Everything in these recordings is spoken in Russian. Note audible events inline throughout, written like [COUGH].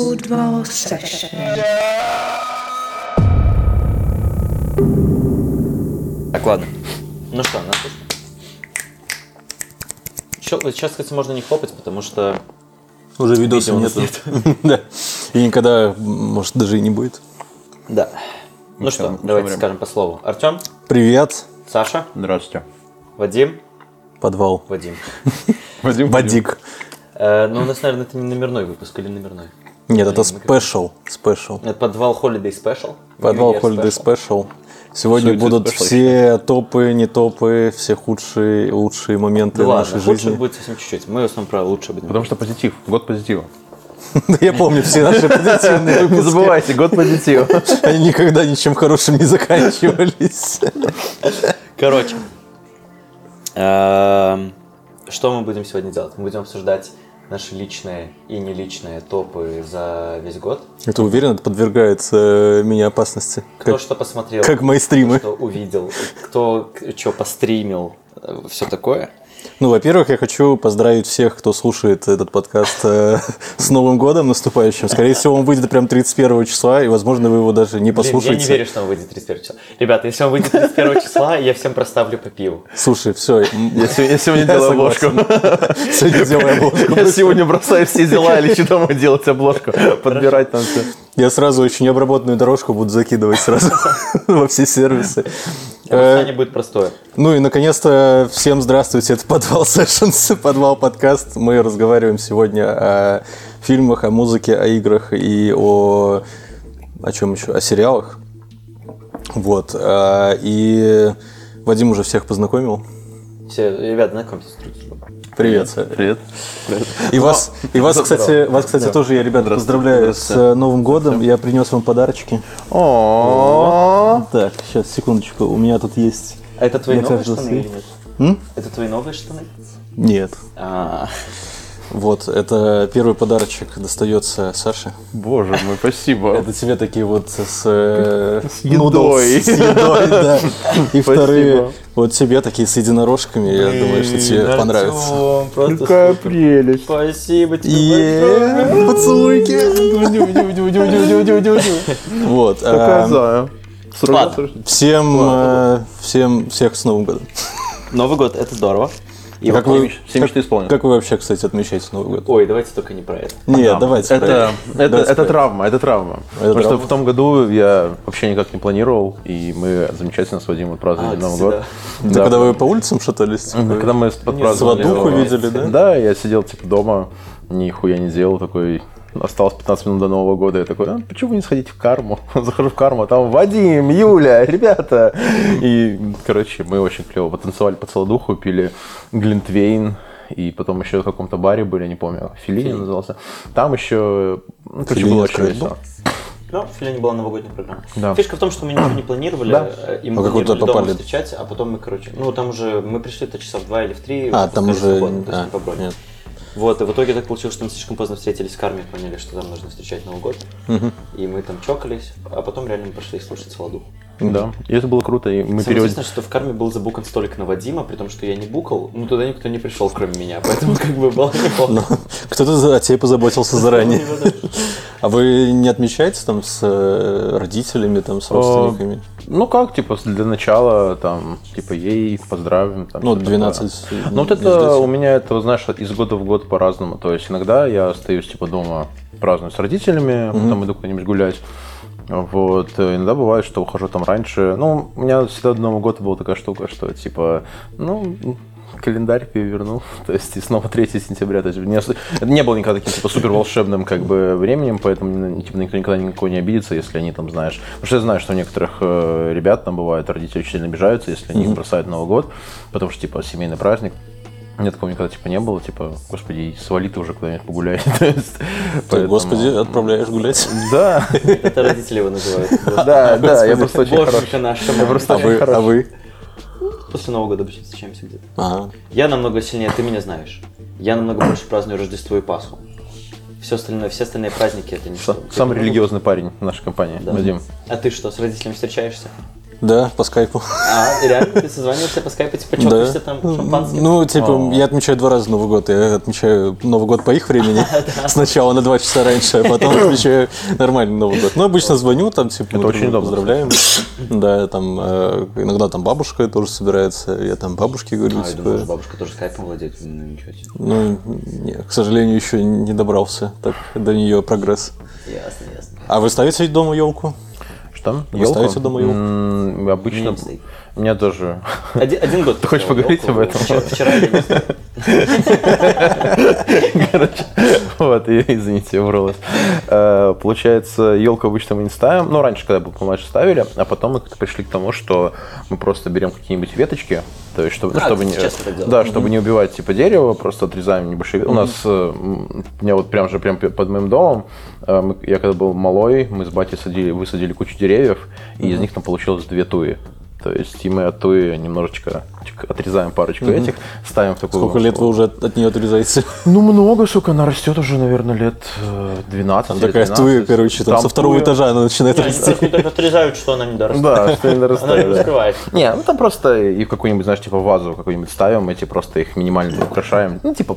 Football Session. Так, ладно. Ну что, нас Сейчас, кстати, можно не хлопать, потому что Уже видоса нас нет. [LAUGHS] Да. И никогда, может, даже и не будет. Да. Ну Ну что, давайте время. скажем по слову. Артем, Привет, Саша, Здравствуйте. Вадим, подвал. [LAUGHS] Вадим. Вадим. Вадик. Э, ну, у нас, наверное, это не номерной выпуск или номерной? Нет, это спешл. Спешл. Это подвал Holiday Special. Подвал Holiday Special. Сегодня Suicide будут все топы, не топы, все худшие, лучшие моменты Да нашей ладно, жизни. будет совсем чуть-чуть. Мы в основном про лучшее будем. Потому что позитив. Год позитива. [LAUGHS] Я помню все наши позитивные [LAUGHS] Не забывайте, год позитива. [LAUGHS] Они никогда ничем хорошим не заканчивались. Короче, эм, что мы будем сегодня делать? Мы будем обсуждать наши личные и не личные топы за весь год. Это уверен, это подвергает э, меня опасности. Кто Как, что посмотрел, как мои стримы. кто увидел, кто что постримил, все такое. Ну, во-первых, я хочу поздравить всех, кто слушает этот подкаст э, с Новым годом наступающим. Скорее всего, он выйдет прям 31 числа, и, возможно, вы его даже не Блин, послушаете. я не верю, что он выйдет 31 числа. Ребята, если он выйдет 31 числа, я всем проставлю по пиву. Слушай, все, Я сегодня, я сегодня делаю обложку. Сегодня делаю обложку. Я сегодня бросаю все дела или что там делать обложку. Подбирать там все. Я сразу очень обработанную дорожку буду закидывать сразу [LAUGHS] во все сервисы. Э, Описание будет простое. Ну и, наконец-то, всем здравствуйте, это Подвал Sessions, [LAUGHS] Подвал подкаст. Мы разговариваем сегодня о фильмах, о музыке, о играх и о... О чем еще? О сериалах. Вот. а, И Вадим уже всех познакомил. Все, ребята, знакомьтесь друг с другом. Привет. Саша. Привет. И вас, и вас, кстати, вас, кстати, тоже я, ребята, поздравляю с э, Новым годом. Я принес вам подарочки. О, Так, сейчас, секундочку. У меня тут есть... А это твои новые штаны или нет? Это твои новые штаны? Нет. А, Вот, это первый подарочек достается Саше. боже мой, спасибо. [LAUGHS] Это тебе такие вот с, э, С едой. noodles, С едой, да. [LAUGHS] И вторые. Вот тебе такие с единорожками. Я думаю, что тебе Артём, понравится. просто Какая супер. прелесть. Спасибо тебе Е, Поцелуйки. [LAUGHS] Вот. Срочно. Всем, э, всем, всех с Новым годом. Новый год, это здорово. И Как вы, все мечты как, исполнены. как вы вообще, кстати, отмечаете Новый год? Ой, давайте только не про это. Нет, давайте. про Это, это, Давайте это про травма, это травма. Потому травма? что в том году я вообще никак не планировал, и мы замечательно с Вадимом праздновали А, Новый год. Это Да. когда вы по улицам шатались? Мгм. Когда мы отпраздновали Свадуху видели, да? Да, я сидел типа дома, нихуя не делал, такой Осталось 15 минут до Нового года. Я такой, а, почему не сходить в карму? [LAUGHS] Захожу в карму, а там Вадим, Юля, ребята. И, короче, мы очень клево потанцевали по целодуху, пили глинтвейн. И потом еще в каком-то баре были, не помню, Филини назывался. Там еще, ну, короче, было очень весело. Ну, в Филине была новогодняя программа. Да. Фишка в том, что мы ничего не планировали, Да. э, и мы А как вы планировали дома встречать, а потом мы, короче, ну там уже, мы пришли-то часа в два или в три, А, там уже... свободно, то есть а, нет. Вот, и в итоге так получилось, что мы слишком поздно встретились с Карми, поняли, что там нужно встречать Новый год. И мы там чокались, а потом реально мы пошли слушать Солодуху. Да, и это было круто. И мы Самое переводим... интересное, что в Карме был забукан столик на Вадима, при том, что я не букал, ну туда никто не пришел, кроме меня, [LAUGHS] поэтому как бы было неплохо. Кто-то о тебе позаботился заранее. [LAUGHS] А вы не отмечаете там с э, родителями, там, с родственниками? Ну как, типа, для начала, там, типа, ей поздравим. Там, Ну, всё 12 такое. Ну, вот это у меня, это, знаешь, из года в год по-разному. То есть иногда я остаюсь, типа, дома, праздную с родителями, потом иду куда-нибудь гулять. Вот, э, иногда бывает, что ухожу там раньше. Ну, у меня всегда до Нового года была такая штука, что, типа, ну, календарь перевернул, [LAUGHS] то есть и снова 3 сентября, то есть не, это не было никогда таким типа супер волшебным как бы временем, поэтому типа никто никогда никого не обидится, если они там знаешь, потому что я знаю, что у некоторых э, ребят там бывает родители очень сильно обижаются, если они бросают Новый год, потому что типа семейный праздник. Нет, такого никогда типа не было, типа, господи, свали ты уже куда-нибудь погуляй. [LAUGHS] Ты, поэтому- Господи, отправляешь гулять. Да, Это родители его называют. [LAUGHS] да, да, я просто очень наша. Я просто А очень вы? А хороший. вы? После Нового года обычно встречаемся где-то. Ага. Я намного сильнее, ты меня знаешь. Я намного больше праздную Рождество и Пасху. Все остальное, все остальные праздники это не Са- Самый религиозный парень в нашей компании. Вадим. А ты что, с родителями встречаешься? Да, по скайпу. А, реально, ты созваниваешься по скайпу, типа, чокаешься Да. там шампанским? Ну, типа, я отмечаю два раза Новый год. Я отмечаю Новый год по их времени. [LAUGHS] Сначала на два часа раньше, а потом отмечаю нормальный Новый год. Ну, обычно звоню, там, типа, мы очень удобно. поздравляем. Да, там, э, иногда там бабушка тоже собирается. Я там бабушке говорю, А, типа, бабушка тоже скайпом владеет. Ну, ничего себе. ну, не, к сожалению, еще не добрался так до нее прогресс. Ясно, ясно. А вы ставите дома елку? Что? Вы ставите дома елку? М, Обычно... У меня тоже. Один, один год. Ты хочешь поговорить об этом? Вчера, вчера. Короче, вот, и- извините, я вралась. Э, Получается, елку обычно мы не ставим. Ну, раньше, когда был помладше, ставили, а потом мы как-то пришли к тому, что мы просто берем какие-нибудь веточки, то есть, чтобы, А, чтобы не, да, чтобы не убивать типа дерево, просто отрезаем небольшие. У нас, э, у меня вот прям же прям под моим домом, э, я когда был малой, мы с батей садили, высадили кучу деревьев, и из них там получилось две туи. То есть, и мы от туи немножечко отрезаем парочку этих, ставим в такую... Сколько лет вы уже от нее отрезаете? Ну, много, сука, она растет уже, наверное, лет э, 12 Там или такая 13. туя, короче, там, со второго туя. этажа она начинает Они расти. просто так отрезают, что она не дорастет. Да, что не Она не дорастает. да. раскрывает. Не, ну там просто и в какую-нибудь, знаешь, типа вазу какую-нибудь ставим, эти просто их минимально украшаем. Ну, типа,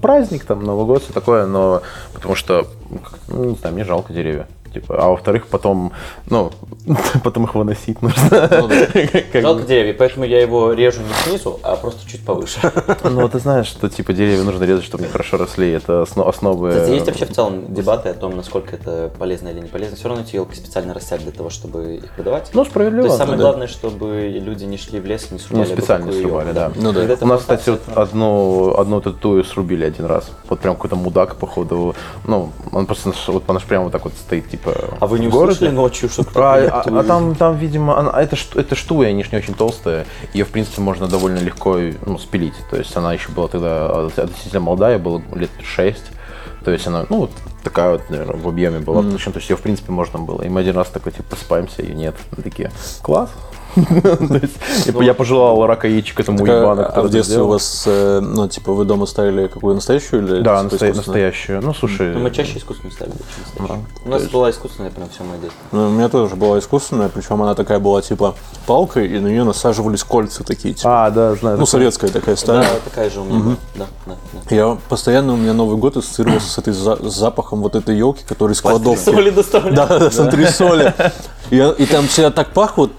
праздник, там, Новый год, все такое, но потому что, ну, ну, не знаю, мне жалко деревья. Типа, а во-вторых, потом, ну, [LAUGHS] потом их выносить нужно. [LAUGHS] Как Жалко бы. деревья, поэтому я его режу не снизу, а просто чуть повыше. [LAUGHS] Ну, ты знаешь, что типа деревья нужно резать, чтобы они хорошо росли. Это осно- основы. Кстати, есть вообще в целом дебаты о том, насколько это полезно или не полезно. Все равно эти елки специально растят для того, чтобы их продавать. Ну, То справедливо. есть самое да. главное, чтобы люди не шли в лес и не Ну, срубали. специально бабку и срубали, елку, да. Ну да. У нас, кстати, вот одну, одну татую срубили один раз. Вот прям какой-то мудак, походу. Ну, он просто вот, наш прямо вот так вот стоит, типа, А вы не услышали ночью, что А, кто-то а- елку- а там, там, видимо, она, это, ш- это штуя, они ж не очень толстая. Ее, в принципе, можно довольно легко ну, спилить. То есть она еще была тогда относительно молодая, было лет 6. То есть она, ну, такая вот, наверное, в объеме была. Причем, то есть ее, в принципе, можно было. И мы один раз такой, типа, просыпаемся, и нет. Мы такие, класс. [LAUGHS] Типа, Я пожелал рака яичек этому а- уебану, а который в детстве у вас, э, ну, типа, вы дома ставили какую настоящую или Да, типа, настоящую. Ну, слушай, Ну, мы чаще искусственную ставили, чем. У нас была искусственная прям все мое детство. Ну, у меня тоже была искусственная, причем она такая была, типа, палкой, и на нее насаживались кольца такие, типа. А, да, знаю. ну, советская такая старая. Да, такая же у меня была. Да. Я постоянно, у меня Новый год ассоциировался с, этой за- с запахом вот этой елки, которая из кладовки. Соли доставляли. Да, да, с антресоли. [LAUGHS] И, и там всегда так пахло вот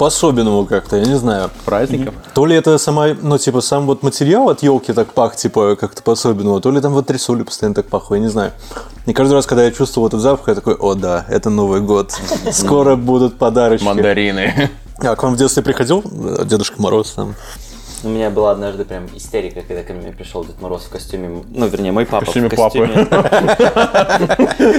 как-то, я не знаю. Праздников. То ли это сама, ну, типа, сам вот материал от елки так пах, типа, как-то по-особенному, то ли там вот трясули постоянно так пахло, я не знаю. И каждый раз, когда я чувствовал этот запах, я такой, о да, это Новый год. Скоро будут подарочки. Мандарины. А к вам в детстве приходил Дедушка Мороз там? У меня была однажды прям истерика, когда ко мне пришел Дед Мороз в костюме, ну, вернее, мой папа костюме в костюме.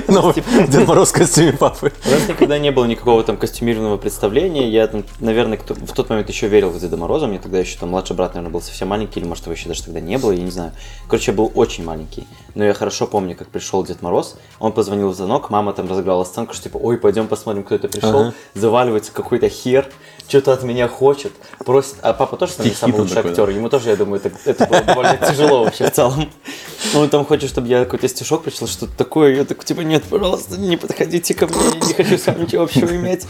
Ну, Дед Мороз в костюме папы. У нас никогда не было никакого там костюмированного представления. Я наверное, в тот момент еще верил в Деда Мороза. Мне тогда еще там младший брат, наверное, был совсем маленький, или может его еще даже тогда не было, я не знаю. Короче, я был очень маленький. Но я хорошо помню, как пришел Дед Мороз. Он позвонил в звонок, мама там разыграла сценку, что типа, ой, пойдем посмотрим, кто это пришел. Заваливается какой-то хер, что-то от меня хочет. Просит. А папа тоже не самый лучший такой, да. актер. Ему тоже, я думаю, это, это было довольно [LAUGHS] тяжело вообще в целом. Он там хочет, чтобы я какой-то стишок прочитал, что-то такое. Я такой, типа, нет, пожалуйста, не подходите ко мне, я не хочу с вами ничего общего иметь.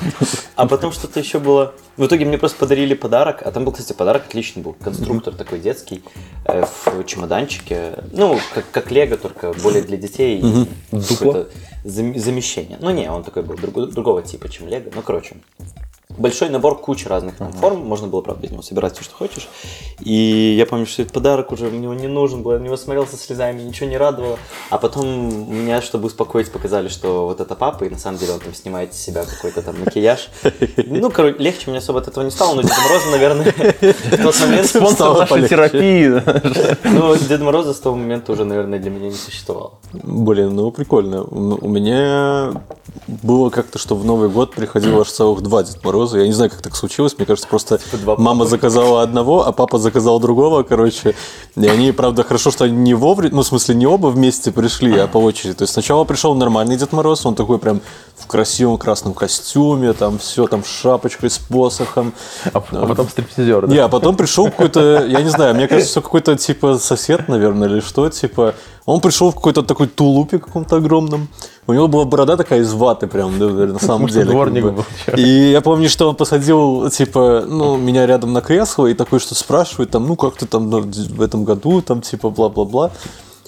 А потом что-то еще было. В итоге мне просто подарили подарок, а там был, кстати, подарок отличный был. Конструктор такой детский э, в чемоданчике. Ну, как, как лего, только более для детей. зам- замещение. Ну, не, он такой был друг- другого типа, чем лего. Ну, короче, большой набор кучи разных там форм, можно было, правда, из него собирать все, что хочешь. И я помню, что этот подарок уже мне не нужен был, я на него смотрел со слезами, ничего не радовало. А потом меня, чтобы успокоить, показали, что вот это папа, и на самом деле он там снимает с себя какой-то там макияж. Ну, короче, легче мне особо от этого не стало, но Деда Мороза, наверное, в тот момент... Спонсор нашей терапии. Ну, Деда Мороза с того момента уже, наверное, для меня не существовало. Блин, ну прикольно. У у меня было как-то, что в Новый год приходило аж целых два Дед Мороза. Я не знаю, как так случилось. Мне кажется, просто [LAUGHS] мама заказала одного, а папа заказал другого, короче. И они, правда, хорошо, что они не вовремя, ну, в смысле, не оба вместе пришли, а по очереди. То есть сначала пришел нормальный Дед Мороз, он такой прям в красивом красном костюме, там все, там с шапочкой, с посохом. А а потом стриптизер, Не, да? а потом пришел какой-то, я не знаю, мне кажется, какой-то типа сосед, наверное, или что, типа. Он пришел в какой-то такой тулупе каком-то огромном, У него была борода такая из ваты прям, на самом деле. дворник бы. был? И я помню, что он посадил, типа, ну, меня рядом на кресло и такой что спрашивает, там, ну, как ты там ну, в этом году, там, типа, бла-бла-бла.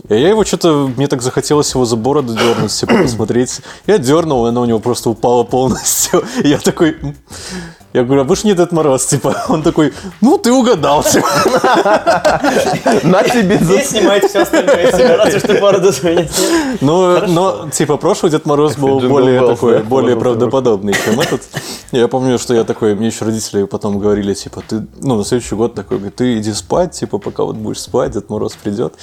И я его что-то, мне так захотелось его за бороду дернуть, типа, посмотреть. Я дернул, и она у него просто упала полностью. [LAUGHS] И я такой. Я говорю, а вы ж не Дед Мороз, типа. Он такой, ну, ты угадал, типа. На тебе за... Здесь снимает все остальное себя, [LAUGHS] разве что бороду снимает. Ну, но, типа, прошлый Дед Мороз был более такой, более правдоподобный, чем этот. Я помню, что я такой, мне еще родители потом говорили, типа, ты, ну, на следующий год такой, ты иди спать, типа, пока вот будешь спать, Дед Мороз придет.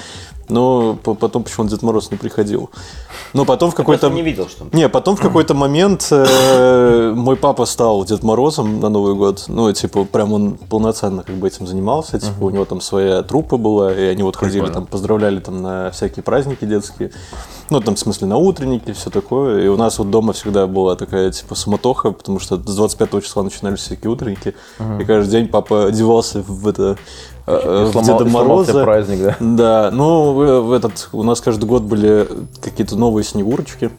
Но по- потом почему-то Дед Мороз не приходил. Но потом в какой-то... Не видел, что он Не, потом в какой-то [CLEARS THROAT] момент э, мой папа стал Дед Морозом на Новый год. Ну, типа, прям он полноценно как бы этим занимался. Типа, у него там своя труппа была, и они вот ходили, там, поздравляли там на всякие праздники детские. Ну, там, в смысле, на утренники, все такое. И у нас вот дома всегда была такая, типа, суматоха, потому что с 25 числа начинались всякие утренники. И каждый день папа одевался в это... э, э, в Сломал- Деда Мороза. праздник, да? Да, ну, в этот, у нас каждый год были какие-то новые снегурочки.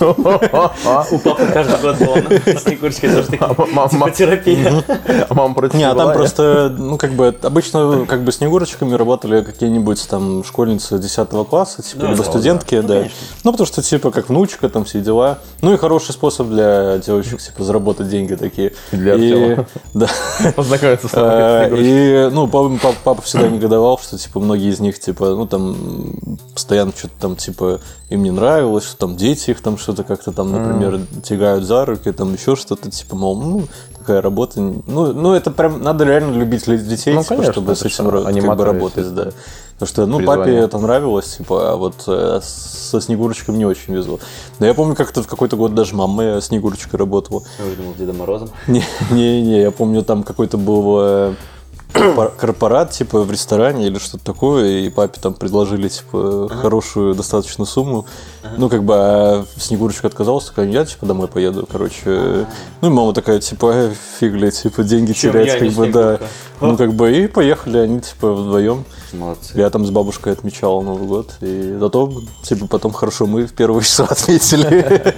У папы каждый год был на снегурочке тоже такие, мама- терапия. А мама против Не, а была, там просто, ну, как бы, обычно, как бы, снегурочками работали какие-нибудь там школьницы 10 класса, типа, либо студентки, да. Ну. Ну, потому что, типа, как внучка, там все дела. Ну, и хороший способ для девочек, типа, заработать деньги такие. И для И- Артема. [LAUGHS] Да. Познакомиться с Э, вами. И, ну, папа, всегда негодовал, что, типа, многие из них, типа, ну, там, постоянно что-то там, типа, им не нравилось, что там дети их там что-то как-то там, например, тягают за руки, там еще что-то, типа, мол, ну, такая работа. Ну, ну это прям, надо реально любить детей, Ну, типа, конечно, чтобы с этим как бы работать, да. Потому что, ну, Призвание. папе это нравилось, типа, а вот э, со Снегурочкой не очень везло. Да я помню, как-то в какой-то год даже мама Снегурочкой работала. Я думал, Дедом Морозом. Не, не, не, я помню, там какой-то был э, корпорат, типа, в ресторане или что-то такое, и папе там предложили, типа, хорошую достаточно сумму. Ну, как бы, а Снегурочка отказалась, такая, я, типа, домой поеду, короче. Ну, и мама такая, типа, «Э, фиг ли, типа, деньги Чем терять, как бы, да. Снегурка? Ну, как бы, и поехали они, типа, вдвоем. Молодцы. Я там с бабушкой отмечал Новый год, и зато, типа, потом хорошо мы в первые [LAUGHS] часа отметили.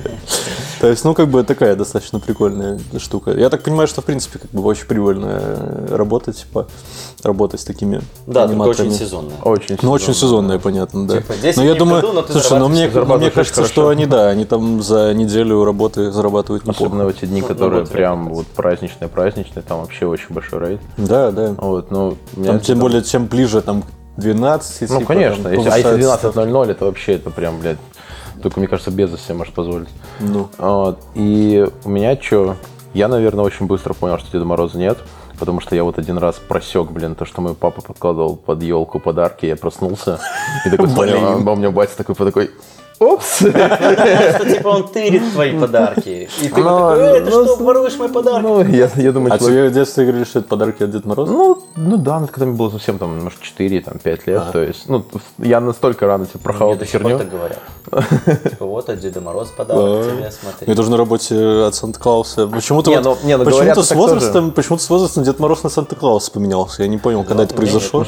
То есть, ну, как бы такая достаточно прикольная штука. Я так понимаю, что, в принципе, как бы очень прибыльная работа, типа, работать с такими Да, только очень сезонная. Очень Ну, очень сезонная, понятно, да. Типа, 10 но я думаю, году, но ты слушай, ну мне, ну, мне кажется, хорошо. что они, да, они там за неделю работы зарабатывают неплохо. Особенно в эти дни, Ну, которые ну, вот прям вот праздничные-праздничные, там вообще очень большой рейд. Да, да. Вот, ну, Там, тем более, чем ближе там, к 12, Ну, типа, конечно. там Если, а если повышается 12.00, это вообще, это прям, блядь, только, мне кажется, Безос себе может позволить. Ну, Вот. И у меня что? Я, наверное, очень быстро понял, что Деда Мороза нет. Потому что я вот один раз просек, блин, то, что мой папа подкладывал под елку подарки, я проснулся. И такой смотрел, а у меня батя такой, такой, опс. [LAUGHS] Что типа он тырит твои подарки. И ты Ну, такой, «Эй, ты ну, что, воруешь мои подарки? Ну, я, я думаю, а тебе в детстве говорили, что это подарки от Деда Мороза? Ну, ну да, ну, когда мне было совсем там, может, 4, там, 5 лет, то есть, ну, я настолько рано типа, прохавал Мне эту херню. так говорят. [LAUGHS] Типа, вот от Деда Мороз подарок тебе, Мне смотри. тоже на работе от Санта-Клауса. Почему-то почему-то с возрастом, почему-то с возрастом Дед Мороз на Санта-Клауса поменялся. Я не понял, когда это произошло.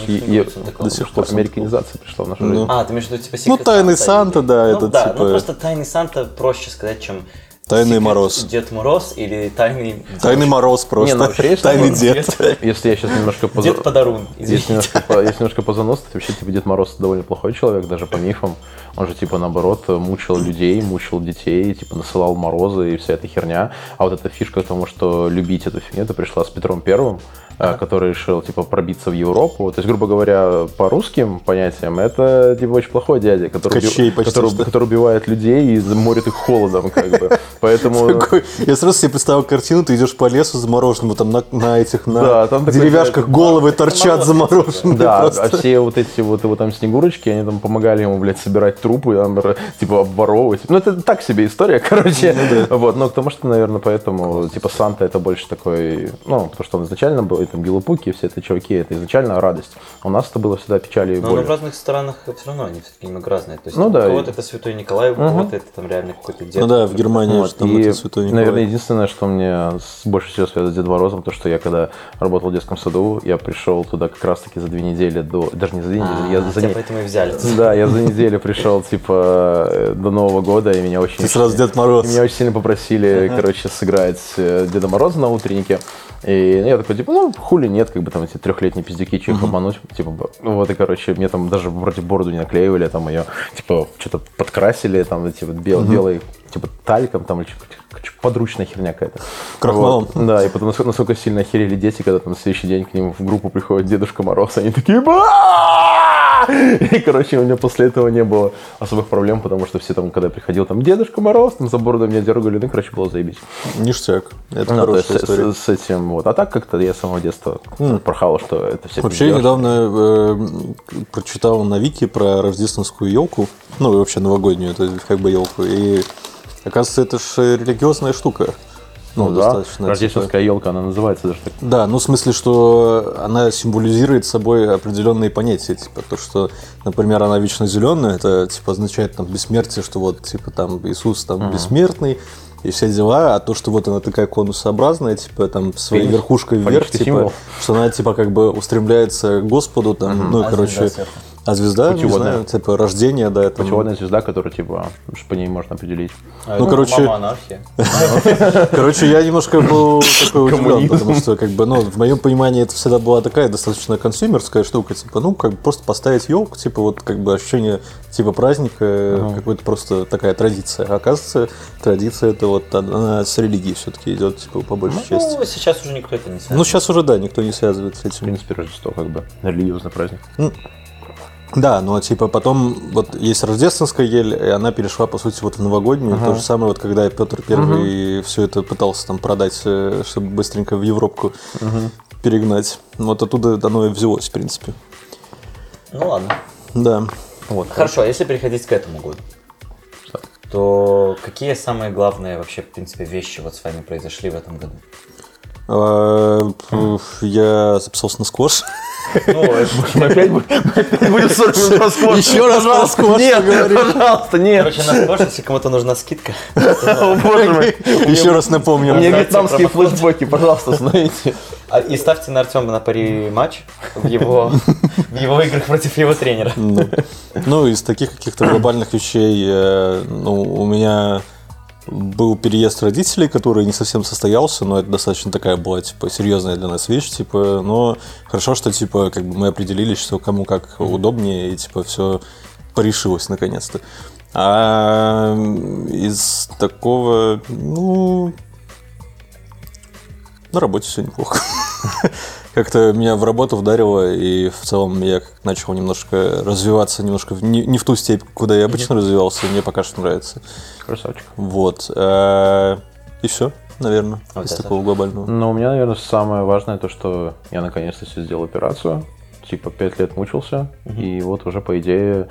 до сих пор Американизация пришла в нашу жизнь. А, ты имеешь в виду, типа, Ну, Тайный Санта, да, ну, это да, типа- ну просто Тайный Санта проще сказать, чем Тайный Secret Мороз. Дед Мороз или Тайный... Тайный Мороз просто. Не, ну, вообще, если Тайный можно, дед. Если я сейчас немножко поза- Дед Подарун, Если извините. немножко, по- если немножко позаносить, вообще, типа, Дед Мороз довольно плохой человек, даже по мифам. Он же, типа, наоборот, мучил людей, мучил детей, типа, насылал морозы и вся эта херня. А вот эта фишка тому, что любить эту фигню, это пришла с Петром Первым, который решил, типа, пробиться в Европу. То есть, грубо говоря, по русским понятиям, это, типа, очень плохой дядя, который, уби- Кощей почти который, что. который убивает людей и морит их холодом, как бы. [LAUGHS] Поэтому... Такой- Я сразу себе представил картину, ты идешь по лесу замороженному, там на, на этих, на Да, там такой, деревяшках головы это торчат замороженные. Да, просто. а все вот эти вот его там снегурочки, они там помогали ему, блядь, собирать трупы, там, типа, обворовывать. Ну, это так себе история, [LAUGHS] короче. Вот, но к тому, что, наверное, поэтому, типа, Санта это больше такой, ну, потому что он изначально был, и там гилопуки, все это чуваки, это изначально радость. У нас это было всегда печаль и Но боль. в разных странах все равно они все-таки немного разные. То есть Ну у да, кого-то и- это Святой Николай, у кого-то это там реально какой-то дед. Ну да, в Германии Вот, там и, это Святой Николай. наверное, единственное, что мне с- больше всего связано с Дедом Морозом, то, что я когда работал в детском саду, я пришел туда как раз-таки за две недели до... Даже не за две недели, А, я за тебя не- поэтому и взяли. Да, я за неделю пришел, типа, э, до Нового года, и меня очень... Ты сразу Дед Мороз. Меня очень сильно попросили, короче, сыграть э, Деда Мороза на утреннике. И я такой, типа, ну, хули нет, как бы там эти трехлетние пиздюки, че их обмануть. Типа, б- вот, и, короче, мне там даже вроде бороду не наклеивали, там ее, типа, что-то подкрасили, там, эти вот бел, белый, типа, тальком, там, или подручная херня какая-то. Крахмалом. Вот. Да, и потом насколько, насколько сильно охерели дети, когда там на следующий день к ним в группу приходит Дедушка Мороз, они такие! И, короче, у меня после этого не было особых проблем, потому что все там, когда я приходил, там, Дедушка Мороз, там, за бороду меня дергали, ну, короче, было заебись. Ништяк. Это Ну, то хорошая есть история. с, с этим вот. А так как-то я с самого детства прохавал, что это все Вообще, я недавно э, прочитал на Вики про рождественскую елку, ну и вообще новогоднюю, это как бы елку, и оказывается, это же религиозная штука. Ну, да, достаточно, типа. рождественская елка, она называется даже так. Да, ну в смысле, что она символизирует собой определенные понятия, типа то, что, например, она вечно зеленая, это типа означает там бессмертие, что вот типа там Иисус там бессмертный и все дела, а то, что вот она такая конусообразная, типа там своей верхушкой вверх, типа, символ. что она типа как бы устремляется к Господу, там, ну А короче? А звезда, не Путеводная. знаю, типа рождение, да, там, Путеводная звезда, которая, типа, по ней можно определить. А, Ну, короче- Мама анархия. [LAUGHS] Короче, я немножко был такой удивлен, потому что, как бы, ну, в моем понимании это всегда была такая достаточно консюмерская штука, типа, ну, как бы просто поставить елку, типа, вот, как бы, ощущение, типа, праздника, какой-то просто такая традиция. А оказывается, традиция это вот, она с религией все-таки идет, типа, по большей части. Ну, сейчас уже никто это не знает. Ну, сейчас уже, да, никто не связывает с В этим. принципе, Рождество, как бы, религиозный праздник. Да, но типа потом вот есть рождественская ель, и она перешла по сути вот в новогоднюю. То же самое вот когда Петр Первый все это пытался там продать, э, чтобы быстренько в Европку перегнать. Вот оттуда оно и взялось, в принципе. Ну ладно. Да. Вот. Хорошо, а если переходить к этому году, Что? то какие самые главные вообще, в принципе, вещи вот с вами произошли в этом году? А, пф, Я записался на сквош. Ну, Мы опять будем мы опять будем 40 минут про сквош. Еще раз про Пожалуйста, сквош Нет, пожалуйста, нет. короче, на сквош, если кому-то нужна скидка. О, боже мой. Еще раз напомню. Мне вьетнамские флешбеки, пожалуйста, остановите. А- И ставьте на Артема на пари матч в его, в его играх против его тренера. Ну, ну, из таких каких-то глобальных вещей, э, ну, у меня был переезд родителей, который не совсем состоялся, но это достаточно такая была, типа, серьезная для нас вещь, типа, но хорошо, что, типа, как бы мы определились, что кому как удобнее, и, типа, все порешилось наконец-то. А из такого, ну, на работе все неплохо. [LAUGHS] Как-то меня в работу вдарило, и в целом я начал немножко развиваться, немножко не, не в ту степь, куда я обычно развивался, и мне пока что нравится. Красавчик. Вот. э, И все, наверное, у из тебя, такого глобального. Ну, у меня, наверное, самое важное то, что я наконец-то себе сделал операцию. Типа, пять лет мучился, и вот уже, по идее,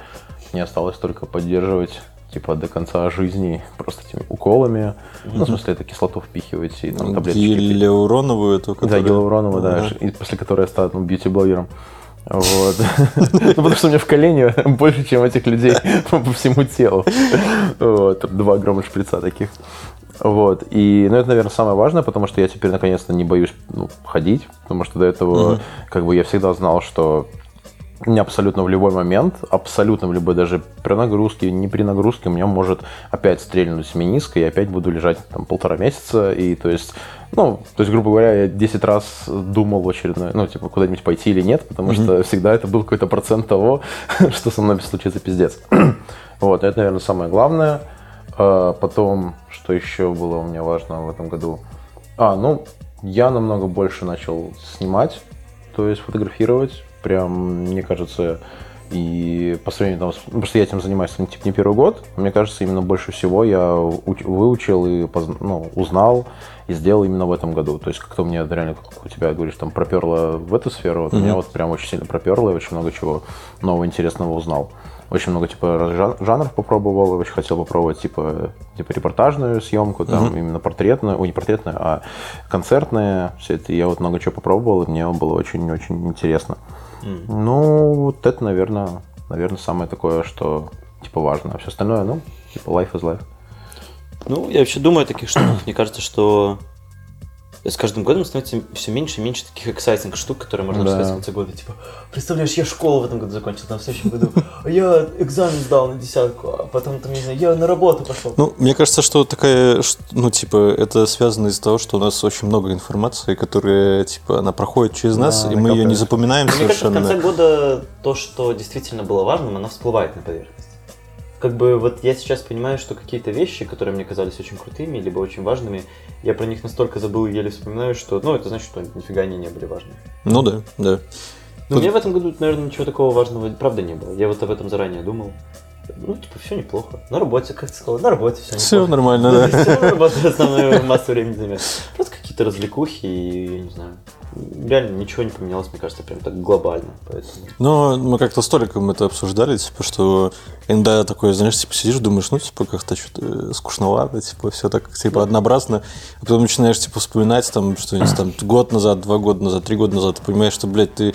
мне осталось только поддерживать типа до конца жизни просто этими уколами. Ну, в смысле, это кислоту впихивать и там таблеточки пить. Гиалуроновую эту, Да, которая- гиалуроновую, да, Ага. ш- и после которой я стал ну, бьюти-блогером. Вот. [LAUGHS] Ну, потому что у меня в колене [LAUGHS] больше, чем этих людей [LAUGHS] по всему телу. Вот. Два огромных шприца таких. Вот. И, ну, это, наверное, самое важное, потому что я теперь наконец-то не боюсь ну, ходить, потому что до этого, как бы, я всегда знал, что абсолютно в любой момент, абсолютно в любой, даже при нагрузке, не при нагрузке, у меня может опять стрельнуть мениска, и опять буду лежать там полтора месяца, и то есть, ну, то есть, грубо говоря, я 10 раз думал в очередной, ну, типа, куда-нибудь пойти или нет, потому что всегда это был какой-то процент того, [LAUGHS] что со мной случится пиздец. [CLEARS THROAT] вот, это, наверное, самое главное. А, Потом, что еще было у меня важно в этом году? А, ну, я намного больше начал снимать, то есть фотографировать. Прям, мне кажется, и по сравнению там, с- ну, потому что я этим занимаюсь ну, типа, не первый год, мне кажется, именно больше всего я уч- выучил и позн- ну, узнал и сделал именно в этом году. То есть как-то у меня реально, как у тебя говоришь, там проперло в эту сферу, вот, меня вот прям очень сильно проперло, и очень много чего нового интересного узнал. очень много типа жан- жанров попробовал, очень хотел попробовать типа, типа репортажную съемку, там именно портретную, ой, не портретную, а концертные, все это. Я вот много чего попробовал, и мне было очень-очень интересно. Ну, вот это, наверное, наверное, самое такое, что типа важно. А все остальное, ну, типа life is life. Ну, я вообще думаю о таких штуках. Мне кажется, что с каждым годом становится все меньше и меньше таких эксайтинг штук, которые можно Да. рассказать в конце года. Типа, представляешь, я школу в этом году закончил, там в следующем году, [LAUGHS] я экзамен сдал на десятку, а потом, там, не знаю, я на работу пошел. Ну, мне кажется, что такая, ну, типа, это связано из-за того, что у нас очень много информации, которая, типа, она проходит через нас, и мы ее не запоминаем Мне кажется, в совершенно. конце года то, что действительно было важным, оно всплывает на поверхность. Как бы вот я сейчас понимаю, что какие-то вещи, которые мне казались очень крутыми, либо очень важными, я про них настолько забыл и еле вспоминаю, что, ну, это значит, что нифига они не были важны. Ну да, да. Но у меня в этом году, наверное, ничего такого важного, правда, не было. Я вот об этом заранее думал. Ну, типа, все неплохо. На работе, как ты сказал, на работе все неплохо. Все нормально, да. [LAUGHS] Все работа основную массу времени занимает. Просто какие-то развлекухи и, я не знаю, реально ничего не поменялось, мне кажется, прям так глобально. Поэтому... Но мы как-то с Толиком это обсуждали, типа, что иногда такое, знаешь, типа сидишь, думаешь, ну, типа, как-то что-то скучновато, типа, все так, типа, однообразно. А потом начинаешь, типа, вспоминать, там, что-нибудь [CLEARS THROAT] там год назад, два года назад, три года назад, ты понимаешь, что, блядь, ты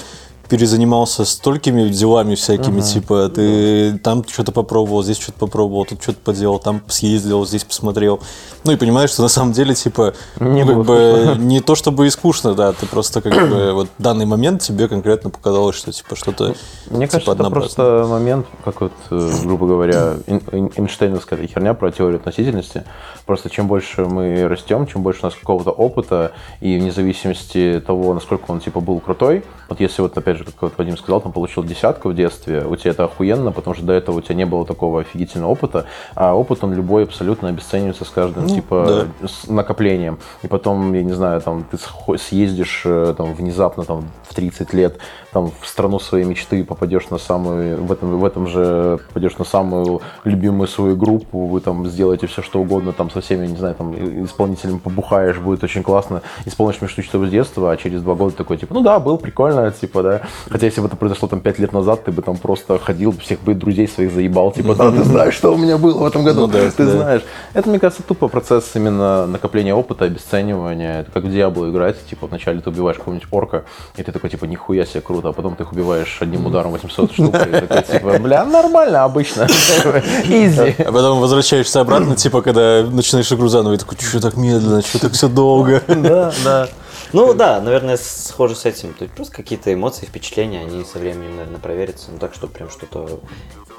перезанимался столькими делами всякими, типа, ты там что-то попробовал, здесь что-то попробовал, тут что-то поделал, там съездил, здесь посмотрел. Ну и понимаешь, что на самом деле, типа, Не ну, как бы, не то чтобы и скучно, да, ты просто как бы [COUGHS] вот данный момент тебе конкретно показалось, что типа что-то Мне типа, кажется, это просто момент, как вот, э, грубо говоря, Эйнштейновская херня про теорию относительности. Просто чем больше мы растем, чем больше у нас какого-то опыта, и вне зависимости того, насколько он типа был крутой, вот если вот опять же, как вот Вадим сказал, там получил десятку в детстве, у тебя это охуенно, потому что до этого у тебя не было такого офигительного опыта, а опыт он любой абсолютно обесценивается с каждым типа с накоплением. И потом, я не знаю, там ты съездишь э, там внезапно там в 30 лет там в страну своей мечты попадешь на самую в этом в этом же попадешь на самую любимую свою группу, вы там сделаете все что угодно там со всеми, не знаю, там исполнителями побухаешь, будет очень классно, исполнишь мечту что с детства, а через два года такой типа, ну да, был прикольно, типа, да. Хотя если бы это произошло там пять лет назад, ты бы там просто ходил, всех бы друзей своих заебал, типа, да, ты знаешь, что у меня было в этом году, Ну да, ты да. знаешь. Это, мне кажется, тупо процесс именно накопления опыта, обесценивания. Это как в Диабло играть. Типа, вначале ты убиваешь какого-нибудь орка, и ты такой, типа, нихуя себе круто, а потом ты их убиваешь одним ударом 800 штук, и такой, типа, бля, нормально, обычно. [LAUGHS] Изи. А потом возвращаешься обратно, типа, когда начинаешь игру заново, и такой, что так медленно, что так все долго. [LAUGHS] Да, да. Ну да, наверное, схоже с этим. То есть просто какие-то эмоции, впечатления, они со временем, наверное, проверятся. Ну так, что прям что-то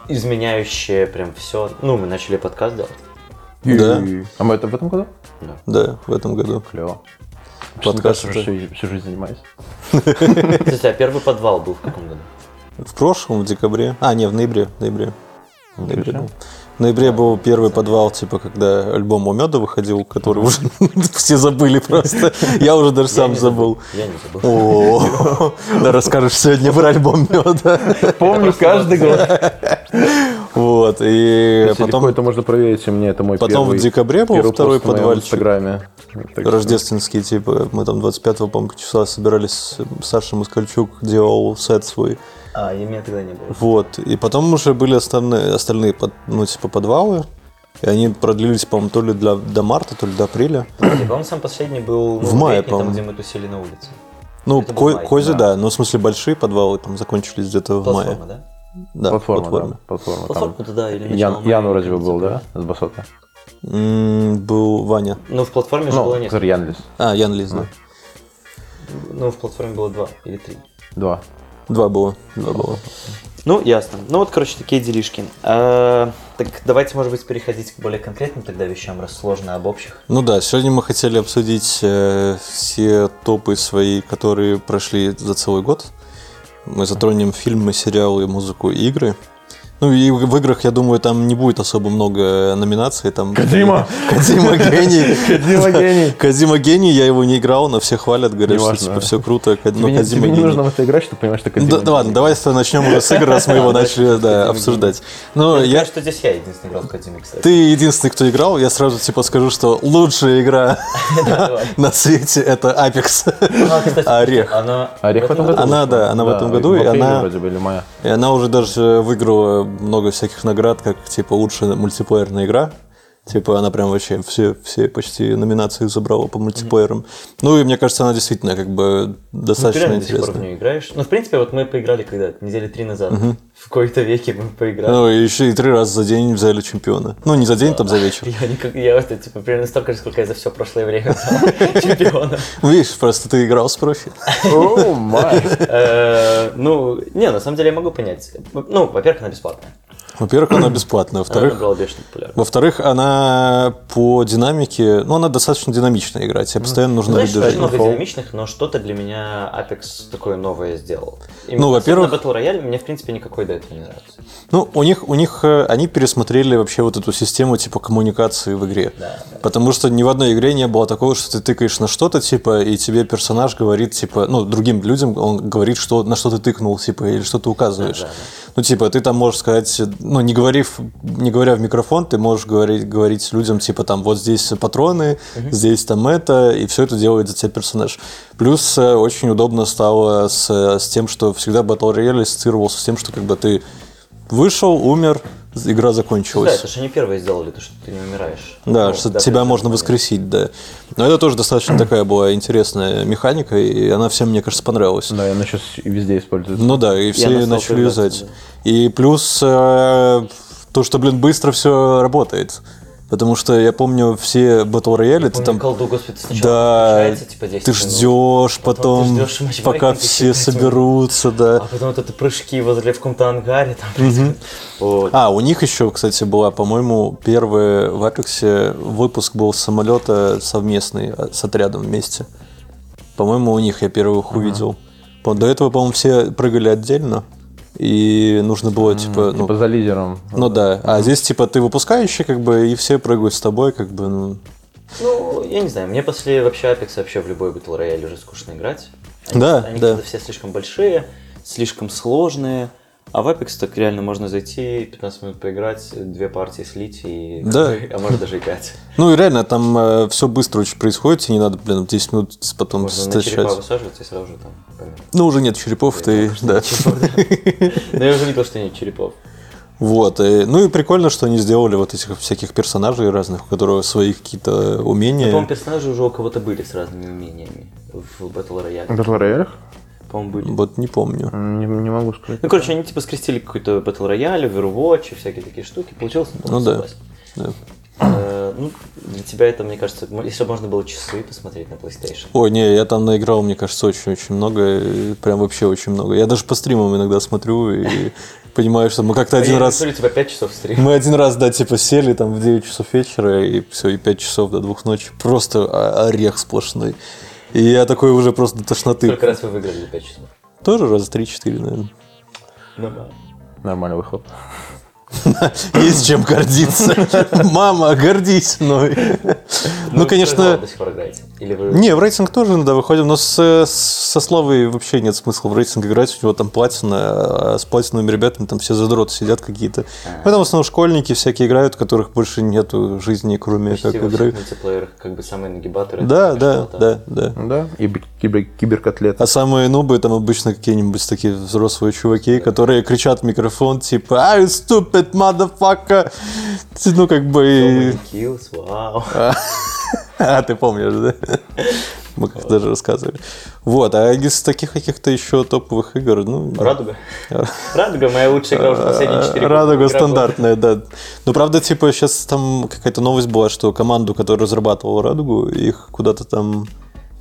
изменяющее прям все. Ну, мы начали подкаст делать. Да, А мы это в этом году? да, в этом году. Клево. Подкаст Подкаст уже это- всю, всю жизнь занимаюсь. Кстати, [LAUGHS] а первый подвал был в каком году? В прошлом, в декабре. А, не, в ноябре. В ноябре. В ноябре, был. В ноябре был первый подвал, типа, когда альбом у меда выходил, который уже [LAUGHS] все забыли просто. Я уже даже сам Я не забыл. Я не забыл. О, да расскажешь сегодня про альбом меда. Помню каждый год. [LAUGHS] Вот, и Потом потом это можно проверить, у меня это мой потом в первый декабре был первый второй пост в инстаграме. Так что- рождественский, типа, мы там 25-го, по-моему, числа собирались, Саша Москальчук делал сет свой. А, и меня тогда не было. Вот, и потом уже были остальные, остальные под- ну, типа, подвалы, и они продлились, по-моему, то ли для, до марта, то ли до апреля. Подожди, По-моему, сам последний был ну, В мае, летний, там, где мы тусили на улице. Ну, ко- май, кози, да. да. но в смысле большие подвалы там закончились где-то в мае. да? Да, Платформа, платформа. да, платформа. там. Платформа-то да, или Ян, Яну разве был, да, с Басота? М, Был Ваня. Ну, в платформе же Ну, было который несколько. Ян Лис. А, Ян Лиз, да. Ну, в платформе было два или три. Два. Два было. Два было. Ну, ясно. Ну вот, короче, такие делишки. А, так давайте, может быть, переходить к более конкретным тогда вещам, раз сложно об общих. Ну да, сегодня мы хотели обсудить э, все топы свои, которые прошли за целый год. Мы затронем фильмы, сериалы, музыку игры. Ну и в играх, я думаю, там не будет особо много номинаций. Там Кодзима! [LAUGHS] Кодзима гений. [LAUGHS] Кодзима гений! Кодзима гений, я его не играл, но все хвалят, говорят, что типа все круто. Но Тебе, не- нужно в это играть, чтобы понимать, что Да, Кодзима да ладно, давай начнем уже с игр, раз мы его [LAUGHS] начали да, обсуждать. Ну, Я что здесь я единственный играл в Кодзиме, кстати. ты единственный, кто играл, я сразу типа скажу, что лучшая игра на свете это Apex. А, кстати, Орех. Она Орех в этом году? Она, да, она в этом году, и она-. И уже даже выиграла много всяких наград, как типа лучшая мультиплеерная игра. Типа она прям вообще все, все почти номинации забрала по мультиплеерам. Ну и мне кажется, она действительно как бы Ну, ты достаточно реально до сих пор в нее играешь. Ну, в принципе, вот мы поиграли когда? Недели три назад. В какой-то веке мы поиграли. Ну и еще и три раза за день взяли чемпиона. Ну не за день, там за вечер. Я, никак, я это, типа, примерно столько же, сколько я за все прошлое время взял [LAUGHS] чемпиона. Видишь, просто ты играл с профи. [LAUGHS] О, май. Э, Ну, не, на самом деле я могу понять. Ну, во-первых, она бесплатная. Во-первых, она бесплатная. Во-вторых. Во-вторых, она по динамике, ну, она достаточно динамичная игра, тебе постоянно нужно Знаешь, очень много динамичных, но что-то для меня Apex такое новое сделал. Именно Ну, во-первых- Battle Royale мне, в принципе, никакой до этого не нравится. Ну, у них, у них, э, они пересмотрели вообще вот эту систему типа коммуникации в игре. Да, Потому что ни в одной игре не было такого, что ты тыкаешь на что-то, типа, и тебе персонаж говорит, типа, ну, другим людям он говорит, что, на что ты тыкнул, типа, или что ты указываешь. Да, да, Ну, типа, ты там можешь сказать, ну, не, говорив, не говоря в микрофон, ты можешь говорить, говорить людям, типа, там, вот здесь патроны, здесь там это, и все это делает за тебя персонаж. Плюс э, очень удобно стало с, с тем, что всегда Battle Royale ассоциировался с тем, что как бы ты вышел, умер, игра Да, закончилась. это же они первые сделали, то, что ты не умираешь. Да, Ну, что да, тебя можно воскресить, да. Но это тоже достаточно [CLEARS THROAT] такая была интересная механика, и она всем, мне кажется, понравилась. Да, и она сейчас везде используется. Ну да, и все стала начали юзать. И плюс э, то, что, блин, быстро все работает. Потому что я помню все Battle Royale, ты Помню, там... колду, господи, сначала Да, типа 10 ты ждешь, потом потом, ты матчмейкинг пока все соберутся, да. А потом вот это прыжки возле в каком-то ангаре там происходят. Вот. А, у них еще, кстати, была, по-моему, первый в Апексе выпуск был самолета совместный а, с отрядом вместе. По-моему, у них я первых увидел. По- До этого, по-моему, все прыгали отдельно. И нужно было, типа, ну, Типа за лидером. ну да. А здесь, типа, ты выпускающий, как бы, и все прыгают с тобой, как бы, ну. Ну, я не знаю, мне после вообще Apex вообще в любой Battle Royale уже скучно играть. Они, Да, они да. все слишком большие, слишком сложные. А в Apex так реально можно зайти, 15 минут поиграть, две партии слить, и, Да. а может даже и 5. Ну и реально, там все быстро очень происходит, и не надо, блин, 10 минут потом Можно на черепа высаживаться и сразу же там. Ну, уже нет черепов, ты, да. Но я уже видел, что нет черепов. Вот. и- ну и прикольно, что они сделали вот этих всяких персонажей разных, у которых свои какие-то умения. По-моему, персонажи уже у кого-то были с разными умениями в Battle Royale. В Battle Royale? По-моему, были. Вот не помню. Не, не могу сказать. Ну, короче, они типа скрестили какой-то Battle Royale, Overwatch и всякие такие штуки. Получилось? Ну да. согласен. Да. Э, Ну, для тебя это, мне кажется, если бы можно было часы посмотреть на PlayStation. Ой, не, я там наиграл, мне кажется, очень-очень много. Прям вообще очень много. Я даже по стримам иногда смотрю и [LAUGHS] понимаю, что мы как-то один я раз... тебя 5 часов стрим. Мы один раз, да, типа сели там в 9 часов вечера, и все, и 5 часов до двух ночи. Просто орех сплошной. И я такой уже просто до тошноты. Сколько раз вы выиграли за 5 часов? Тоже раза 3-4, наверное. Нормально. Нормальный выхлоп. [LAUGHS] Есть чем гордиться. [LAUGHS] Мама, гордись мной. Ну, конечно... До сих пор играете? Или вы... Не, в рейтинг тоже иногда выходим, но с, со Славой вообще нет смысла в рейтинг играть. У него там платина, а с платиновыми ребятами там все задроты сидят какие-то. Ну, там в основном школьники всякие играют, у которых больше нету жизни, кроме Почти как игры. мультиплеерах как бы самые нагибаторы. Да, да, да, да. Да, и кибер, киберкотлет. А самые нубы там обычно какие-нибудь такие взрослые чуваки, которые кричат в микрофон, типа «I stupid motherfucker!» Ну, как бы... Kills, вау. [LAUGHS] А, ты помнишь, да? Мы как-то даже рассказывали. Вот, а из таких каких-то еще топовых игр, ну... Радуга. [LAUGHS] Радуга моя лучшая игра уже последние 4 года. Радуга стандартная, да. Но правда, типа, сейчас там какая-то новость была, что команду, которая разрабатывала Радугу, их куда-то там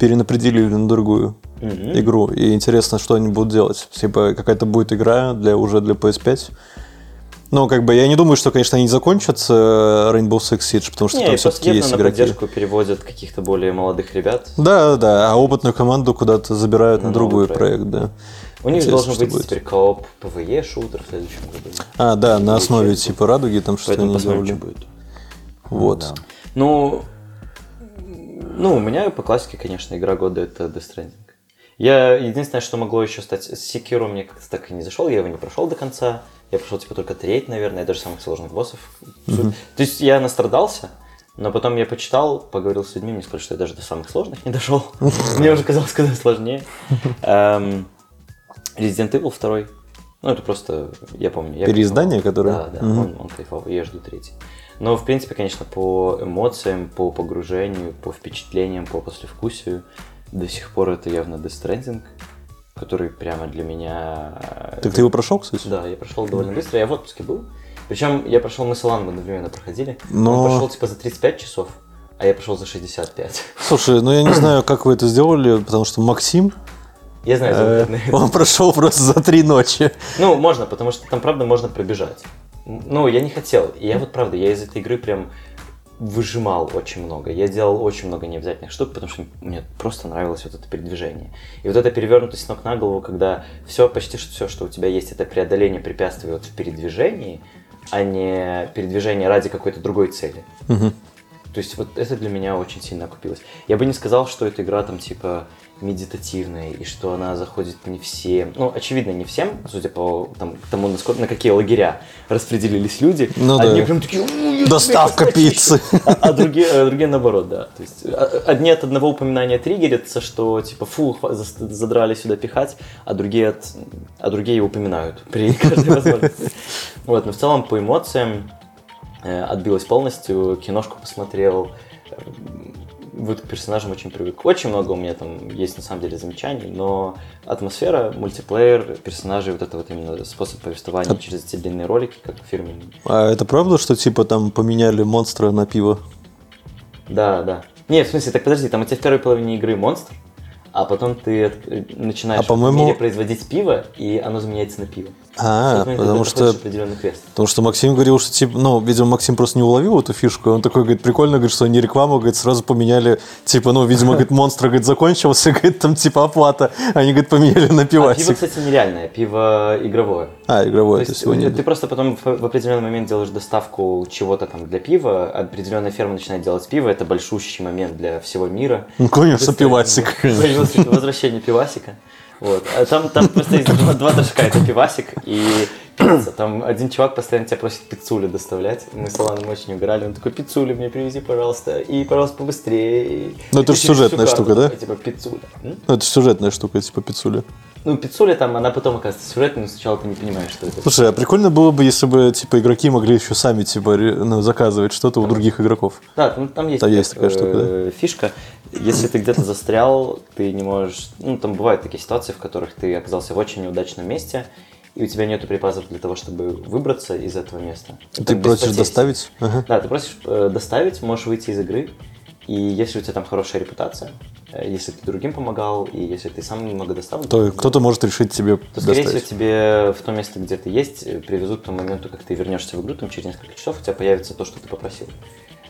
перенапределили на другую игру. И интересно, что они будут делать. Типа, какая-то будет игра для, уже для PS5. Ну, как бы, я не думаю, что, конечно, они закончат с э, Rainbow Six Siege, потому что Не, там все-таки есть на игроки. поддержку переводят каких-то более молодых ребят. Да, да, а опытную команду куда-то забирают на, На другой новый проект, да. У них Интересно, должен быть будет. теперь кооп PvE шутер в следующем году. А, да, на основе Получается. типа радуги там что-то они посмотрим, что будет. Вот. Да. Ну, ну, у меня по классике, конечно, игра года это Death Stranding. Я единственное, что могло еще стать Sekiro мне как-то так и не зашел, я его не прошел до конца. Я прошел типа только треть, наверное, даже самых сложных боссов. Суть- То есть я настрадался, но потом я почитал, поговорил с людьми, мне сказали, что я даже до самых сложных не дошел. [LAUGHS] Мне уже казалось куда сложнее. Эм, Resident Evil 2. Ну, это просто, я помню. Я Переиздание, которое? Да, да, он, он кайфовый, я жду третий. Но, в принципе, конечно, по эмоциям, по погружению, по впечатлениям, по послевкусию, до сих пор это явно Death Stranding, который прямо для меня... э, Так ты его прошел, кстати? Да, я прошел довольно быстро, я в отпуске был. Причем я прошел, мы с Аланом одновременно проходили. Но- Он прошел типа за 35 часов, а я прошел за 65. Слушай, ну я не [COUGHS] знаю, как вы это сделали, потому что Максим, Я знаю, за э, он прошел просто за три ночи. Ну, можно, потому что там, правда, можно пробежать. Ну, я не хотел. И я вот, правда, я из этой игры прям выжимал очень много. Я делал очень много необязательных штук, потому что мне просто нравилось вот это передвижение. И вот эта перевернутость с ног на голову, когда все, почти все, что у тебя есть, это преодоление препятствий вот в передвижении, а не передвижение ради какой-то другой цели. Мгм. То есть вот это для меня очень сильно окупилось. Я бы не сказал, что эта игра там типа медитативная и что она заходит не всем. Ну, очевидно, не всем, судя по там, тому, насколько, на какие лагеря распределились люди. Ну Одни да. прям такие «У, я тебя Доставка сейчас почищу». пиццы. А, а другие, а другие наоборот, да. То есть а- одни от одного упоминания триггерятся, что типа фу, задрали сюда пихать, а другие, от, а другие упоминают при [LAUGHS] каждой возможности. Вот, но в целом по эмоциям э, отбилось полностью, киношку посмотрел, вот к персонажам очень привык. Очень много у меня там есть на самом деле замечаний, но атмосфера, мультиплеер, персонажи, вот это вот именно способ повествования через эти длинные ролики, как фирменные. А это правда, что типа там поменяли монстра на пиво? Да, да. Не, в смысле, так подожди, там у тебя в первой половине игры монстр, а потом ты начинаешь А, по-моему- в мире производить пиво, и оно заменяется на пиво. А, потому что... Потому что Максим говорил, что типа, ну, видимо, Максим просто не уловил эту фишку. Он такой, говорит, прикольно, говорит, что они рекламу, говорит, сразу поменяли, типа, ну, видимо, говорит, монстр, говорит, закончился, [LAUGHS] говорит, там, типа, оплата. Они, говорит, поменяли на А пиво, кстати, нереальное, пиво игровое. А, игровое, То есть сегодня. ты просто потом в, определенный момент делаешь доставку чего-то там для пива, определенная ферма начинает делать пиво, это большущий момент для всего мира. Ну, конечно, Быстро пивасик. Появилось это возвращение пивасика. Вот. А там, там просто есть два, два движка, это пивасик и пицца. Там один чувак постоянно тебя просит пиццулю доставлять. Мы с Аланом очень угорали. Он такой, пиццулю мне привези, пожалуйста. И, пожалуйста, побыстрее. Ну, это И ж через сюжетная штука, да? Типа, пиццуля. Ну, это сюжетная штука, типа, пиццуля. Ну, пиццуля там, она потом оказывается сюжетной, но сначала ты не понимаешь, что это. Слушай, а прикольно было бы, если бы, типа, игроки могли еще сами, типа, ну, заказывать что-то у других игроков. Да, там, там есть, Там такая, есть такая штука, э, фишка. Если ты где-то застрял, ты не можешь... Ну, там бывают такие ситуации, в которых ты оказался в очень неудачном месте, и у тебя нету припасов для того, чтобы выбраться из этого места. Ты Там просишь доставить? Ага. Да, ты просишь э, доставить, можешь выйти из игры, и если у тебя там хорошая репутация, э, если ты другим помогал, и если ты сам немного доставил, То кто-то может решить тебе то, скорее всего, доставить. тебе в то место, где ты есть, э, привезут к тому моменту, как ты вернешься в игру, там через несколько часов у тебя появится то, что ты попросил.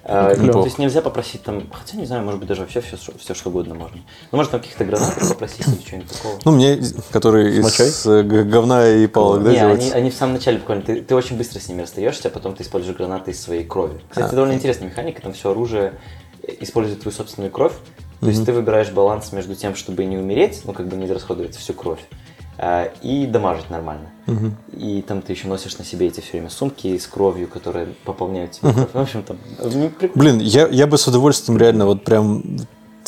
Неплохо. то есть нельзя попросить там, хотя не знаю, может быть даже вообще все, все что угодно можно. Ну, может там каких-то гранатов попросить или что-нибудь такого. Ну, мне, который Мочой? из г- говна и палок, да, не, делать? они, они в самом начале буквально, ты, ты очень быстро с ними расстаешься, а потом ты используешь гранаты из своей крови. Кстати, А. это довольно интересная механика, там все оружие использует твою собственную кровь. То есть ты выбираешь баланс между тем, чтобы не умереть, ну как бы не расходовать всю кровь, а, и дамажить нормально. И там ты еще носишь на себе эти все время сумки с кровью, которые пополняют тебе кровь. Ну, В общем, там ну. Блин, я, я бы с удовольствием реально вот прям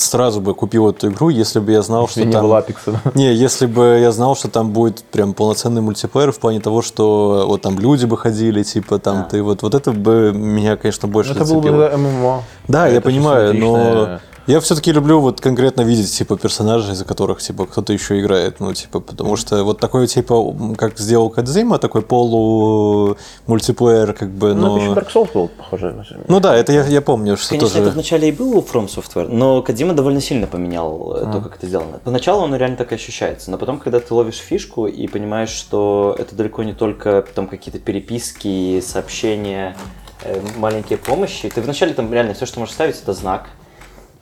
сразу бы купил эту игру, если бы я знал, [LAUGHS] что Если не там... было Апекса. Не, если бы я знал, что там будет прям полноценный мультиплеер в плане того, что вот там люди бы ходили, типа там А. ты вот вот это бы меня, конечно, больше Это было бы зацепило. да, ММО. Да, я Это понимаю, но. Я все-таки люблю вот конкретно видеть типа персонажей, за которых типа кто-то еще играет, ну типа потому что вот такой типа как сделал Кадзима, такой полу мультиплеер как бы, Ну, это еще но Dark Souls был похоже. ну да, это я, я помню, что Конечно, тоже это вначале и было у From Software, но Кадима довольно сильно поменял э, то, как это сделано. Поначалу оно реально так и ощущается, но потом, когда ты ловишь фишку и понимаешь, что это далеко не только там какие-то переписки, сообщения, э, маленькие помощи, ты вначале там реально все, что можешь ставить, это знак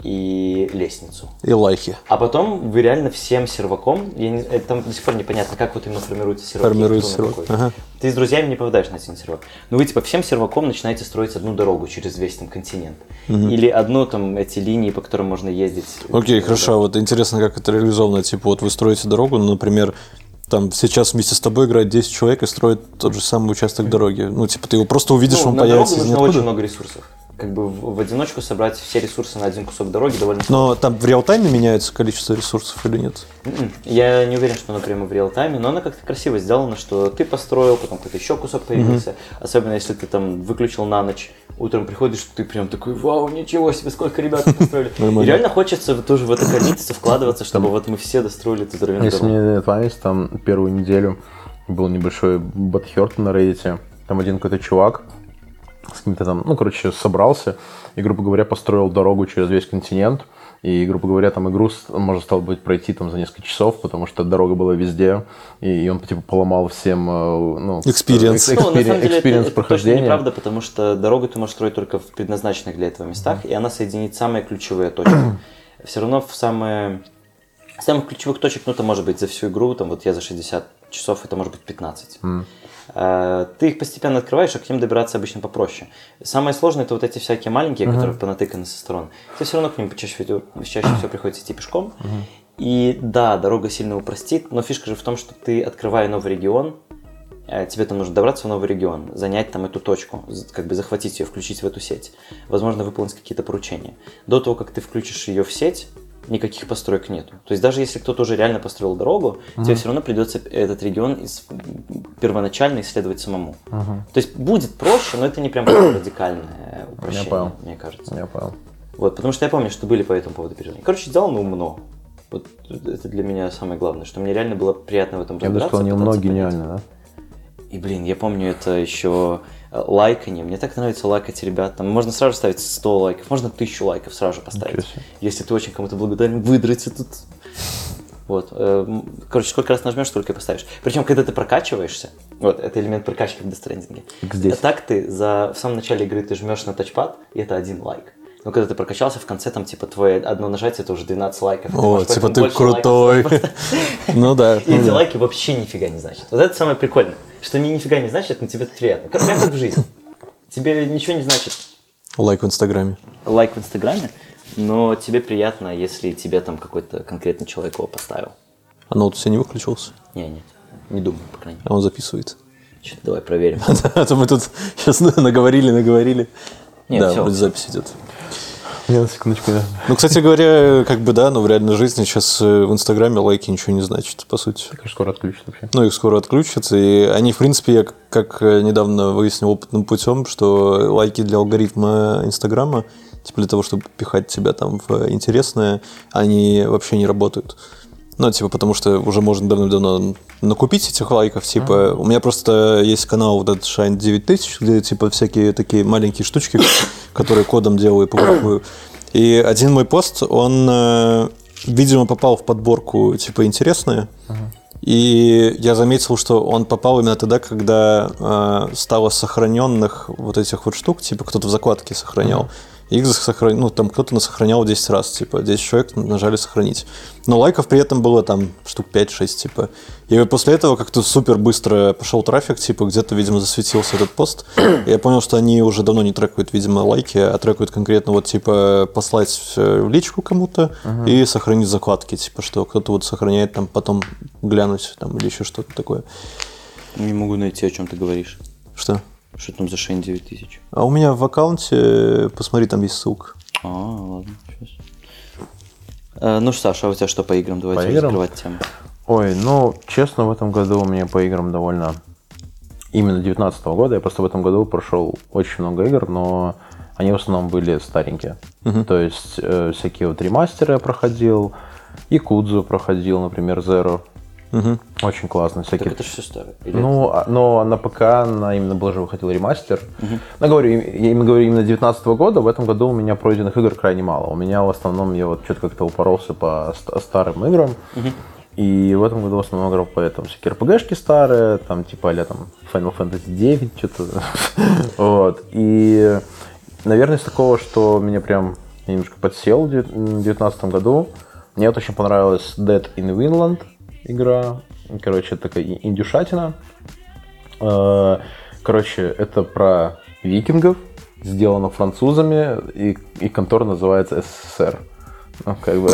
и лестницу. и лайки. А потом вы реально всем серваком, я не- э, там до сих пор непонятно, как вот именно формируется сервак. Формируется сервак, какой. ага. Ты с друзьями не попадаешь на один сервак. Но вы типа всем серваком начинаете строить одну дорогу через весь там континент. Или одну там эти линии, по которым можно ездить. Окей, хорошо. А вот интересно, как это реализовано. Типа, вот вы строите дорогу, ну, например, там сейчас вместе с тобой играет 10 человек и строит тот же самый участок дороги. Ну, типа, ты его просто увидишь, Ну, он на дорогу появится из нужно ниоткуда. очень много ресурсов. Как бы в, в одиночку собрать все ресурсы на один кусок дороги довольно Но там в реал-тайме меняется количество ресурсов или нет? М-м. Я не уверен, что напрямую в реал-тайме, но она как-то красиво сделана, что ты построил, потом какой-то еще кусок появился. Особенно если ты там выключил на ночь, утром приходишь, ты прям такой, вау, ничего себе, сколько ребят построили. [LAUGHS] И реально хочется тоже в это количество вкладываться, чтобы вот мы все достроили эту здоровенную Если мне память, там первую неделю был небольшой бадхерт на Reddit. Там один какой-то чувак с каким-то там, ну, короче, собрался и, грубо говоря, построил дорогу через весь континент. И, грубо говоря, там игру можно стало быть пройти там за несколько часов, потому что дорога была везде, и, он типа поломал всем, э, ну, Experience. Ну, на самом экспери- деле, это, прохождения. неправда, потому что дорогу ты можешь строить только в предназначенных для этого местах, и она соединит самые ключевые точки. [CLEARS THROAT] Все равно в самые... Самых ключевых точек, ну, это может быть за всю игру, там вот я за 60 часов, это может быть 15. Э, Ты их постепенно открываешь, а к ним добираться обычно попроще. Самое сложное это вот эти всякие маленькие, которые понатыканы со сторон. Тебе все равно к ним чаще, всего- чаще всего приходится идти пешком. И да, дорога сильно упростит, но фишка же в том, что ты, открывая новый регион, э, тебе там нужно добраться в новый регион, занять там эту точку, как бы захватить ее, включить в эту сеть. Возможно, выполнить какие-то поручения. До того, как ты включишь ее в сеть, никаких построек нету. То есть даже если кто-то уже реально построил дорогу, тебе все равно придется этот регион первоначально исследовать самому. То есть будет проще, но это не прям радикальное упрощение, понял. мне кажется. Я понял. Вот, потому что я помню, что были по этому поводу переживания. Короче, сделано умно. Вот это для меня самое главное, что мне реально было приятно в этом Я бы разбираться. сказал, не умно, понять. гениально, да? И, блин, я помню это еще лайканье. Мне так нравится лайкать ребят. Там можно сразу ставить 100 лайков, можно 1000 лайков сразу поставить. Если ты очень кому-то благодарен, выдрать тут. Вот. э, м, Короче, сколько раз нажмешь, столько и поставишь. Причем, когда ты прокачиваешься, вот, это элемент прокачки в дестрендинге. Здесь. Так ты за, в самом начале игры ты жмешь на тачпад, и это один лайк. Но когда ты прокачался, в конце там, типа, твое одно нажатие, это уже 12 лайков. ты О, типа ты больше лайков крутой. [LAUGHS] Ну да. и ну эти лайки вообще нифига не значат. Вот это самое прикольное. Что они нифига не значат, но тебе приятно. Как, как в жизни. Тебе ничего не значит Лайк в Инстаграме. лайк в Инстаграме, но тебе приятно, если тебе там какой-то конкретный человек его поставил. А ноут у тебя не выключился? Не, нет. Не думаю, по крайней мере. А он записывает. Что-то давай проверим. [LAUGHS] А то мы тут сейчас наговорили, наговорили. Нет, Да, всё. вроде запись идет. Я на секундочку, да. Ну, кстати говоря, как бы да, но в реальной жизни сейчас э, в Инстаграме лайки ничего не значат, по сути. Конечно, скоро отключат вообще. Ну, их скоро отключат, и они, в принципе, я как э, недавно выяснил опытным путем, что лайки для алгоритма Инстаграма, типа для того, чтобы пихать тебя там в интересное, они вообще не работают. Ну, типа, потому что уже можно давно-давно накупить этих лайков. Типа, у меня просто есть канал вот этот Shine 9000, где, типа, всякие такие маленькие штучки, [COUGHS] которые кодом делаю и публикую. И один мой пост, он, э, видимо, попал в подборку, типа, интересные. И я заметил, что он попал именно тогда, когда э, стало сохраненных вот этих вот штук, типа кто-то в закладке сохранял. Их сохран... ну, там кто-то на сохранял 10 раз, типа, 10 человек нажали сохранить. Но лайков при этом было там штук 5-6, типа. И после этого как-то супер быстро пошел трафик, типа, где-то, видимо, засветился этот пост. И я понял, что они уже давно не трекают, видимо, лайки, а трекают конкретно вот, типа, послать э, в личку кому-то и сохранить закладки, типа, что кто-то вот сохраняет там потом глянуть там или еще что-то такое. Не могу найти, о чем ты говоришь. Что? Что там за Шейн 9000? А у меня в аккаунте, посмотри, там есть ссылка. А, ладно, сейчас. Э, ну что, Саша, а у тебя что по играм? Давайте По играм? раскрывать тему. Ой, ну, честно, в этом году у меня по играм довольно... Именно 19 года. Я просто в этом году прошел очень много игр, но они в основном были старенькие. То есть э, всякие вот ремастеры я проходил, Якудзу проходил, например, Zero. Очень классно. Так Всякие... это же все старое. Ну, а- но на ПК на именно был же выходил ремастер. Но говорю, им- я именно говорю именно 19 года. В этом году у меня пройденных игр крайне мало. У меня в основном я вот что-то как-то упоролся по ст- старым играм. И в этом году в основном играл по этому. Всякие РПГшки старые, там типа а там Final Fantasy 9, что-то. [LAUGHS] Вот. И, наверное, из такого, что меня прям я немножко подсел в 2019 году, мне вот очень понравилась Dead in Winland игра. Короче, это такая индюшатина. Э, Короче, это про викингов, сделано французами, и, и контора называется СССР. Ну, как бы.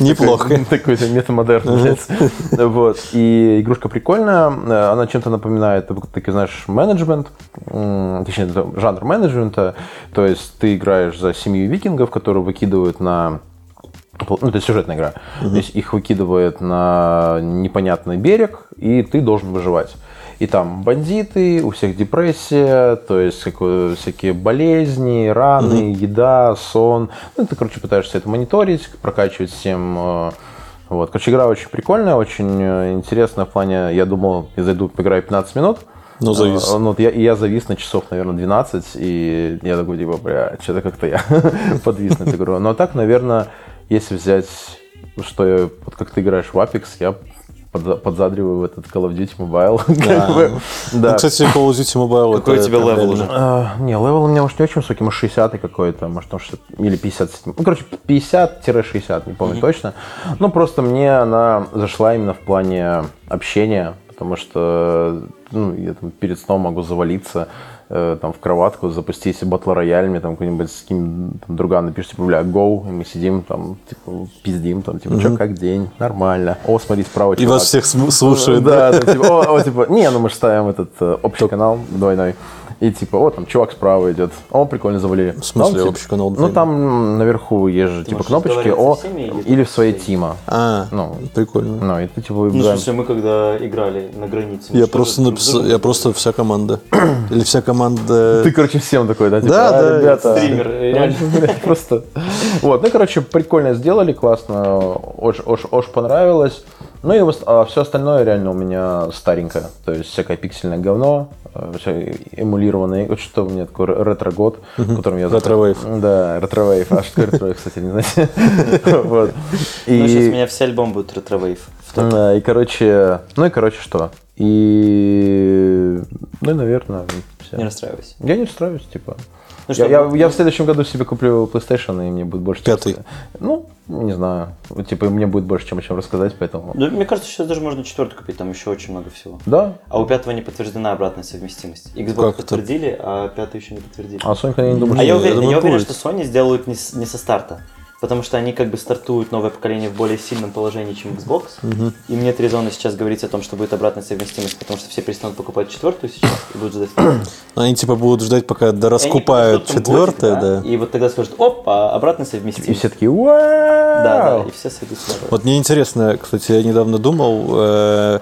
Неплохо. Такой-то метамодерн. получается. Вот. И игрушка прикольная. Она чем-то напоминает, такой, знаешь, менеджмент. Точнее, жанр менеджмента. То есть ты играешь за семью викингов, которые выкидывают на ну, это сюжетная игра. То есть их выкидывает на непонятный берег, и ты должен выживать. И там бандиты, у всех депрессия, то есть какое- всякие болезни, раны, еда, сон. Ну, ты, короче, пытаешься это мониторить, прокачивать всем. э, Вот. Короче, игра очень прикольная, очень э, интересная в плане, я думал, я зайду, поиграю 15 минут, Ну, завис. а, ну, вот я, я завис на часов, наверное, 12, и я такой, типа, бля, что-то как-то я [LAUGHS] подвис на эту игру. Но так, наверное, если взять, что я, вот как ты играешь в Apex, я подза- подзадриваю в этот Call of Duty Mobile. [LAUGHS] бы. Ну, Да. кстати, Call of Duty Mobile... Какой это у тебя прям левел уже? А, Не, левел у меня уж не очень высокий, может 60 какой-то, может там 60, или 57. Ну, короче, 50-60, не помню точно. Ну, просто мне она зашла именно в плане общения, потому что ну, я там перед сном могу завалиться там в кроватку, запустить батл рояль, мне там какой-нибудь с кем там, друган напишет, типа, бля, go, и мы сидим там, типа, пиздим, там, типа, что, как день, нормально. О, смотри, справа И чувак. вас всех слушают, Да, да, типа, о, о, типа, не, ну мы же ставим этот э, общий канал двойной. И типа, вот там чувак справа идет. О, прикольно завалили. В смысле Ну, типа, общий канал Ну там наверху есть же типа кнопочки о или в своей тима. А, Ну, прикольно. ну и ты типа Ну, в выбираем. смысле, мы когда играли на границе... Я просто друг я просто вся команда. [CLEARS THROAT] Или вся команда... Ты, короче, всем такой, да? Типа, Да, «А, да, ребята. стример, реально. [LAUGHS] Ну, Просто. Вот, ну, короче, прикольно сделали, классно, очень, очень, очень понравилось. Ну и все остальное реально у меня старенькое. То есть всякое пиксельное говно, э, эмулированное. Вот что у меня такой ретро-год, в котором я... Ретро-вейв. Да, ретро-вейв. А что такое ретро-вейв, кстати, не знаете? [LAUGHS] Вот. Ну, сейчас у меня все альбом будет ретро-вейв. Да, и, короче, ну и, короче, что? И, ну и, наверное, всё. Не расстраивайся. Я не расстраиваюсь, типа. Ну я, что, я, ну, я в следующем году себе куплю PlayStation, и мне будет больше... Пятый. Ну, не знаю. Вот, Типа, мне будет больше, чем о чем рассказать, поэтому... Да, мне кажется, сейчас даже можно четвертую купить, там еще очень много всего. Да. А у пятого не подтверждена обратная совместимость. Xbox Как это? подтвердили, а пятую еще не подтвердили. А Sony, я не думаю, А Не, я я уверен, думаю, я уверен, будет. что Sony сделают не с, не со старта. Потому что они как бы стартуют новое поколение в более сильном положении, чем Xbox. Им нет резона сейчас говорить о том, что будет обратная совместимость, потому что все перестанут покупать четвертую сейчас и будут ждать вторую. Они типа будут ждать, пока И раскупают годик, четвертое, да. И вот тогда скажут, опа, обратная И совместимость. все такие, вау! Да, да, и все сойдут с ума. Вот мне интересно, кстати, я недавно думал, э,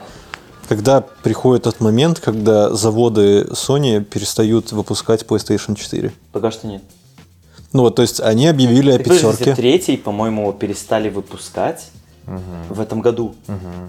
когда приходит тот момент, когда заводы Sony перестают выпускать PlayStation 4. Пока что нет. Ну вот, то есть они объявили о И подождите, пятерке третий, по-моему, перестали выпускать в этом году.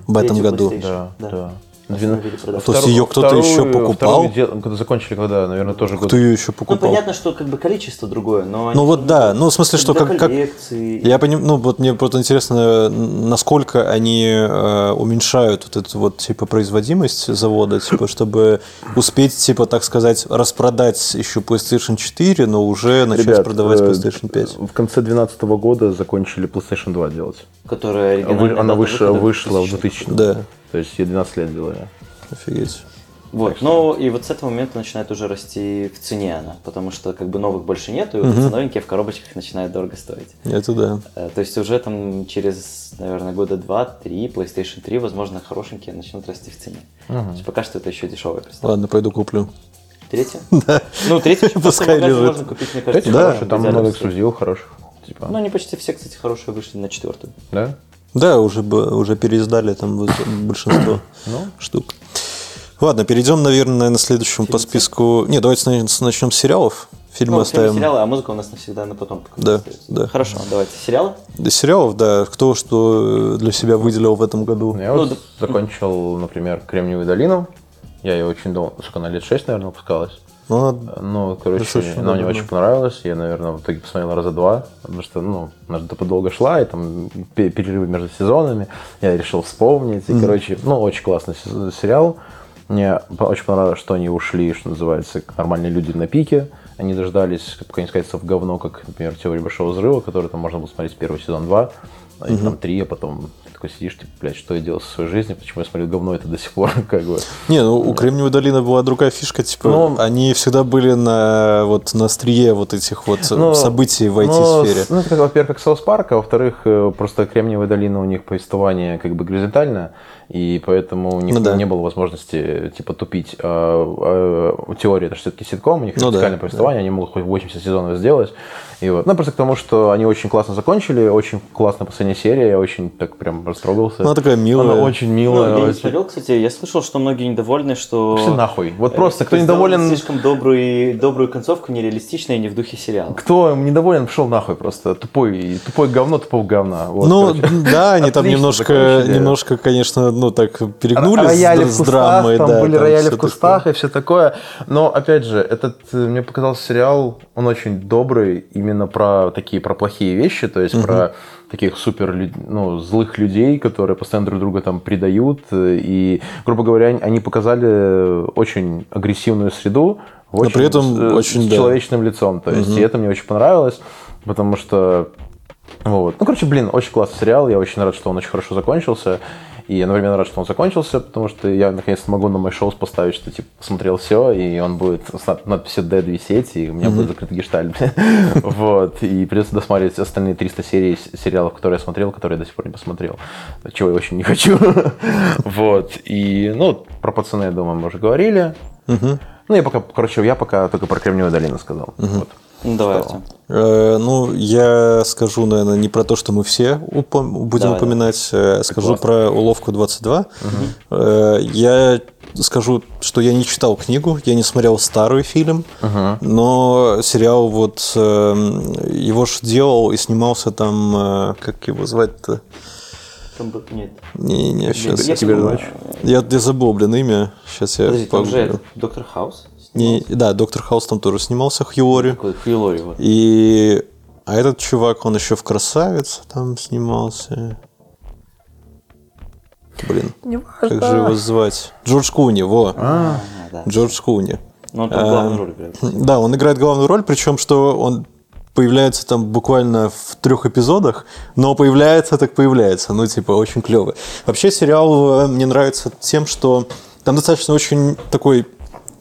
в этом году. Да, Да. да. Остановили продажу. То есть её кто-то еще покупал? Вторую дел- когда закончили, когда, наверное, тоже год. Кто ее еще Ну, покупал? понятно, что как бы количество другое, но... Ну вот да, ну в смысле, что как, как я понимаю, ну вот мне просто интересно, насколько они э, уменьшают вот эту вот типа производимость завода, типа чтобы успеть типа так сказать распродать еще PlayStation 4, но уже начать Ребят, продавать э, PlayStation 5. В конце 2012 года закончили PlayStation 2 делать. Которая Она дата вышла, в 2000. 2000 Да, То есть ей 12 лет делали. офигеть. Вот, ну и вот с этого момента начинает уже расти в цене она, потому что как бы новых больше нету, и вот эти новенькие в коробочках начинают дорого стоить. Это да. Э, То есть уже там через, наверное, года два-три PlayStation 3, возможно, хорошенькие начнут расти в цене. То есть пока что это еще дешевое представь. Ладно, пойду куплю. Третье? [LAUGHS] Да. Ну, третье [LAUGHS] еще просто в Пускай лежит. можно купить, мне кажется. Да, хорошие, там много эксклюзивов хороших. Типа. Ну, они почти все, кстати, хорошие вышли на четвертую. да? Да, уже, уже переиздали там [COUGHS] большинство [COUGHS] штук. Ладно, перейдем, наверное, на следующем по списку. Не, давайте нач- начнем с сериалов. Фильмы Ну, фильмы, оставим. сериалы, а музыка у нас навсегда на потом. Да, остается. да. Хорошо, давайте. Сериалы? До сериалов, да. Кто что для себя выделил в этом году? Я Ну, вот да. закончил, например, Кремниевую долину. Я ее очень долго, сколько она лет 6, наверное, выпускалась. Ну, она- Ну, короче, Достаточно она мне очень понравилась. Я, наверное, в итоге посмотрел раза два, потому что, ну, она же типа долго шла, и там пе- перерывы между сезонами. Я решил вспомнить. И, короче, ну, очень классный се- сериал. Мне очень понравилось, что они ушли, что называется, как нормальные люди на пике. Они дождались, пока не скатится в говно, как, например, теория большого взрыва, который там можно было смотреть первый сезон 2. Они там три, а потом такой сидишь, типа, блядь, что я делал со своей жизнью, почему я смотрю говно это до сих пор, [LAUGHS] как бы. Не, ну у Кремниевой долины была другая фишка, типа, Ну, они всегда были на вот на острие вот этих вот Ну, событий в ну, IT-сфере. с- Ну, это, как, во-первых, как South Park, а во-вторых, э, просто Кремниевая долина у них повествование как бы горизонтальное, и поэтому у них Ну да. не было возможности, типа, тупить. А, а, теория это все-таки ситком, у них Ну да, вертикальное повествование, они могут хоть 80 сезонов сделать. И вот. Ну, просто к тому, что они очень классно закончили, очень классно последняя серия, я очень так прям растрогался. Она такая милая. Она очень Ну, милая. я не смотрел, кстати, я слышал, что многие недовольны, что... Все нахуй. Вот просто, э, кто сделали недоволен, Слишком добрую, добрую концовку, нереалистичная и не в духе сериала. кто недоволен, пошел нахуй просто. Тупой, тупое говно тупого говна. Вот, ну, короче. да, они там немножко, немножко, конечно, ну так перегнули рояли с, в с кустах, драмой, там да, были там рояли в кустах и все такое. Но опять же, этот э, мне показался сериал, он очень добрый именно про такие про плохие вещи, то есть про таких супер ну, злых людей, которые постоянно друг друга там предают. э, И, грубо говоря, они- показали очень агрессивную среду, в Но при этом с, э, очень, с да. человечным лицом. То есть, и это мне очень понравилось, потому что вот. Ну, короче, блин, очень классный сериал. Я очень рад, что он очень хорошо закончился. И я одновременно рад, что он закончился, потому что я наконец-то могу на мой шоу поставить, что типа посмотрел все, и он будет с над- надписью Dead висеть, и у меня будет закрытый гештальт. [LAUGHS] Вот. И придется досмотреть остальные 300 серий сериалов, которые я смотрел, которые я до сих пор не посмотрел. Чего я очень не хочу. [LAUGHS] Вот. И, ну, про пацаны, я думаю, мы уже говорили. Ну, я пока, короче, я пока только про Кремниевую долину сказал. Вот. Ну, давай? Артем. Э, ну, я скажу, наверное, не про то, что мы все упом- будем Давай, упоминать, э, скажу про уловку 22. Э, я скажу, что я не читал книгу, я не смотрел старый фильм, но сериал вот э, его же делал и снимался там, э, как его звать-то? Нет. Не-не, сейчас. Я. Я, я забыл, блин, имя. Сейчас я Подожди, там же Доктор Хаус? Не, да, Доктор Хаус там тоже снимался, Хью Лори. Такой Хью Лори, вот. И а этот чувак, он еще в Красавице там снимался. Блин, как же его звать? Джордж Куни, во. А, да. Джордж Куни. Ну, он там главную роль играет. Да, он играет главную роль, причем что он появляется там буквально в трех эпизодах, но появляется так появляется, ну типа очень клевый. Вообще сериал э, мне нравится тем, что там достаточно очень такой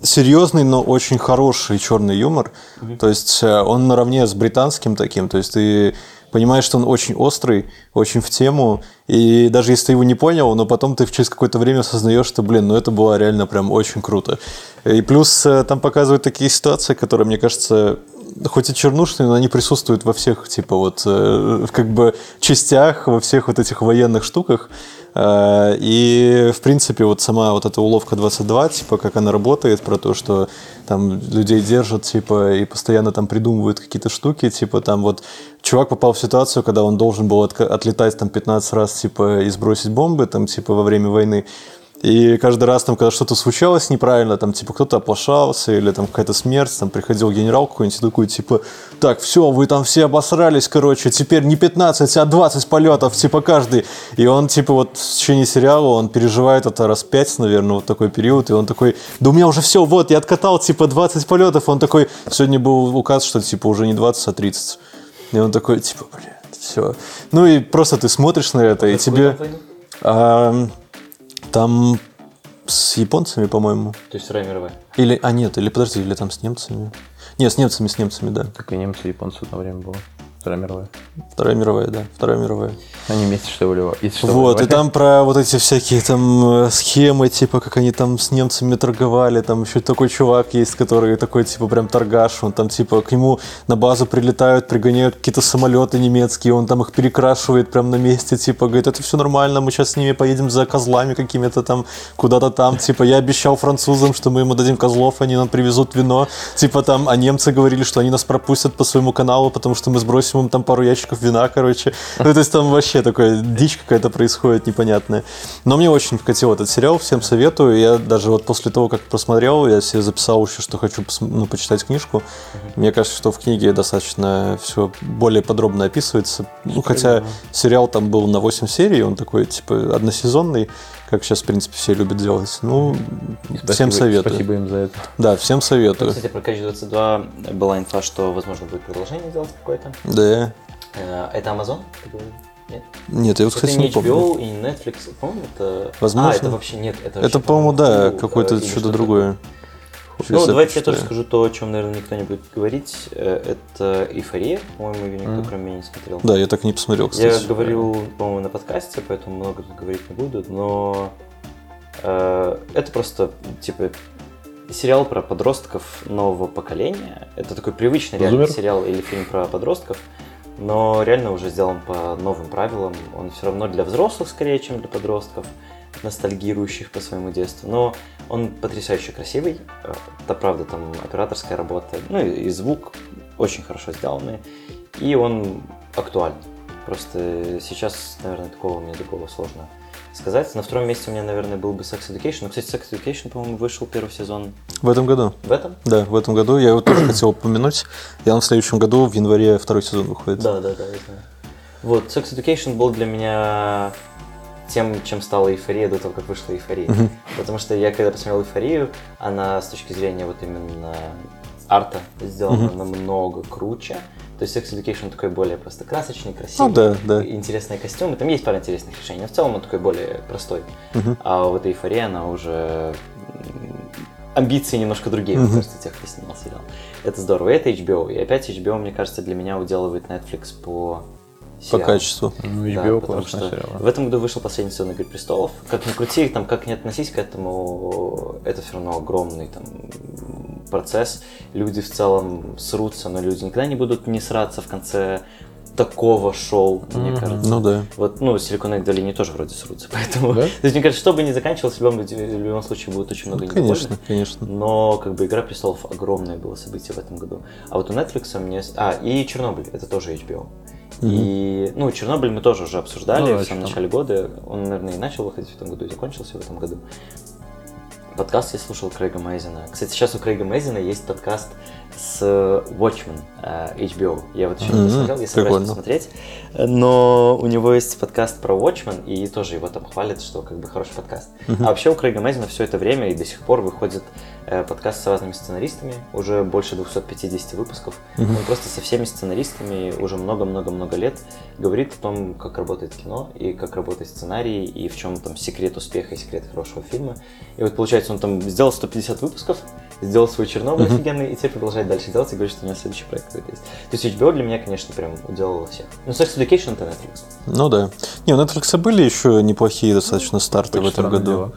серьезный, но очень хороший черный юмор. То есть э, он наравне с британским таким, то есть ты понимаешь, что он очень острый, очень в тему, и даже если ты его не понял, но потом ты через какое-то время осознаешь, что, блин, ну это было реально прям очень круто. И плюс э, там показывают такие ситуации, которые, мне кажется, хоть и чернушные, но они присутствуют во всех, типа, вот, э, как бы частях, во всех вот этих военных штуках. Э, И, в принципе, вот сама вот эта уловка 22, типа, как она работает, про то, что там людей держат, типа, и постоянно там придумывают какие-то штуки, типа, там вот чувак попал в ситуацию, когда он должен был отка- отлетать там 15 раз, типа, и сбросить бомбы, там, типа, во время войны. И каждый раз, там, когда что-то случалось неправильно, там, типа, кто-то оплошался, или там какая-то смерть, там, приходил генерал какой-нибудь и такой, типа, так, все, вы там все обосрались, короче, теперь не 15, а 20 полетов, типа, каждый. И он, типа, вот в течение сериала, он переживает это раз 5, наверное, вот такой период, и он такой, да у меня уже все, вот, я откатал, типа, 20 полетов, он такой, сегодня был указ, что, типа, уже не 20, а 30. И он такой, типа, блин, все. Ну и просто ты смотришь на это, и тебе... А, там с японцами, по-моему. То есть Вторая мировая. Или, а нет, или подожди, или там с немцами. Нет, с немцами, с немцами, да. Как и немцы, и японцы одно время было. Вторая мировая. Вторая мировая, да, Вторая мировая. Они вместе что воевали. Если что, вот, и там про вот эти всякие там э, схемы, типа, как они там с немцами торговали, там еще такой чувак есть, который такой, типа, прям торгаш, он там, типа, к нему на базу прилетают, пригоняют какие-то самолеты немецкие, он там их перекрашивает прям на месте, типа, говорит, это все нормально, мы сейчас с ними поедем за козлами какими-то там, куда-то там, типа, я обещал французам, что мы ему дадим козлов, они нам привезут вино, типа, там, а немцы говорили, что они нас пропустят по своему каналу, потому что мы сбросим им там пару ящиков вина, короче. Ну, то есть там вообще такая дичь какая-то происходит непонятная. Но мне очень вкатил этот сериал, всем советую. Я даже вот после того, как посмотрел, я себе записал еще, что хочу ну, почитать книжку. Мне кажется, что в книге достаточно все более подробно описывается. Ну, хотя сериал там был на 8 серий, он такой, типа, односезонный, как сейчас, в принципе, все любят делать. Ну, Спасибо- всем советую. Спасибо им за это. Да, всем советую. кстати, про Кач 22 была инфа, что, возможно, будет продолжение делать какое-то. Да. Э, Это Amazon? Нет? Нет, я вот, Это кстати, не не помню. HBO и не Netflix, по-моему, это... Возможно. А, это вообще нет, это Это, по-моему, да, какое-то э, что-то что-то другое. Ну, давайте я тоже скажу то, о чем, наверное, никто не будет говорить. Э, Это «Эйфория», по-моему, ее никто, Мгм. кроме меня, не смотрел. Да, я так и не посмотрел, кстати. Я говорил, по-моему, на подкасте, поэтому много тут говорить не буду, но э, это просто, типа, сериал про подростков нового поколения. Это такой привычный Зумер? сериал или фильм про подростков, но реально уже сделан по новым правилам. Он все равно для взрослых скорее, чем для подростков, ностальгирующих по своему детству. Но он потрясающе красивый. Это правда, там операторская работа, ну и, и звук очень хорошо сделанный. И он актуальный. Просто сейчас, наверное, такого мне другого сложно сказать. На втором месте у меня, наверное, был бы Sex Education. Но, кстати, Sex Education, по-моему, вышел первый сезон В этом году. в этом. Да, в этом году. Я его тоже хотел упомянуть. И он в следующем году, в январе, второй сезон выходит. Да, да, да, я знаю. Вот, Sex Education был для меня тем, чем стала эйфория до того, как вышла эйфория. Потому что я, когда посмотрел эйфорию, она с точки зрения вот именно арта сделана намного круче. То есть Sex Education такой более просто красочный, красивый, Ну да, да. интересные костюмы. Там есть пара интересных решений, но в целом он такой более простой. А вот эйфория, она уже амбиции немножко другие, мне Мгм. кажется, тех, кто снимал сериал. Это здорово. И это HBO. И опять HBO, мне кажется, для меня уделывает Netflix по По качеству. Ну, Да, HBO потому классный что сериал. В этом году вышел последний сезон Игры престолов. Как ни крути, там, как не относись к этому, это все равно огромный там, процесс. Люди в целом срутся, но люди никогда не будут не сраться в конце такого шоу, мне Мгм. кажется. Ну да. Вот, ну, Силиконовой долине тоже вроде срутся, [LAUGHS] поэтому... Да? То есть, мне кажется, что бы ни заканчивалось, в любом, в любом случае будет очень много Ну, конечно, конечно. Но, как бы, «Игра престолов» огромное было событие в этом году. А вот у Netflix мне... А, и «Чернобыль», это тоже HBO. И, ну, «Чернобыль» мы тоже уже обсуждали Ну, в самом начале года. Он, наверное, и начал выходить в этом году, и закончился в этом году. Подкаст я слушал Крейга Мейзена. Кстати, сейчас у Крейга Мейзена есть подкаст с Watchmen э, HBO. Я вот еще не Мгм, посмотрел, я собираюсь посмотреть. Но у него есть подкаст про Watchmen, и тоже его там хвалят, что как бы хороший подкаст. А вообще у Крейга Мейзена все это время и до сих пор выходит э, подкаст с разными сценаристами, уже больше 250 выпусков. Он просто со всеми сценаристами уже много-много-много лет говорит о том, как работает кино, и как работает сценарий, и в чем там секрет успеха и секрет хорошего фильма. И вот получается, он там сделал 150 выпусков, сделал свой Чернобыль офигенный, и теперь продолжает дальше делать и говорит, что у него следующий проект какой-то есть. То есть HBO для меня, конечно, прям уделала всех. Ну, Sex Education это Netflix. Ну да. Не, у Netflix были еще неплохие достаточно старты в Очень этом странные году. дела.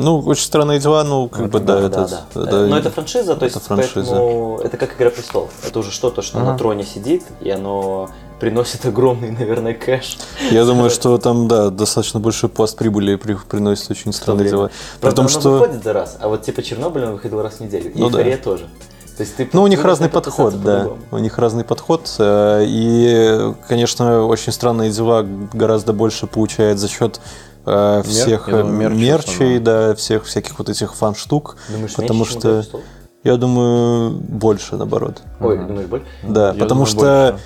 Ну, очень странные дела, ну, как бы, да, это... да. это- Но это франшиза, то это есть франшиза. поэтому это как Игра престолов. Это уже что-то, что на Ага. троне сидит, и оно приносит огромный, наверное, кэш. Я думаю, что там, да, достаточно большой пласт прибыли при- приносит очень странные дела. При том, что... выходит за раз, а вот типа Чернобыль он выходил раз в неделю, и Ну да. Эйфория тоже. То есть ты Ну, у них разный подход, да. У них разный подход. э, И, конечно, очень странные дела гораздо больше получает за счет э, всех думаю, в мерчей, да, всех всяких вот этих фан-штук. Думаешь, потому меньше, чем «Игра что, престолов»? я думаю, больше, наоборот. Ой, думаешь, боль? Да, Я потому думаю, что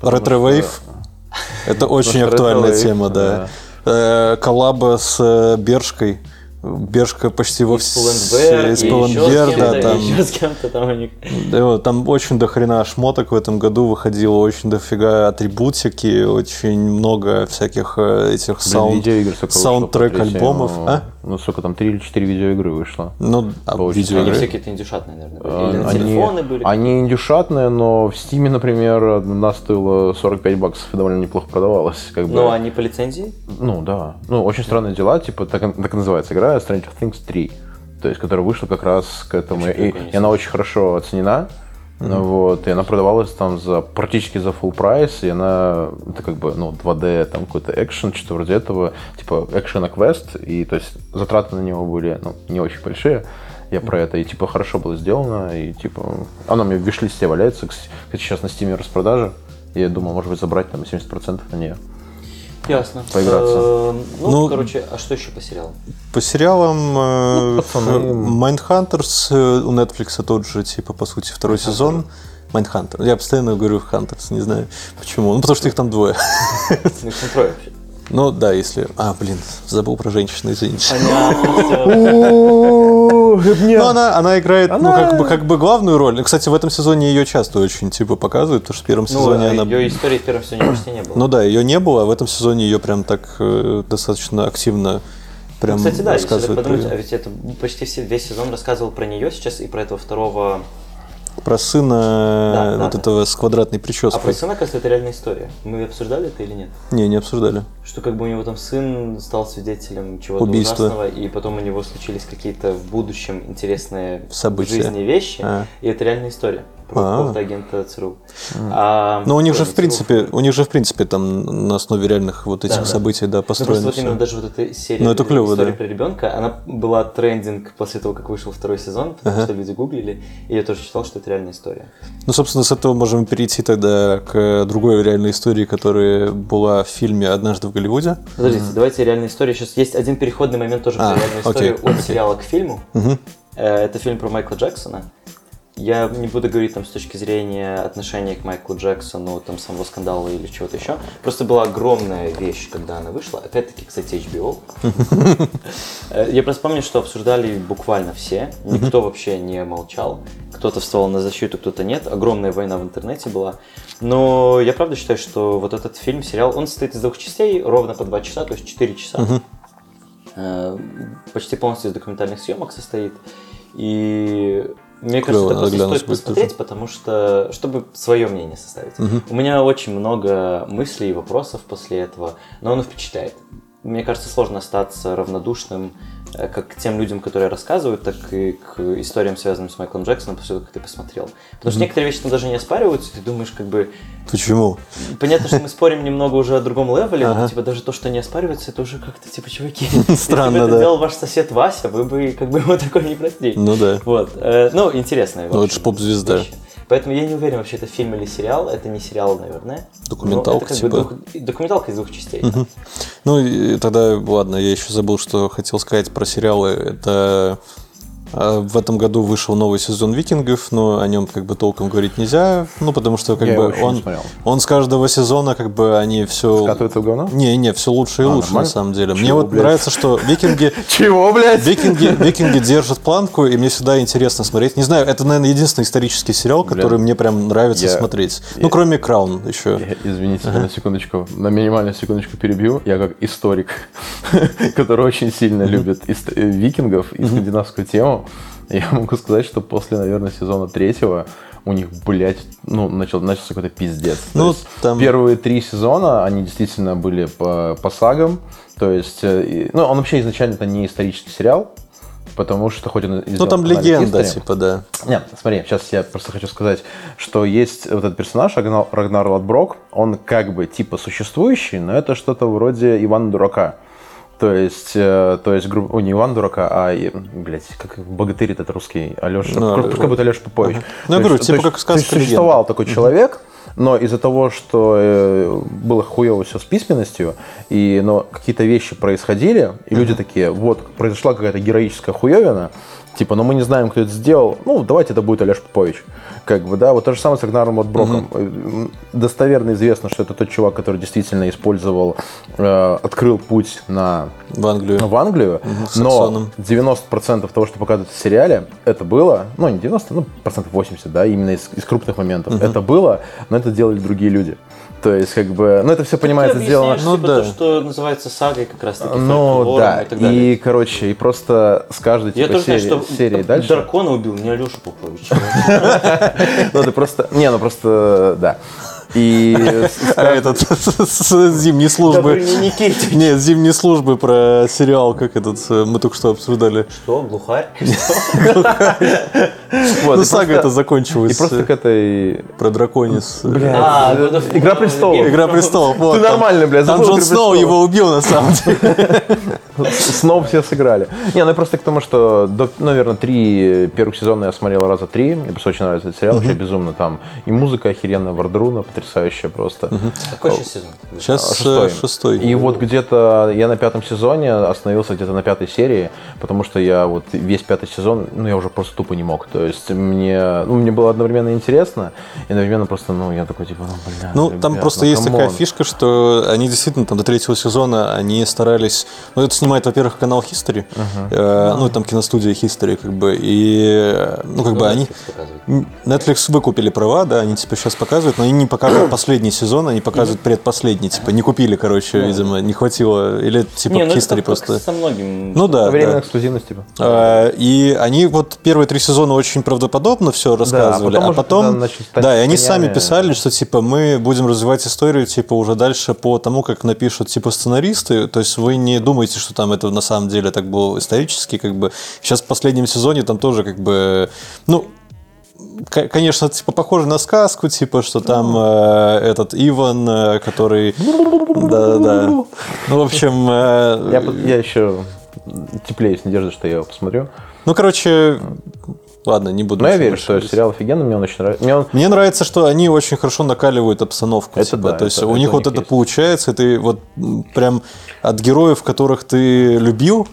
больше. Ретро-вейв это [LAUGHS] очень актуальная тема, да. Э, Коллаба с э, Bershka. Bershka почти во все... Из Pull&Bear, да, там... еще с кем-то там у них. Да, вот, там очень дохрена шмоток в этом году выходило, очень дофига атрибутики, очень много всяких э, этих Блин, саунд, саундтрек альбомов. А? Ну, сколько там, три или четыре видеоигры вышло. Ну, а, Очень Они видеоигры. все какие-то индюшатные, наверное, были. А, Или они- телефоны были. Они индюшатные, но в Стиме, например, одна стоила 45 баксов и довольно неплохо продавалась. Как бы. Но они по лицензии? Ну, да. Ну, очень странные дела, типа, так, так и называется игра Stranger Things 3. То есть, которая вышла как раз к этому. И, и она очень хорошо оценена. Ну, Вот, и она продавалась там за практически за full прайс, и она, это как бы, ну, 2D, там какой-то экшен, что-то вроде этого, типа экшена квест, и то есть затраты на него были, ну, не очень большие, я про это, и типа хорошо было сделано, и типа, она меня в виш-листе валяется, кстати, сейчас на стиме распродажа, я думал, может быть, забрать там 70% на нее. Ясно. Поиграться. Э, Ну, Ну, короче, а что еще по сериалам? По сериалам э, Ну. Mindhunters э, у Netflix тот же, типа, по сути, второй сезон. Mindhunter. Я постоянно говорю Hunters, не знаю почему. Ну, потому что их там двое. Ну, их там трое вообще. Ну, да, если... А, блин, забыл про женщину, извините. Понятно, всё. Ну, она, она играет, ну, Она- как бы, как бы главную роль. Кстати, в этом сезоне ее часто очень, типа, показывают, потому что в первом Ну, сезоне она... ее истории в первом сезоне почти не было. Ну да, ее не было, а в этом сезоне ее прям так э, достаточно активно прям Ну, Кстати, да, если так подумать, а ведь это почти все, весь сезон рассказывал про нее сейчас и про этого второго. Про сына Да, да, вот да. этого с квадратной А прической. про сына, кажется, это реальная история. Мы обсуждали это или нет? Не, не обсуждали. Что как бы у него там сын стал свидетелем чего-то Убийства. ужасного, и потом у него случились какие-то в будущем интересные События. в жизни вещи, А. и это реальная история А. какого-то агента ЦРУ. А, Но у них же, в принципе, у них же, в принципе, там на основе реальных вот этих Да, событий, да, Ну, просто построено вот именно даже вот эта серия Ну, это история да. про ребенка, она была трендинг после того, как вышел второй сезон, потому Ага. что люди гуглили, и я тоже читал, что это реальная история. Ну, собственно, с этого можем перейти тогда к другой реальной истории, которая была в фильме «Однажды в Голливуде». Подождите, давайте реальная история. Сейчас есть один переходный момент тоже А, про реальную окей, историю от сериала к фильму. Э, Это фильм про Майкла Джексона. Я не буду говорить там с точки зрения отношения к Майклу Джексону, там самого скандала или чего-то еще. Просто была огромная вещь, когда она вышла. Опять-таки, кстати, HBO. [LAUGHS] Я просто помню, что обсуждали буквально все. Никто вообще не молчал. Кто-то вставал на защиту, кто-то нет. Огромная война в интернете была. Но я правда считаю, что вот этот фильм, сериал, он состоит из двух частей, ровно по два часа, то есть четыре часа. Э, Почти полностью из документальных съемок состоит. И мне Клёво, кажется, это просто стоит посмотреть, тоже. потому что, чтобы свое мнение составить. У меня очень много мыслей и вопросов после этого, но оно впечатляет. Мне кажется, сложно остаться равнодушным как к тем людям, которые рассказывают, так и к историям, связанным с Майклом Джексоном, после того, как ты посмотрел. Потому что некоторые вещи там даже не оспариваются, ты думаешь, как бы, Почему? Понятно, что мы спорим немного уже о другом левеле, Ага. но типа даже то, что не оспаривается, это уже как-то типа, чуваки, [LAUGHS] если Странно, бы это делал ваш сосед Вася, вы бы как бы его [LAUGHS] такое не простили. Ну да. Вот. э, Ну, интересная. в Ну, это Поэтому я не уверен, вообще это фильм или сериал. Это не сериал, наверное. Документалка, это как бы типа. двух- Документалка из двух частей. да. Ну, и тогда, ладно, я еще забыл, что хотел сказать про сериалы. Это в этом году вышел новый сезон «Викингов», но о нем как бы толком говорить нельзя, ну, потому что как Я бы он, он с каждого сезона как бы они все... Скатывается в говно? Не, не, все лучше и А, лучше, на нормально? самом деле. Мне Чего, вот блядь? нравится, что «Викинги» [LAUGHS] Чего, блядь? Викинги, викинги держат планку, и мне всегда интересно смотреть. Не знаю, это, наверное, единственный исторический сериал, который мне прям нравится я- смотреть. я- Ну, кроме Краун еще. Я- Извините, на секундочку, на минимальную секундочку перебью. Я как историк, [LAUGHS] который очень сильно любит э, викингов и скандинавскую тему, я [LAUGHS] могу сказать, что после, наверное, сезона третьего у них, блядь, ну, начал, начался какой-то пиздец. То Ну, есть там- Первые три сезона, они действительно были по, по сагам. То есть, э, ну, он вообще изначально это не исторический сериал, потому что хоть он... Ну, там легенда, типа, да. Нет, смотри, сейчас я просто хочу сказать, что есть вот этот персонаж Рагнар, Лотброк, он как бы типа существующий, но это что-то вроде Ивана Дурака. То есть, э, то есть, грубо, о, не Иван Дурака, а, и, блядь, как богатырь этот русский, Алеша, Ну, ну, пускай будет Алеша Попович. Ну, я говорю, типа как сказка Существовал легенда. такой человек, но из-за того, что э, было хуево все с письменностью, и, но какие-то вещи происходили, и люди такие, вот, произошла какая-то героическая хуевина, типа, но мы не знаем, кто это сделал, ну, давайте это будет Олеж Попович. Как бы, да, вот то же самое с Рагнаром Отброком. Э, Достоверно известно, что это тот чувак, который действительно использовал, э, открыл путь на В Англию. в Англию, с но Саксоном. 90% того, что показывают в сериале, это было, ну не 90, ну процентов 80, да, именно из, из крупных моментов. Это было, но это делали другие люди. То есть, как бы, ну это все понимается, Ты сделано. объясняешь, Ну, типа, да. то, что называется сагой как раз таки, Ну да, и так далее. и короче, и просто с каждой Я типа, тоже знаю, серии, что серии дальше. дракона убил, не Алеша Попович. [LAUGHS] Ну это просто, не, ну просто, да. И с- этот [LAUGHS] с зимней службы. Нет, зимней службы про сериал, как этот, э, мы только что обсуждали. Что, глухарь? [LAUGHS] Ну, и сага просто- это закончилась. И просто э, к этой... Про драконис. А, War, Игра престолов. Игра престолов. Ты нормально, блядь, Там Джон «Игру Сноу престолов». его убил, на самом [LAUGHS] деле. Снова все сыграли. Не, ну я просто к тому, что, наверное, три первых сезона я смотрел раза три. Мне просто очень нравится этот сериал, вообще безумно. Там и музыка охеренная, Wardruna, потрясающая. Потрясающая просто. Какой сейчас сезон? Сейчас А, Шестой. шестой. И вот где-то я на пятом сезоне остановился где-то на пятой серии, потому что я вот весь пятый сезон, ну, я уже просто тупо не мог. То есть мне, ну, мне было одновременно интересно, и одновременно просто, ну, я такой, типа, ну, бля, Ну, ребят, там просто ну, есть такая come on. фишка, что они действительно там до третьего сезона они старались. Ну, это снимает, во-первых, канал History, э, ну, там киностудия History, как бы, и ну, как бы они. Netflix выкупили права, да, они типа сейчас показывают, но они не показывают последний сезон, они показывают предпоследний, типа не купили, короче, видимо, не хватило, или типа Не, ну это History просто. со многим. Ну да, Временная да. эксклюзивность, типа. А, И они вот первые три сезона очень правдоподобно все рассказывали, потом а потом, когда начали стать да, и они сами писали, что типа мы будем развивать историю типа уже дальше по тому, как напишут типа сценаристы, то есть вы не думаете, что там это на самом деле так было исторически, как бы сейчас в последнем сезоне там тоже как бы, ну Конечно, типа похоже на сказку, типа, что там э, этот Иван, э, который, да, да, ну в общем, э, Я, я еще теплее с надеждой, что я его посмотрю. ну короче, ладно, не буду. Но я верю, что сериал офигенный, мне он очень нравится. Мне он Мне нравится, что они очень хорошо накаливают обстановку. Это типа. да, То есть это- у это них вот это есть. получается, и ты вот прям от героев, которых ты любил,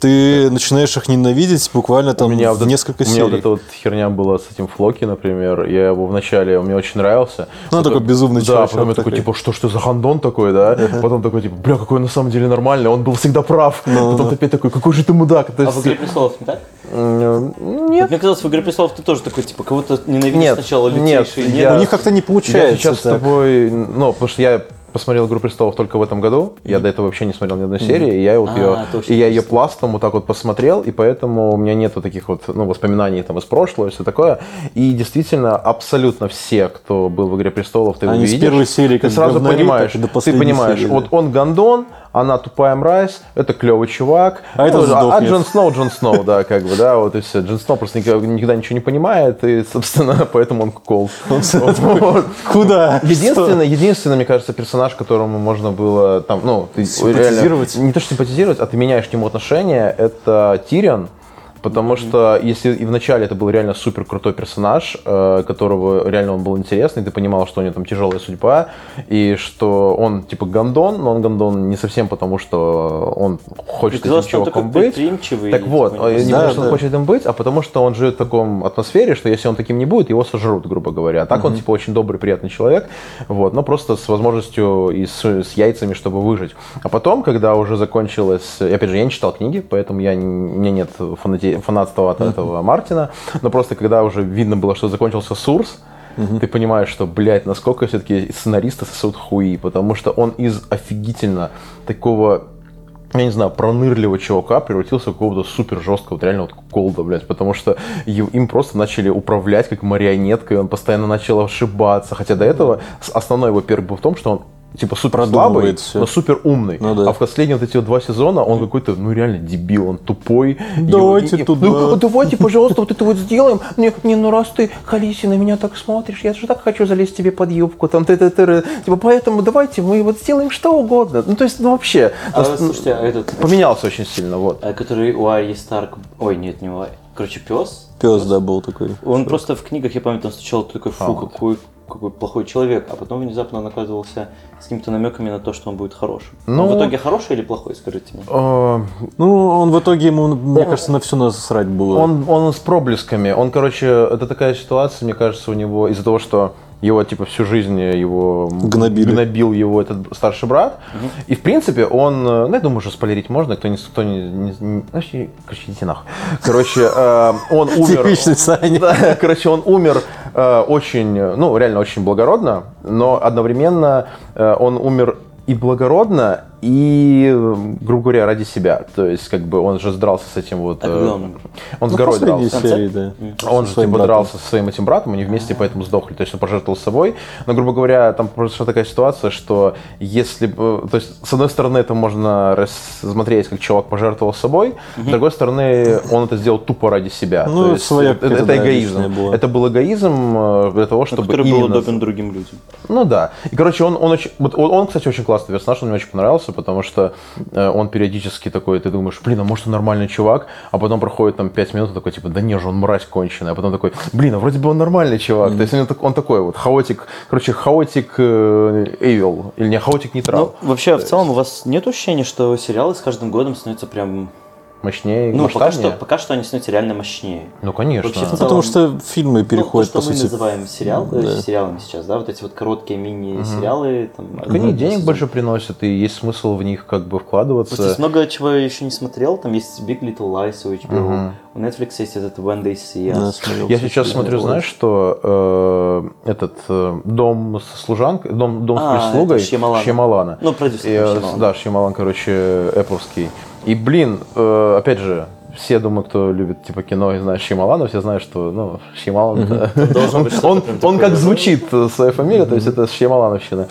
ты начинаешь их ненавидеть буквально там у меня в вот, несколько у меня серий. вот эта вот херня была с этим Флоки, например. Я его вначале, он мне очень нравился. Ну, он такой безумный Да, чувачок потом я такой, типа, что ж ты за гандон такой, да? Потом такой, типа, бля, какой он на самом деле нормальный, он был всегда прав. Ну, Потом ты опять такой, какой же ты мудак. То А есть, в «Игре престолов не так? м, Вот Нет. Мне казалось, в «Игре престолов» ты тоже такой, типа, кого-то ненавидишь Нет, сначала нет, лютейший. я- У них как-то не Я получается. сейчас с так. тобой, ну, потому что я посмотрел «Игру престолов» только в этом году. Я до этого вообще не смотрел ни одной серии. И я, вот А, ее, точно, и я ее пластом вот так вот посмотрел, и поэтому у меня нету таких вот ну, воспоминаний там из прошлого и все такое. И действительно, абсолютно все, кто был в «Игре престолов», ты Они с видишь, первой серии ты сразу говнори, понимаешь, ты понимаешь, серии, вот он гондон, она тупая мразь, это клевый чувак. А этот а сдохнет. Джон Сноу, Джон Сноу, да, как бы, да, вот и все. Джон Сноу просто никогда, никогда ничего не понимает, и, собственно, [LAUGHS] поэтому он кукол. Куда? Единственный, единственный, мне кажется, персонаж, которому можно было там, ну, ты реально- не то что симпатизировать, а ты меняешь к нему отношение, это Тирион. Потому что если и вначале это был реально супер крутой персонаж, э, которого реально он был интересный, ты понимал, что у него там тяжелая судьба, и что он типа гандон, но он гандон не совсем потому, что он хочет Казалось, этим чуваком быть. Так вот, типа, э, не Да, потому, что он да. хочет им быть, а потому что он живет в таком атмосфере, что если он таким не будет, его сожрут, грубо говоря. А так он типа очень добрый, приятный человек, вот, но просто с возможностью и с, с яйцами, чтобы выжить. А потом, когда уже закончилось, опять же, я не читал книги, поэтому я, не- у меня нет фанати- фанатства от этого Мартина, но просто когда уже видно было, что закончился Сурс, ты понимаешь, что, блядь, насколько все-таки сценаристы сосут хуи, потому что он из офигительно такого я не знаю, пронырливого чувака превратился в какого-то супер жесткого, вот реально вот колда, блядь, потому что им просто начали управлять как марионеткой, он постоянно начал ошибаться, хотя до этого основной его перк был в том, что он типа супер слабый, но супер умный. Ну да. А в последние вот эти вот два сезона он какой-то, ну реально дебил, он тупой. Давайте И- туда. ну, давайте, пожалуйста, вот это вот сделаем. Не, не, ну раз ты, Халиси, на меня так смотришь, я же так хочу залезть тебе под юбку, там, ты, ты, ты, типа, поэтому давайте мы вот сделаем что угодно. Ну, то есть, ну, вообще, А, нас- слушайте, а этот, поменялся очень сильно, вот. а который у Арьи Старк... Ой, нет, не у. Короче, пес. Пес, да, был такой. Он просто в книгах, я помню, там сначала такой, фу, А, какой, какой плохой человек, а потом внезапно он оказывался с какими-то намеками на то, что он будет хорошим. Ну- Он в итоге хороший или плохой, скажите мне? Э, Ну, он в итоге ему, мне кажется, на все насрать было. Он, он с проблесками. Он, короче, это такая ситуация, мне кажется, у него из-за того, что его, типа, всю жизнь его Гнобили. гнобил его этот старший брат. И, в принципе, он, э, ну, я думаю, уже спойлерить можно, кто не... Кто не, не- не- вообще, короче, идите нахуй. Короче, э, он [LAUGHS] умер... Типичный Саня. Да, короче, он умер э, очень, ну, реально очень благородно, но одновременно э, он умер и благородно, и, э, грубо говоря, ради себя. То есть, как бы, он же дрался с этим вот... А э, он? Он с Ну, горой дрался. серии, да. Он же своим типа братом. дрался со своим этим братом, они вместе поэтому сдохли. То есть он пожертвовал собой. Но, грубо говоря, там произошла такая ситуация, что если бы... То есть, с одной стороны, это можно рассмотреть, как чувак пожертвовал собой, с другой стороны, он это сделал тупо ради себя. Ну, То есть, своя это, какая-то, это да, эгоизм. была. Это был эгоизм э, для того, чтобы Который был именно... удобен другим людям. Ну да. И, короче, он, он, очень, вот он, он, кстати, очень классный персонаж, он мне очень понравился. Приноса, потому что э, он периодически такой, ты думаешь, блин, а может он нормальный чувак, а потом проходит там 5 минут, и такой, типа, да не же, он мразь конченый, а потом такой, блин, а вроде бы он нормальный чувак. То есть он, он такой вот хаотик, короче, хаотик э, evil, или не хаотик нейтрал. Ну, вообще, в целом, у вас нет ощущения, что сериалы с каждым годом становятся прям... Мощнее, Ну, пока что, пока что они становятся реально мощнее. Ну, конечно. Вообще, Ну, целом- потому что фильмы переходят, ну, то, по что сути... мы называем сериал, э, Да. сериалами сейчас, да, вот эти вот короткие мини-сериалы. Там, Так они денег сезон. больше приносят, и есть смысл в них как бы Просто вкладываться. есть много чего я еще не смотрел. Там есть Big Little Lies у HBO. Мгм. У Netflix есть этот When They See Да, Us. смотрел. Я сейчас смотрю, знаешь, что э, этот э, дом с служанкой, дом, дом А, с прислугой Шьямалана. Ну, продюсер И, э, Шьямалана. Да, Шьямалан, короче, эппловский. И, блин, э, опять же, все, думаю, кто любит типа кино и знает Шьямалана, все знают, что, ну, быть [LAUGHS] что-то Он, он такое. как звучит э, своя фамилия, то есть это Шьямалановщина.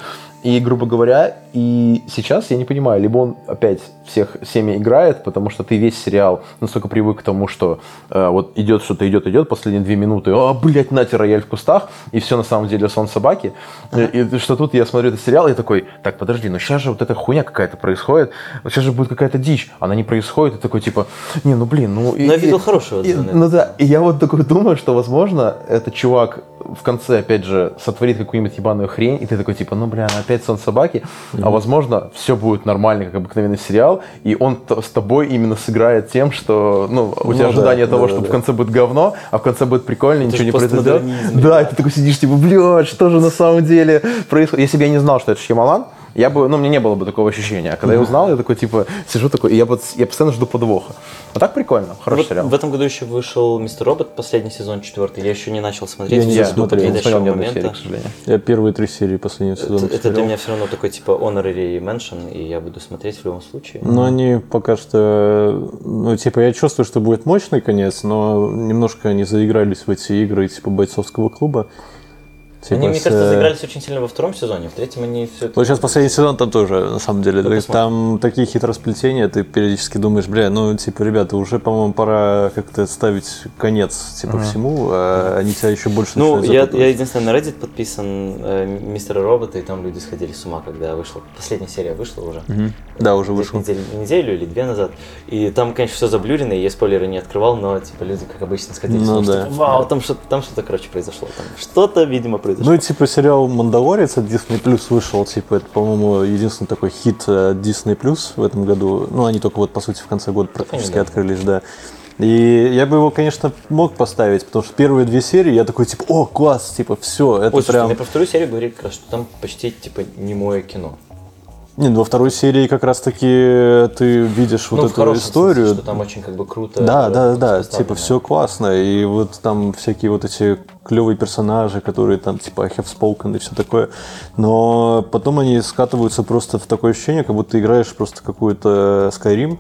И, грубо говоря, и сейчас я не понимаю, либо он опять всех всеми играет, потому что ты весь сериал настолько привык к тому, что э, вот идет что-то, идет, идет, последние две минуты, а, блядь, нате, рояль в кустах, и все на самом деле сон собаки. И, и что тут я смотрю этот сериал, и такой, так, подожди, ну сейчас же вот эта хуйня какая-то происходит, сейчас же будет какая-то дичь, она не происходит, и такой, типа, не, ну блин, ну... и- Но я и- видел хорошие и- отзывы на ну да, и я вот такой думаю, что, возможно, этот чувак в конце, опять же, сотворит какую-нибудь ебаную хрень, и ты такой, типа, ну, бля, опять сон собаки, а возможно, все будет нормально, как обыкновенный сериал, и он с тобой именно сыграет тем, что, ну, у тебя Ну да, ожидание да, того, да, что да. в конце будет говно, а в конце будет прикольно, ничего же не произойдет. Да, и ты такой сидишь, типа, блядь, что же на самом деле происходит? Если бы я не знал, что это Шьямалан, я бы, ну, мне не было бы такого ощущения. А когда я узнал, я такой, типа, сижу такой, и я, вот- я постоянно жду подвоха. А так прикольно, хороший Вот сериал. в этом году еще вышел Мистер Робот, последний сезон, четвертый. Я еще не начал смотреть. Я смотрел, жду Я не смотрел подходящего ни одной серии, момента. к сожалению. Я первые три серии последнего сезона Это, это для меня все равно такой типа honorary mention, и я буду смотреть в любом случае. Но они пока что, ну, типа, я чувствую, что будет мощный конец, но немножко они заигрались в эти игры, типа, бойцовского клуба. Типа, Они, мне с, кажется, э, заигрались очень сильно во втором сезоне, в третьем они все это... Вот сейчас последний сезон там тоже, на самом деле. Да То есть там такие хитросплетения, ты периодически думаешь, бля, ну, типа, ребята, уже, по-моему, пора как-то ставить конец, типа, всему, а они тебя еще больше Ну, я, запутывать. я единственное на Reddit подписан э, Мистера Робота, и там люди сходили с ума, когда вышла. Последняя серия вышла уже. Да, уже вышел. неделю, неделю или две назад. И там, конечно, все заблюрено, и я спойлеры не открывал, но типа люди, как обычно, сходили с Ну ума, что, да. типа, Вау, там что-то, там что-то, короче, произошло. Там что-то, видимо, произошло. Ну и типа сериал Мандалорец от Disney Plus вышел, типа это, по-моему, единственный такой хит от Disney Plus в этом году. Ну, они только вот, по сути, в конце года практически открылись, да. И я бы его, конечно, мог поставить, потому что первые две серии я такой, типа, о, класс, типа, все, это Ой, прям... мне про вторую серию говорили как раз, что там почти, типа, немое кино. Не, ну во второй серии как раз-таки ты видишь вот ну, в эту историю. смысле, что там очень, как бы, круто Да, э, да, да, типа все классно, и вот там всякие вот эти клевые персонажи, которые там типа I have spoken и все такое, но потом они скатываются просто в такое ощущение, как будто ты играешь просто какую-то Skyrim,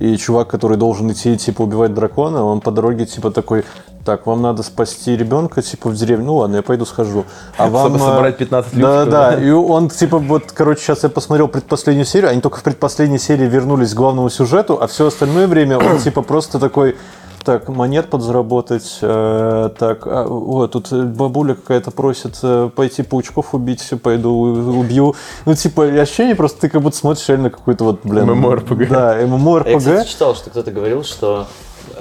и чувак, который должен идти, типа, убивать дракона, он по дороге, типа, такой, так, вам надо спасти ребенка, типа, в деревню, ну ладно, я пойду схожу. А вам... Э, собрать 15 Да, люксов, да, да? и он, типа, вот, короче, сейчас я посмотрел предпоследнюю серию, они только в предпоследней серии вернулись к главному сюжету, а все остальное время он, типа, просто такой, так, монет подзаработать, э, так, а, вот, тут бабуля какая-то просит э, пойти паучков убить, все, пойду убью. Ну, типа, ощущение просто, ты как будто смотришь реально какой-то вот, блин... MMORPG. Да, А Я, кстати, читал, что кто-то говорил, что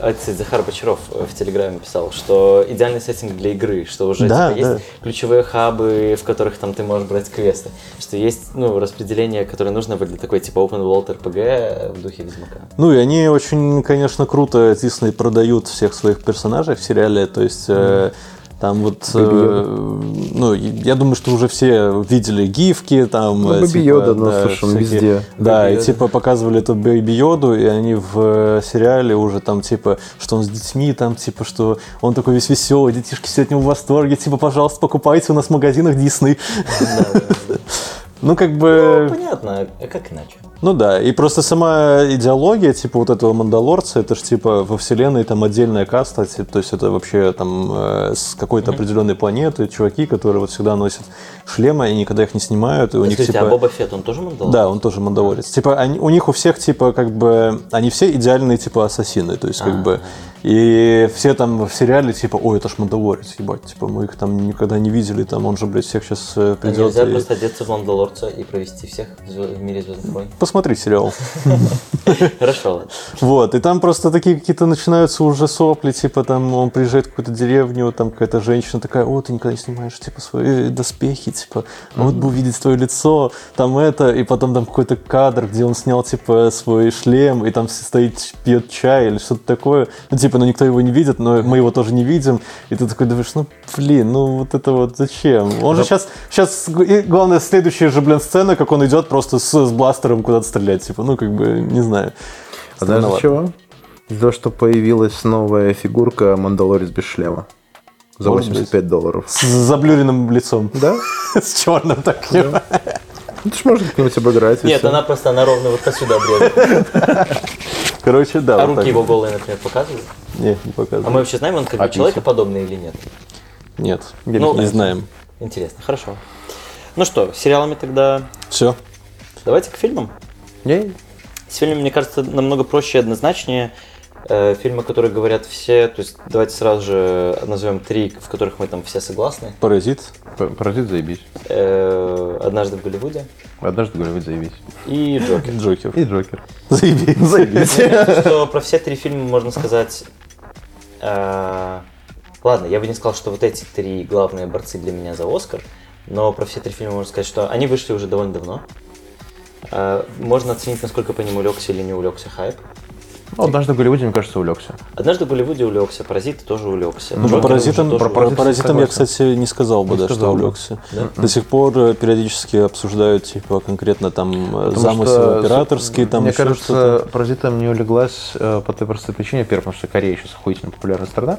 а, кстати, Захар Бочаров э, в Телеграме писал, что идеальный сеттинг для игры, что уже Да, типа, есть да. ключевые хабы, в которых там ты можешь брать квесты, что есть ну, распределение, которое нужно для такой типа open world RPG в духе Ведьмака. Ну и они очень, конечно, круто Дисней продают всех своих персонажей в сериале. То есть э, там вот, э, ну, я думаю, что уже все видели гифки, там. Ну, э, Baby Йода, ну, слушай, он везде. Да, Baby и типа показывали эту Baby Йоду, и они в э, сериале уже там типа, что он с детьми, там типа, что он такой весь веселый, детишки все от него в восторге, типа, пожалуйста, покупайте у нас в магазинах Дисней. Ну, [LAUGHS] как бы... Ну, понятно, а как иначе? Ну да, и просто сама идеология, типа вот этого мандалорца, это же типа во вселенной там отдельная каста, то есть это вообще там э, с какой-то определенной планеты, чуваки, которые вот всегда носят шлемы и никогда их не снимают, и у них типа... а Боба Фетт, он тоже мандалор? Да, он тоже мандалорец. Типа они, у них у всех типа как бы они все идеальные типа ассасины, то есть как А. бы И все там в сериале, типа, ой, это ж Мандалорец, ебать, типа, мы их там никогда не видели, там он же, блядь, всех сейчас А придет. Нельзя и- просто одеться в Мандалорца и провести всех в мире Звездных войн. Посмотри сериал. Хорошо, ладно. Вот, и там просто такие какие-то начинаются уже сопли, типа там он приезжает в какую-то деревню, там какая-то женщина такая, о, ты никогда не снимаешь, типа, свои доспехи, типа, вот бы увидеть твое лицо, там это, и потом там какой-то кадр, где он снял, типа, свой шлем, и там стоит, пьет чай или что-то такое, ну, типа, ну, никто его не видит, но мы его тоже не видим, и ты такой думаешь, ну, блин, ну, вот это вот зачем? Он же сейчас, сейчас, главное, следующая же, блин, сцена, как он идет просто с, с бластером куда-то стрелять, типа, ну, как бы, не знаю. А из чего? Из-за того, что появилась новая фигурка Мандалорец без шлема. За Может 85 долларов. С заблюренным лицом. Да? [LAUGHS] С черным таким. Ну, ты ж можно как-нибудь обыграть. Нет, она просто, она ровно вот отсюда обрезана. [LAUGHS] Короче, да. А вот руки так. его голые, например, показывают? Не, не А мы вообще знаем, он как бы А человекоподобный или нет? Нет, Ну, не знаем. Интересно, хорошо. Ну что, с сериалами тогда Все. давайте к фильмам. Не, С фильмами, мне кажется, намного проще и однозначнее. Э, фильмы, которые говорят все, то есть давайте сразу же назовем три, в которых мы там все согласны. Паразит. Паразит заебись. Э, Однажды в Голливуде Однажды говорю, заебись. и Джокер. Джокер. И Джокер. Заебись. Заебись. [LAUGHS] Кажется, что про все три фильма можно сказать... э, Ладно, я бы не сказал, что вот эти три главные борцы для меня за Оскар, но про все три фильма можно сказать, что они вышли уже довольно давно. Э, Можно оценить, насколько по ним увлекся или не увлекся хайп. Ну, однажды в Голливуде, мне кажется, увлекся. Однажды в Голливуде увлекся, Паразиты тоже увлекся. Ну, Джокер паразитом, тоже про «Паразиты» паразитом я, кстати, не сказал бы, Не да, что сказал бы. увлекся. Да? До сих пор э, периодически обсуждают, типа, конкретно там э, Потому замысел что, операторский, там Мне кажется, что-то. паразитам не улеглась э, по той простой причине. Во-первых, потому что Корея сейчас охуительно популярная страна.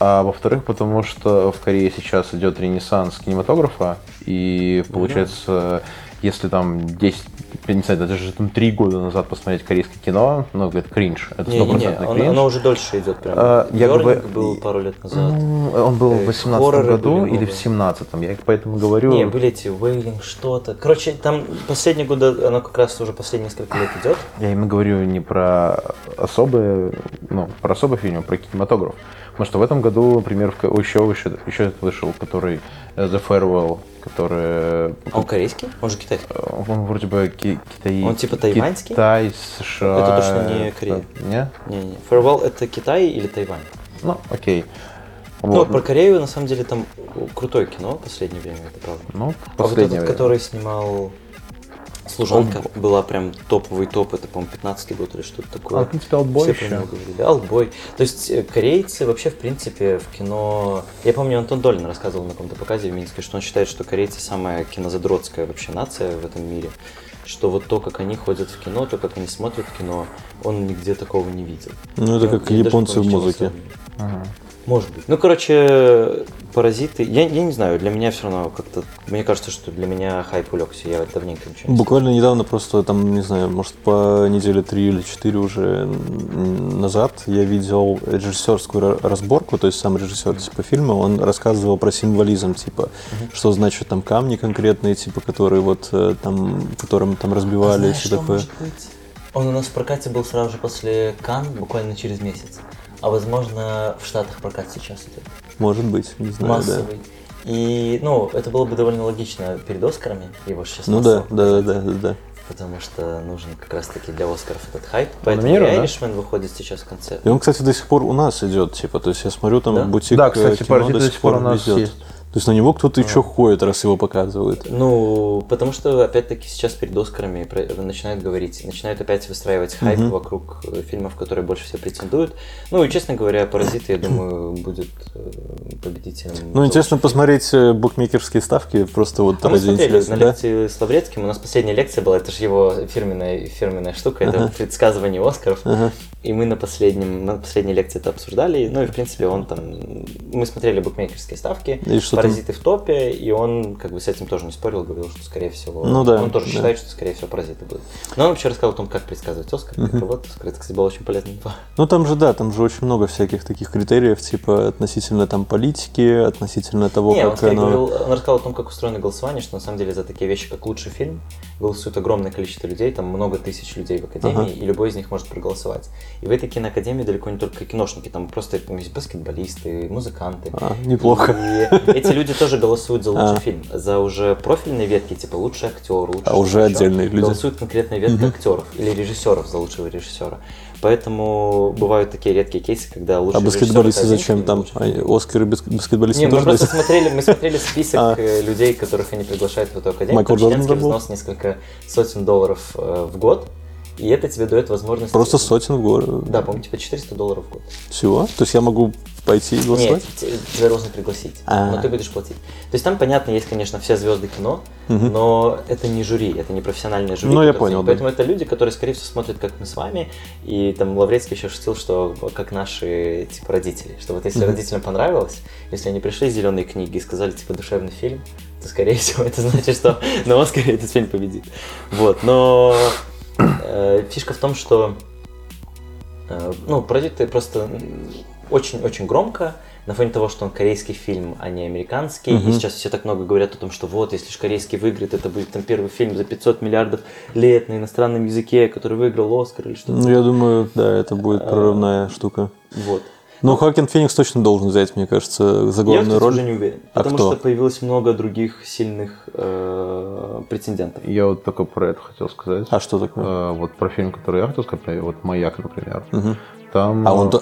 А во-вторых, потому что в Корее сейчас идет ренессанс кинематографа. И получается, если там 10, я не знаю, даже там 3 года назад посмотреть корейское кино, ну, это кринж. Это стопроцентный кринж. оно уже дольше идет прям. А, я говорю- был пару лет назад. Он был Э, в 18 хорроры году или в 17 Я поэтому говорю... Не, были эти Wailing, что-то. Короче, там последние годы, оно как раз уже последние несколько лет идет. Я именно говорю не про особые, ну, про особые фильмы, а про кинематограф. Потому что в этом году, например, еще, еще, еще этот вышел, который э, The Farewell, который... А он корейский? Он же китайский. э, Он вроде бы ки- китай... Он типа тайваньский? Китай, США... Это точно не Корея. Не? Не-не. Farewell это Китай или Тайвань? Ну, окей. Ну, Вот. про Корею, на самом деле, там крутое кино в последнее время, это правда. Ну, А вот последнее этот, время. который снимал Служанка, была прям топовый топ, это, по-моему, 15 год или что-то такое. А, в принципе, «Олдбой» Все про него говорили. Олдбой. То есть э, корейцы вообще, в принципе, в кино... Я помню, Антон Долин рассказывал на каком-то показе в Минске, что он считает, что корейцы самая кинозадротская вообще нация в этом мире. Что вот то, как они ходят в кино, то, как они смотрят кино, он нигде такого не видел. Ну, это как я даже японцы в музыке. сравнивать. Может быть. Ну, короче, паразиты. Я, я не знаю, для меня все равно как-то. Мне кажется, что для меня хайп улегся. Я давненько ничего не Буквально недавно, просто там, не знаю, может, по неделе три или четыре уже назад я видел режиссерскую ра- разборку, то есть сам режиссер типа фильма, он рассказывал про символизм, типа, что значит там камни конкретные, типа, которые вот э, там, которым там разбивали, Знаешь, все что такое. может быть? Он у нас в прокате был сразу же после Кан, буквально через месяц. А возможно, в Штатах прокат сейчас идет. Может быть, не знаю, да. Массовый. И, ну, это было бы довольно логично перед Оскарами, его сейчас Ну да, да, да, да, да. Потому что нужен как раз-таки для Оскаров этот хайп. Поэтому да? Irishman выходит сейчас в конце. И он, кстати, до сих пор у нас идет, типа, то есть я смотрю, там Да? бутик Да, э, кстати, кино «Паразит» до сих пор у нас идет. есть. То есть на него кто-то еще ходит, раз его показывают. Ну, потому что, опять-таки, сейчас перед Оскарами начинают говорить, начинают опять выстраивать хайп вокруг э, фильмов, которые больше всего претендуют. Ну, и, честно говоря, «Паразиты», я думаю, [CLEARS THROAT] будет э, победителем. Ну, интересно посмотреть э, букмекерские ставки, просто вот А мы ради смотрели интереса, на да? лекции с Лаврецким, у нас последняя лекция была, это же его фирменная, фирменная штука, это предсказывание Оскаров. Ага. И мы на последнем, на последней лекции это обсуждали. Ну и в принципе он там. Мы смотрели букмекерские ставки, И что? Паразиты в топе, и он как бы с этим тоже не спорил, говорил, что скорее всего. Ну да, Он тоже да. считает, что скорее всего паразиты будут. Но он вообще рассказал о том, как предсказывать Оскар, как вот Оскар. Это, кстати, было очень полезно. Ну, там же, да, там же очень много всяких таких критериев, типа относительно там политики, относительно того, Не, он, как скорее оно... говорил, он рассказал о том, как устроено голосование, что на самом деле за такие вещи, как лучший фильм, голосует огромное количество людей, там много тысяч людей в академии, и любой из них может проголосовать. И в этой киноакадемии далеко не только киношники, там просто там есть баскетболисты, музыканты. А, неплохо. И эти люди тоже голосуют за лучший А. фильм, за уже профильные ветки, типа лучший актер, лучший А уже еще. отдельные люди. Голосует конкретная ветка актеров или режиссеров за лучшего режиссера. Поэтому бывают такие редкие кейсы, когда лучший А баскетболисты зачем там? Оскары баск- баскетболисты Не, мы тоже просто смотрели, мы смотрели [LAUGHS] список А. э, людей, которых они приглашают в эту академию. Майкл Джордан взнос несколько сотен долларов э, в год, и это тебе дает возможность... Просто сотен в год. Да, по-моему, типа 400 долларов в год. Всего? То есть я могу пойти и Нет, голосовать? те- тебя должны пригласить, А. но ты будешь платить. То есть там, понятно, есть, конечно, все звезды кино, но это не жюри, это не профессиональное жюри. Ну, я понял, да. Поэтому это люди, которые, скорее всего, смотрят, как мы с вами, и там Лаврецкий еще шутил, что как наши, типа, родители, что вот если родителям понравилось, если они пришли с зеленой книги и сказали, типа, душевный фильм, то, скорее [LAUGHS] всего, это значит, что на Оскаре этот фильм победит. Вот, но э, фишка в том, что Э, ну, продиты просто очень-очень громко, на фоне того, что он корейский фильм, а не американский. И сейчас все так много говорят о том, что вот, если же корейский выиграет, это будет там первый фильм за 500 миллиардов лет на иностранном языке, который выиграл Оскар или что-то. Ну, я думаю, да, это будет А. прорывная штука. Вот. Ну, Хакин Феникс точно должен взять, мне кажется, за Я, главную кстати, роль. уже не уверен. А потому кто? что появилось много других сильных э, претендентов. Я вот только про это хотел сказать. А что такое? Э, Вот про фильм, который я хотел сказать, вот «Маяк», например. Там А он...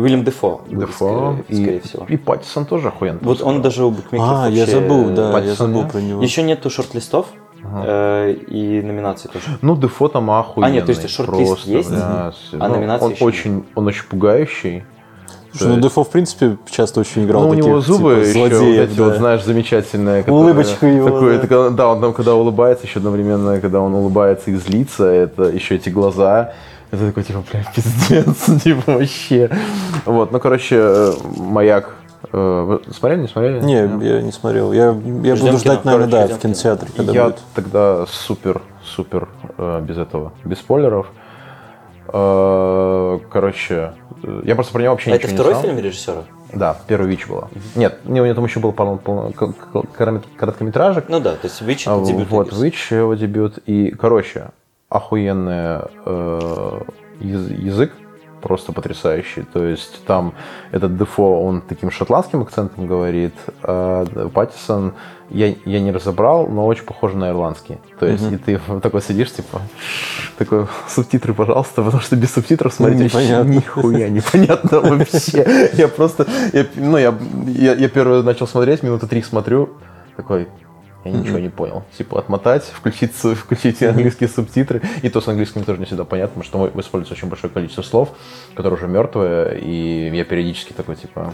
Уильям Дефо. Дефо скорее, скорее и, всего. и Паттисон тоже охуенно. Вот он даже у букмекеров А, я вообще, забыл, да, я Паттисон, забыл да? про него. Еще нету шорт-листов э, и номинаций тоже. Ну, Дефо там охуенный. А, нет, то есть шорт-лист есть, блядь. а Ну, номинации он еще очень, он очень пугающий. Слушай, ну Дефо, в принципе, часто очень играл Ну, у таких, него зубы типа, еще вот злодеев, эти да. вот, знаешь, замечательные. которые- Улыбочка его, такое, да. да, он там, когда улыбается, еще одновременно, когда он улыбается и злится, это еще эти глаза. Это такой, типа, бля, пиздец, [LAUGHS] типа, вообще. Вот, ну, короче, э, «Маяк». э, Вы смотрели, не смотрели? Не, я не смотрел. Я, я Ждем буду кино, ждать, наверное, короче, да, в кинотеатре, когда Я будет. тогда супер, супер э, без этого, без спойлеров. Э, короче, я просто про него вообще А это ничего второй не знал. фильм режиссера? Да, первый ВИЧ было. Нет, не, у него там еще был полно, полно- короткометражек. Ну да, то есть Вич А, это дебют. Вот. ВИЧ его дебют. И, короче, охуенный э, яз- язык, просто потрясающий. То есть там этот Дефо, он таким шотландским акцентом говорит, а Паттисон, я, я не разобрал, но очень похоже на ирландский. То есть и ты такой сидишь, типа, такой, субтитры, пожалуйста, потому что без субтитров смотреть вообще Непонятно. нихуя непонятно вообще. Я просто, я, ну, я, я, я первый начал смотреть, минуты три смотрю, такой, я ничего не понял. Типа отмотать, включить, включить английские субтитры. И то с английским тоже не всегда понятно, потому что используется очень большое количество слов, которые уже мертвые, и я периодически такой, типа...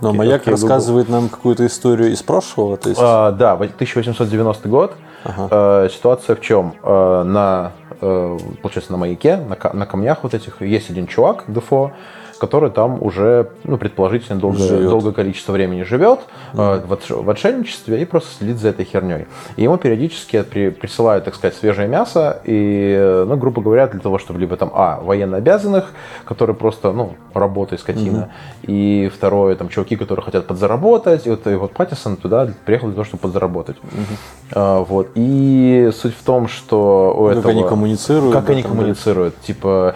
Но окей, Маяк окей, Google. рассказывает нам какую-то историю из прошлого, то есть... А, да, в 1890 год. Э, ситуация в чем? Э, на, э, получается, на маяке, на, на камнях вот этих, есть один чувак, Дефо, который там уже, ну, предположительно, долгое, Живет. долгое количество времени живет э, в, отш- в отшельничестве и просто следит за этой херней. И ему периодически при- присылают, так сказать, свежее мясо, и, э, ну, грубо говоря, для того, чтобы либо там, а, военно обязанных, которые просто, ну, работа и скотина, и второе, там, чуваки, которые хотят подзаработать, и вот, и вот Паттисон туда приехал для того, чтобы подзаработать. А, вот. И суть в том, что у Как этого... они коммуницируют, Как да, они коммуницируют. Типа,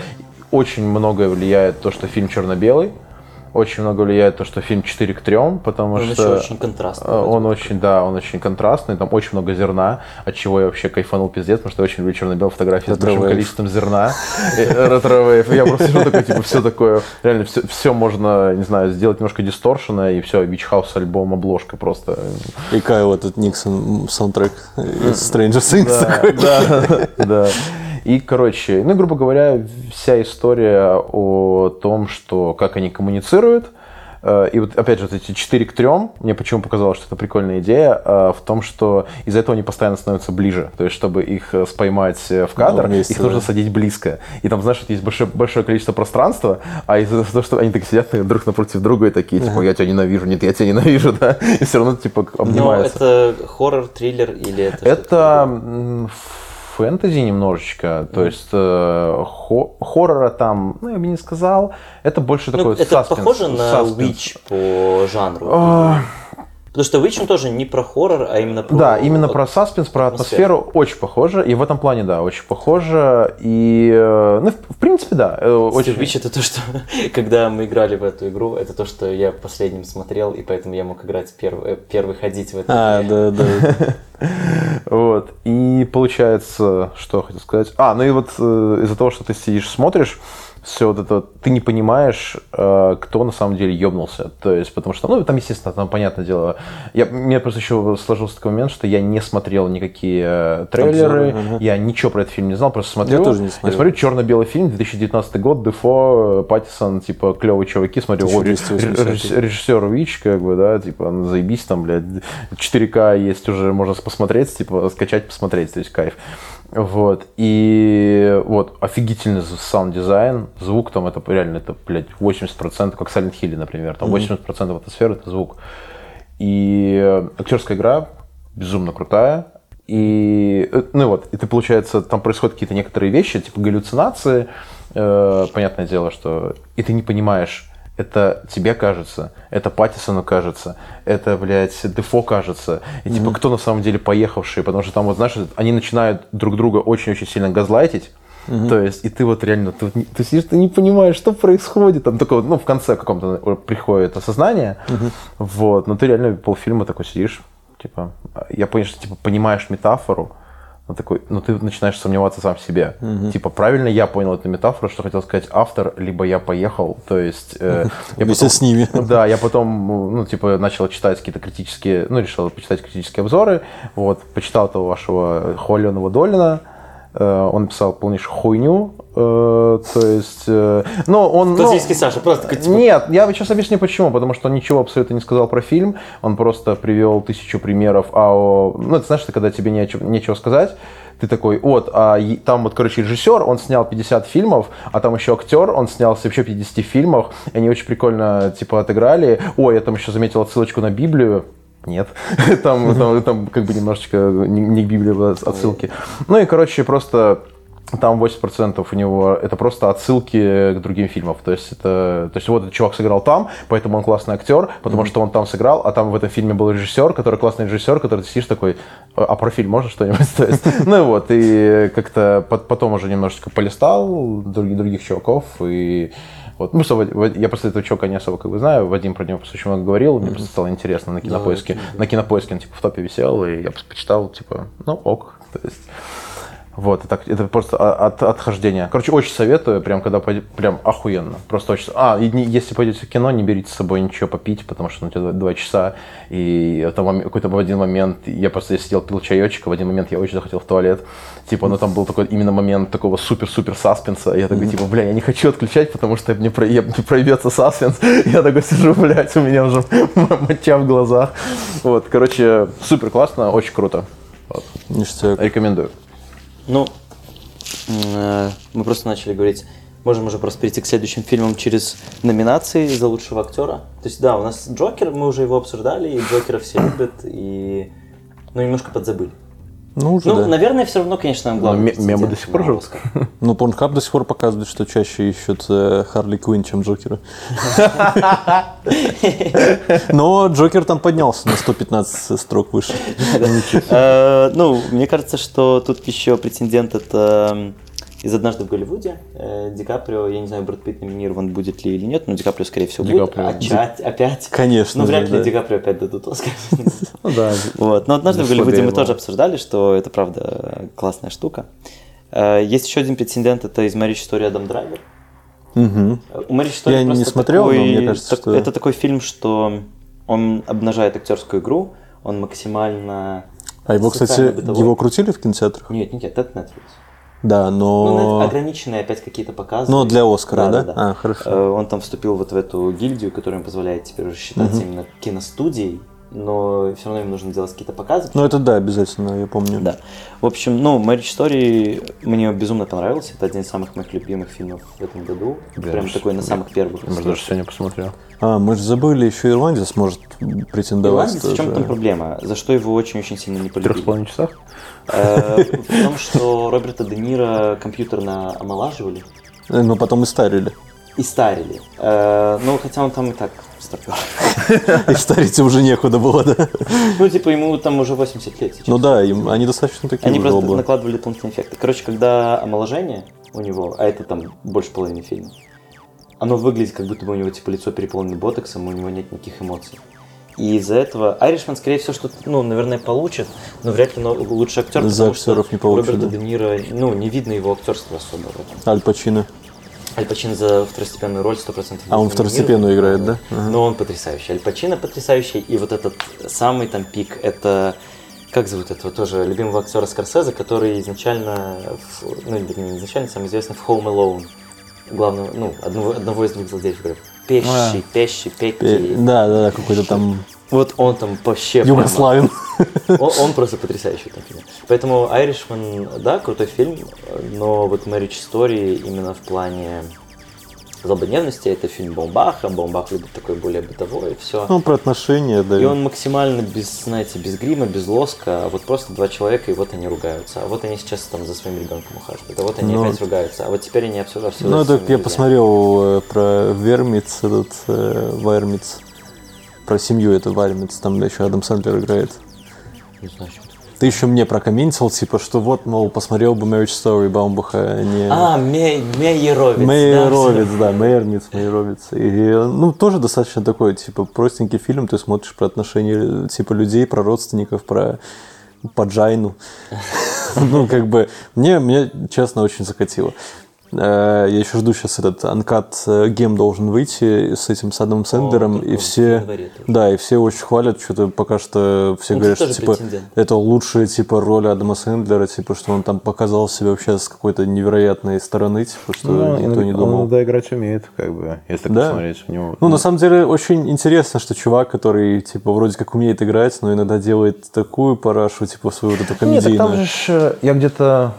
очень многое влияет то, что фильм черно-белый. Очень много влияет то, что фильм 4 к 3, потому Он что... еще очень контрастный. э, Он очень, да, он очень контрастный, там очень много зерна, от чего я вообще кайфанул пиздец, потому что я очень люблю черно-белые фотографии с большим количеством зерна. Э, Ретро-вейв. Я просто сижу такой, типа, все такое, реально, все, можно, не знаю, сделать немножко дисторшена, и все, Beach House альбом, обложка просто. И Кайл этот Никсон саундтрек из Stranger Things. Да, да. [LAUGHS] И, короче, ну, грубо говоря, вся история о том, что как они коммуницируют, э, и вот, опять же, вот эти 4 к 3, мне почему показалось, что это прикольная идея, э, в том, что из-за этого они постоянно становятся ближе. То есть, чтобы их э, споймать в кадр, Ну, вместе, их нужно да. садить близко. И там, знаешь, вот есть большое, большое количество пространства, а из-за того, что они так сидят друг напротив друга и такие, типа, я тебя ненавижу, нет, я тебя ненавижу, [LAUGHS] да, и все равно, типа, Но обнимаются. это хоррор, триллер или это Это фэнтези немножечко, то есть э, хо- хоррора там, ну, я бы не сказал, это больше другое? такой Ну, это саспенс, похоже на саспенс. Witch по жанру? Потому что Witch он тоже не про хоррор, а именно про... Да, именно про саспенс, про атмосферу очень похоже. И в этом плане, да, очень похоже. И, э, ну, в, в принципе, да. э, Очень... Witch это то, что... [LAUGHS] Когда мы играли в эту игру, это то, что я последним смотрел, и поэтому я мог играть первый, э, первый ходить в эту А, да, да. [LAUGHS] Вот. И получается, что я хотел сказать. А, ну и вот из-за того, что ты сидишь, смотришь, все вот это, ты не понимаешь, э, кто на самом деле ёбнулся. То есть, потому что, ну, там, естественно, там, понятное дело, я, мне просто еще сложился такой момент, что я не смотрел никакие э, трейлеры, Обзоры, ага. я ничего про этот фильм не знал, просто смотрел. Я тоже не смотрел. Я смотрю черно-белый фильм, 2019 год, Дефо, э, Паттисон, типа, клевые чуваки, смотрю, о, 1280. режиссер, режиссер Вич, как бы, да, типа, ну, заебись, там, блядь, 4К есть уже, можно посмотреть, типа, скачать, посмотреть, то есть кайф. Вот, и вот, офигительный саунд-дизайн, звук там, это реально, это, блядь, 80%, как Silent Hill, например, там 80% атмосферы это звук. И актерская игра безумно крутая, и, э, ну вот, и ты, получается, там происходят какие-то некоторые вещи, типа галлюцинации, э, понятное дело, что, и ты не понимаешь, это тебе кажется, это Паттисону кажется, это, блядь, Дефо кажется. И типа, кто на самом деле поехавший, потому что там, вот, знаешь, они начинают друг друга очень-очень сильно газлайтить. То есть, и ты вот реально, ты, ты сидишь, ты не понимаешь, что происходит. Там только, ну, в конце каком-то приходит осознание. Вот, но ты реально полфильма такой сидишь, типа, я понял, что, типа, понимаешь метафору, но такой, но ты начинаешь сомневаться сам в себе. Типа, правильно я понял эту метафору, что хотел сказать автор, либо я поехал. То есть... э, [LAUGHS] я Вместе потом- с ними. [LAUGHS] Да, я потом, ну, типа, начал читать какие-то критические, ну, решил почитать критические обзоры. Вот, почитал этого вашего Холлиного Долина. Э, Он написал полнейшую хуйню. э, То есть... э, Но он... ну, Классический Саша, просто такой, типа, нет, я сейчас объясню почему. Потому что он ничего абсолютно не сказал про фильм. Он просто привел тысячу примеров. А ну, это знаешь, когда тебе нечего, нечего сказать. Ты такой, вот, а там вот, короче, режиссер, он снял 50 фильмов, а там еще актер, он снялся в 50 фильмах, и они очень прикольно, типа, отыграли. Ой, я там еще заметил отсылочку на Библию. Нет. [LAUGHS] Там, там, там как бы немножечко не, не к Библии а отсылки. Ну и, короче, просто там 80% у него это просто отсылки к другим фильмам. То есть, это, то есть вот этот чувак сыграл там, поэтому он классный актер, потому что он там сыграл, а там в этом фильме был режиссер, который классный режиссер, который ты сидишь такой, а про фильм можно что-нибудь? [LAUGHS] То есть, [LAUGHS] ну и вот, и как-то пот- потом уже немножечко полистал других, других чуваков, и вот, ну, что, я просто этого чувака не особо как бы знаю, Вадим про него просто очень много говорил, мне просто стало интересно на кинопоиске. На кинопоиске он типа в топе висел, и я просто почитал, типа, ну ок. То есть, вот, так, это просто от, отхождение. Короче, очень советую, прям когда пойдете, прям охуенно. Просто очень... А, и не- если пойдете в кино, не берите с собой ничего попить, потому что ну, тебе два часа, и там какой-то в один момент, я просто сидел, пил чаечек, в один момент я очень захотел в туалет. Типа, ну там был такой именно момент такого супер-супер саспенса. Я такой, типа, бля, я не хочу отключать, потому что мне, про... я- мне пройдется саспенс. [LAUGHS] Я такой сижу, блядь, у меня уже [LAUGHS] моча в глазах. Вот, короче, супер классно, очень круто. Вот. Ништяк. Рекомендую. Ну, э, мы просто начали говорить, можем уже просто перейти к следующим фильмам через номинации за лучшего актера. То есть, да, у нас Джокер, мы уже его обсуждали, и Джокера все любят, и ну, немножко подзабыли. Ну, уже Ну, да. наверное, все равно, конечно, главный ме- мемы претендент до сих пор живут? [LAUGHS] Ну, Порнхаб до сих пор показывает, что чаще ищут э, Харли Квинн, чем Джокера. [LAUGHS] Но Джокер там поднялся на 115 строк выше. [LAUGHS] Э, Ну, мне кажется, что тут еще претендент это из «Однажды в Голливуде». Э, Ди Каприо, я не знаю, Брэд Питт номинирован будет ли или нет, но Ди Каприо, скорее всего, Ди будет. Каприо. Опять, опять. Конечно Ну, вряд же, ли да. Ди Каприо опять дадут Оскар. Ну да. Вот. Но однажды в Голливуде мы тоже обсуждали, что это правда классная штука. Э, Есть еще один претендент, это из Marriage Story Адам Драйвер. Э, У Marriage Story Я не смотрел, но мне кажется, так- что- Это такой фильм, что он обнажает актерскую игру, он максимально... А его, кстати, его крутили в кинотеатрах? Нет, нет, нет, это Netflix. Да, Ну, но... на- ограниченные опять какие-то показы. Ну, для Оскара, да? А, хорошо. Э, Он там вступил вот в эту гильдию, которая позволяет теперь уже считаться именно киностудией, но все равно им нужно делать какие-то показы. Ну, это да, обязательно, я помню. Да. В общем, ну, Marriage Story мне безумно понравился. Это один из самых моих любимых фильмов в этом году. Да, Прям такой на самых первых. Может, даже сегодня посмотрел. А, мы же забыли, еще ирландец может претендовать Ирландец, в чем там проблема? За что его очень-очень сильно не В трех с полюбили? половиной часах? Э, В том, что Роберта Де Ниро компьютерно омолаживали Э, Но потом и старили. и старили. Э, Ну, хотя он там и так старпер. [LAUGHS] И старить уже некуда было, да? Ну, типа, ему там уже 80 лет сейчас. Ну да, им, они достаточно такие Они просто оба. накладывали тонкие эффекты. Короче, когда омоложение у него, а это там больше половины фильма, оно выглядит, как будто бы у него типа лицо переполнено ботоксом, у него нет никаких эмоций. И из-за этого Айришман, скорее всего, что ну, наверное, получит, но вряд ли лучший актер, За потому что актеров не получит, Роберта да. Де Ниро, ну, не видно его актерства особо. Аль Пачино. Аль Пачино за второстепенную роль 100% А он второстепенную играет, да? Ага. Но он потрясающий. Аль Пачино потрясающий. И вот этот самый там пик, это... Как зовут этого тоже любимого актера Скорсезе, который изначально, в- ну, не изначально, самый известный в Home Alone. Главного, ну, одного, одного из двух злодеев играет. Пещи, А. Пещи, Э, Пекки. Да, да, да, какой-то там Вот он там вообще Югославин. он, он просто потрясающий в этом фильме. Поэтому Айришман, да, крутой фильм, но вот Marriage Story именно в плане злободневности это фильм Бомбаха. Бомбах любит такой более бытовой, все. Ну, про отношения, да. И он максимально без, знаете, без грима, без лоска, а вот просто два человека, и вот они ругаются. А вот они сейчас там за своим ребенком ухаживают, а вот они Ну, опять ругаются, а вот теперь они обсуждают все Ну, это я посмотрел э, про Вермиц, этот э, Вайрмиц, про семью это Вайрмиц, там еще Адам Сэндлер играет. Не знаю. Ты еще мне прокомментировал, типа, что вот, мол, посмотрел бы Marriage Story Баумбаха, а не... А, Мей- Мейеровец. да, Мейеровец, да, Мейермиц, Мейеровец. И, ну, тоже достаточно такой, типа, простенький фильм, ты смотришь про отношения, типа, людей, про родственников, про поджайну. [LAUGHS] Ну, как бы, мне, мне, честно, очень закатило. Э, Я еще жду сейчас этот анкат гем должен выйти с этим Садом Сендером, только и все, да, и все очень хвалят, что-то пока что все Ну, говорят, что типа претендент. это лучшая типа роль Адама Сэндлера, типа что он там показал себя вообще с какой-то невероятной стороны, типа что Ну, никто не он думал. иногда играть умеет, как бы, если так Да. посмотреть в него. Ну, на самом деле, очень интересно, что чувак, который, типа, вроде как умеет играть, но иногда делает такую парашу, типа, свою вот эту Нет, так комедийную. там же э, я где-то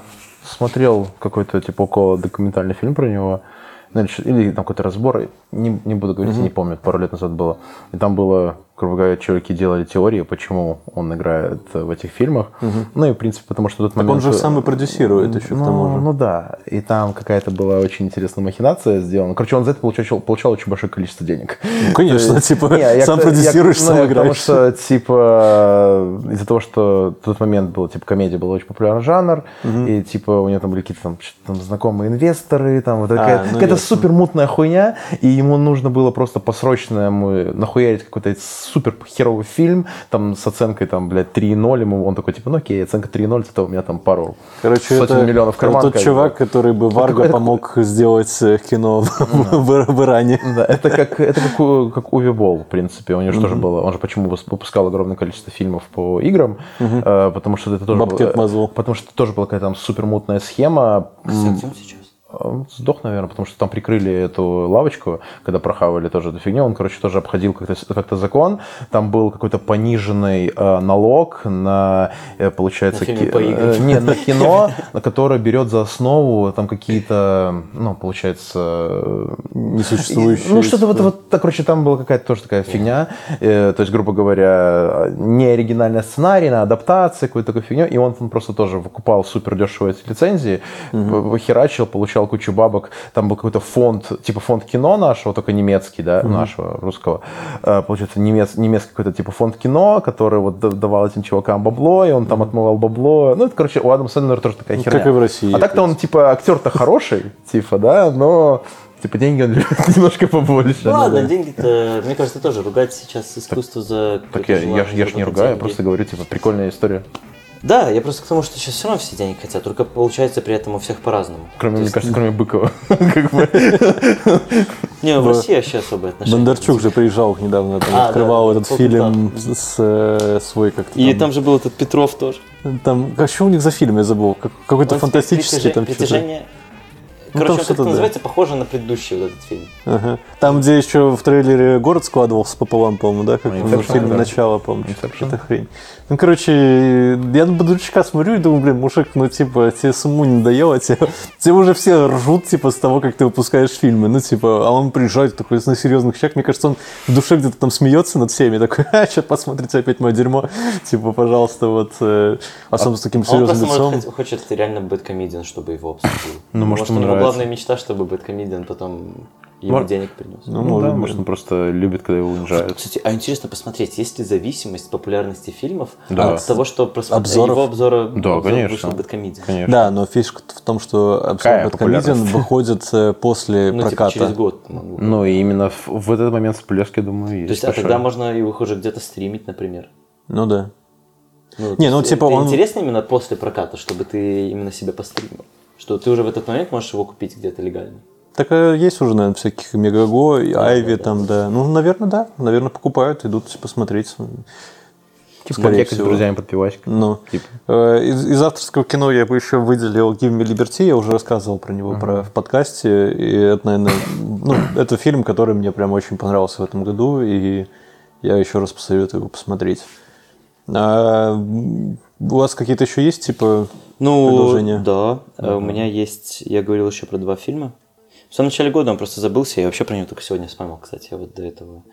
смотрел какой-то типа около документальный фильм про него, ну, или, или там какой-то разбор, не, не буду говорить, я не помню, пару лет назад было. И там было, грубо говоря, чуваки делали теории, почему он играет в этих фильмах. Ну и, в принципе, потому что тот Так момент... он же сам и продюсирует еще к ну, тому же. ну да, и там какая-то была очень интересная махинация сделана. Короче, он за это получал, получал очень большое количество денег. Ну, конечно, есть- типа, Не, я сам к- продюсируешь, я- сам ну, я к играешь. что, типа, из-за того, что в тот момент был, типа, комедия был очень популярный жанр, и, типа, у него там были какие-то там, там знакомые инвесторы, там, вот такая, ну, какая-то супер мутная хуйня, и ему нужно было просто по-срочному нахуярить какой-то супер херовый фильм, там, с оценкой, там, блядь, 3,0, ему он такой, типа, ну, окей, оценка 3,0, это у меня там пару Короче, сотен это миллионов в карман. тот как чувак, который бы Варга это- помог сделать э, кино [LAUGHS] в, в Иране. Да, это как, это как, у- как Уви Болл, в принципе. У него же тоже было. Он же почему выпускал огромное количество фильмов по играм, э, потому что это тоже Бабкет было- Мазул. Потому что это тоже была какая-то там супер мутная схема. Кстати, сейчас. Он Сдох, наверное, потому что там прикрыли эту лавочку, когда прохавали тоже эту фигню. Он, короче, тоже обходил как-то как закон. Там был какой-то пониженный э, налог на, э, получается, На ки- э, не, на кино, [LAUGHS] на которое берет за основу там какие-то, ну, получается, э, Несуществующие. ну, что-то вот, вот, так, короче, там была какая-то тоже такая фигня. Э, то есть, грубо говоря, не оригинальный сценарий, на адаптации, какую-то такую фигню. И он там просто тоже выкупал супер дешево эти лицензии, mm херачил, получал кучу бабок. Там был какой-то фонд, типа фонд кино нашего, только немецкий, да, нашего, русского. Э, получается, немец, немецкий какой-то типа фонд кино, который вот да- давал этим чувакам бабло, и он там отмывал бабло. Ну, это, короче, у Адама Сэндлера тоже такая Ну, херня. как и в России, А так-то он, типа, актер-то хороший, [LAUGHS] типа, да, но... Типа деньги он любит [LAUGHS] немножко побольше. Ну ладно, деньги-то, мне кажется, тоже ругать сейчас искусство за... Так я, я, ж- я ж не ругаю, я деньги. просто говорю, типа, прикольная история. Да, я просто к тому, что сейчас все равно все денег хотят, только получается при этом у всех по-разному. Кроме, То мне есть, кажется, кроме Быкова. [LAUGHS] Не, в России вообще особые отношения. Бондарчук же приезжал недавно, там, А, открывал этот фильм с, э, свой как-то И там же был этот Петров тоже. Там, а что у них за фильм, я забыл? Как- какой-то фантастический там что-то. притяжение. Ну, Короче, там да. называется, похоже на предыдущий вот этот фильм. Ага. Там, где еще в трейлере город складывался пополам, по-моему, да? Как в фильме да. «Начало», по-моему. Inception. Это хрень. Ну, короче, я на Бондарчука смотрю и думаю, блин, мужик, ну, типа, тебе самому не надоело, тебе, тебе уже все ржут, типа, с того, как ты выпускаешь фильмы, ну, типа, а он приезжает такой на серьезных щах, мне кажется, он в душе где-то там смеется над всеми, такой, а, что посмотрите опять мое дерьмо, типа, пожалуйста, вот, э, особенно с таким А он серьезным просто лицом. может, хочет реально Бэткомедиан, чтобы его обсудил. Ну, может, ему у него нравится. главная мечта, чтобы Бэткомедиан потом ему Может- денег принес. Ну, Ну, может да, может, он просто любит, когда его унижают. Кстати, а интересно посмотреть, есть ли зависимость популярности фильмов Да. от того, что просмотр... Обзоров? его обзора Да, обзор конечно. вышел Бэткомедиан? Конечно. Да, но фишка в том, что обзор Бэткомедиан выходит э, после Ну, типа проката. через год. могу. Ну, и именно в, в этот момент всплеск, я думаю, есть. То есть, а большой. тогда можно его уже где-то стримить, например. Ну да. Ну, Не, ну, типа это он- интересно именно после проката, чтобы ты именно себя постримил. Что ты уже в этот момент можешь его купить где-то легально. Так э, есть уже, наверное, всяких Мегаго, и Айви там, да. Ну, наверное, да. Наверное, покупают, идут посмотреть. Типа скорее маньяк с всего. друзьями под пивасик. Ну, Типа. э, из, из авторского кино я бы еще выделил Give Me Liberty, я уже рассказывал про него про, в подкасте, и это, наверное, ну, это фильм, который мне прям очень понравился в этом году, и я еще раз посоветую его посмотреть. А, у вас какие-то еще есть, типа, Ну, Предложение. да. Э, У меня есть... Я говорил еще про два фильма. В самом начале года он просто забылся. Я вообще про него только сегодня вспомнил, кстати, вот до этого.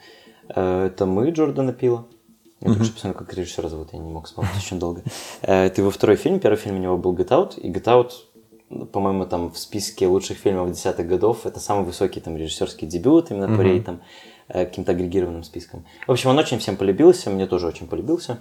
Э, Это «Мы» Джордана Пила. Я только что посмотрел, как режиссера зовут, я не мог вспомнить [LAUGHS] очень долго. Э, Это его второй фильм. Первый фильм у него был «Get Out». И «Get Out», ну, по-моему, там в списке лучших фильмов десятых годов. Это самый высокий там режиссерский дебют именно по рейтам, э, каким-то агрегированным списком. В общем, он очень всем полюбился, мне тоже очень полюбился.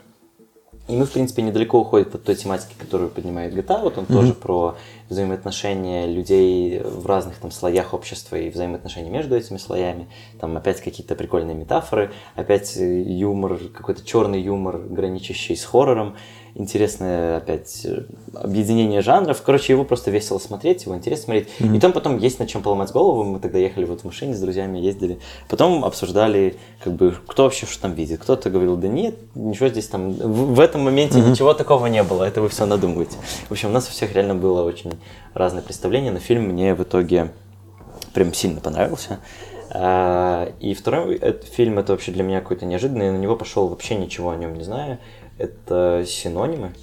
И мы, в принципе, недалеко уходит от той тематики, которую поднимает GTA. Вот он тоже про взаимоотношения людей в разных там слоях общества и взаимоотношения между этими слоями. Там опять какие-то прикольные метафоры, опять юмор, какой-то черный юмор, граничащий с хоррором. Интересное опять э, объединение жанров. Короче, его просто весело смотреть, его интересно смотреть. И там потом есть над чем поломать голову. Мы тогда ехали вот в машине с друзьями, ездили. Потом обсуждали, как бы, кто вообще что там видит. Кто-то говорил, да нет, ничего здесь там, в, в этом моменте ничего такого не было, это вы все надумываете. В общем, у нас у всех реально было очень разное представление, но фильм мне в итоге прям сильно понравился. А, И второй этот фильм, это вообще для меня какой-то неожиданный, я на него пошел вообще ничего о нем не знаю. Это «Синонимы».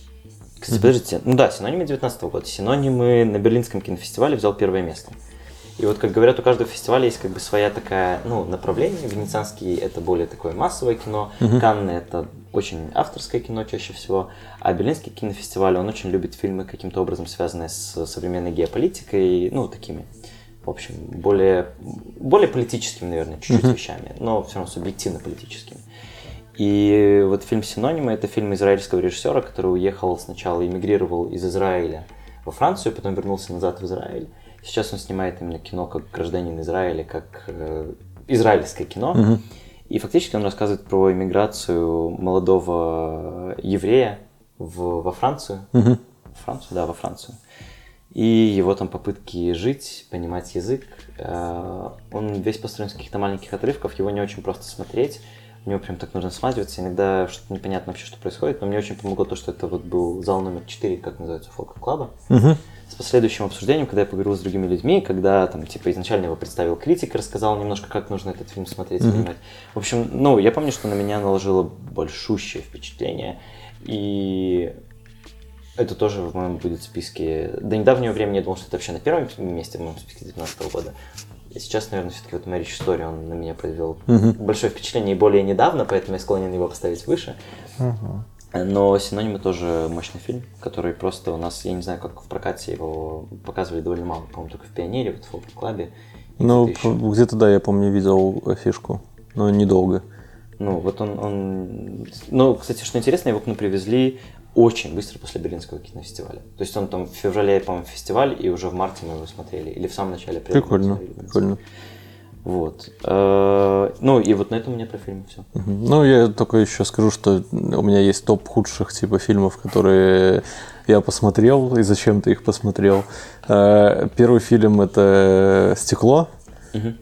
Кстати, подождите, ну да, «Синонимы» 19 года. «Синонимы» на Берлинском кинофестивале взял первое место. И вот, как говорят, у каждого фестиваля есть как бы своя такая, ну, направление. Венецианский – это более такое массовое кино, Канны – это очень авторское кино чаще всего, а Берлинский кинофестиваль, он очень любит фильмы каким-то образом связанные с современной геополитикой, ну, такими, в общем, более, более политическими, наверное, чуть-чуть вещами, но все равно субъективно политическими. И вот фильм «Синонимы» — это фильм израильского режиссера, который уехал сначала, эмигрировал из Израиля во Францию, потом вернулся назад в Израиль. Сейчас он снимает именно кино как гражданин Израиля, как э, израильское кино. И фактически он рассказывает про иммиграцию молодого еврея в, во Францию. Мгм. Францию, да, во Францию. И его там попытки жить, понимать язык. Э, Он весь построен с каких-то маленьких отрывков, его не очень просто смотреть. В него прям так нужно всматриваться. Иногда что-то непонятно вообще, что происходит. Но мне очень помогло то, что это вот был зал номер 4, как называется, Фолк Клаба. Мгм. С последующим обсуждением, когда я поговорил с другими людьми, когда там, типа, изначально его представил критик, рассказал немножко, как нужно этот фильм смотреть, понимать. В общем, ну, я помню, что на меня наложило большущее впечатление. И это тоже в моем будет списке. До недавнего времени я думал, что это вообще на первом месте в моем списке 2019 года. И сейчас, наверное, все-таки вот Marriage Story, он на меня произвел большое впечатление и более недавно, поэтому я склонен его поставить выше. Но «Синонимы» тоже мощный фильм, который просто у нас, я не знаю, как в прокате его показывали довольно мало, по-моему, только в «Пионере», вот в «Фолк-клабе». Ну, где-то где-то, да, я помню, видел фишку, но недолго. Ну, вот он, он... Ну, кстати, что интересно, его к нам привезли очень быстро после Берлинского кинофестиваля. То есть он там в феврале, по-моему, фестиваль, и уже в марте мы его смотрели. Или в самом начале Прикольно, прикольно. Вот. Э, Ну, и вот на этом у меня про фильм все. Ну, я только еще скажу, что у меня есть топ худших типа фильмов, которые я посмотрел и зачем ты их посмотрел. Э, Первый фильм это «Стекло»,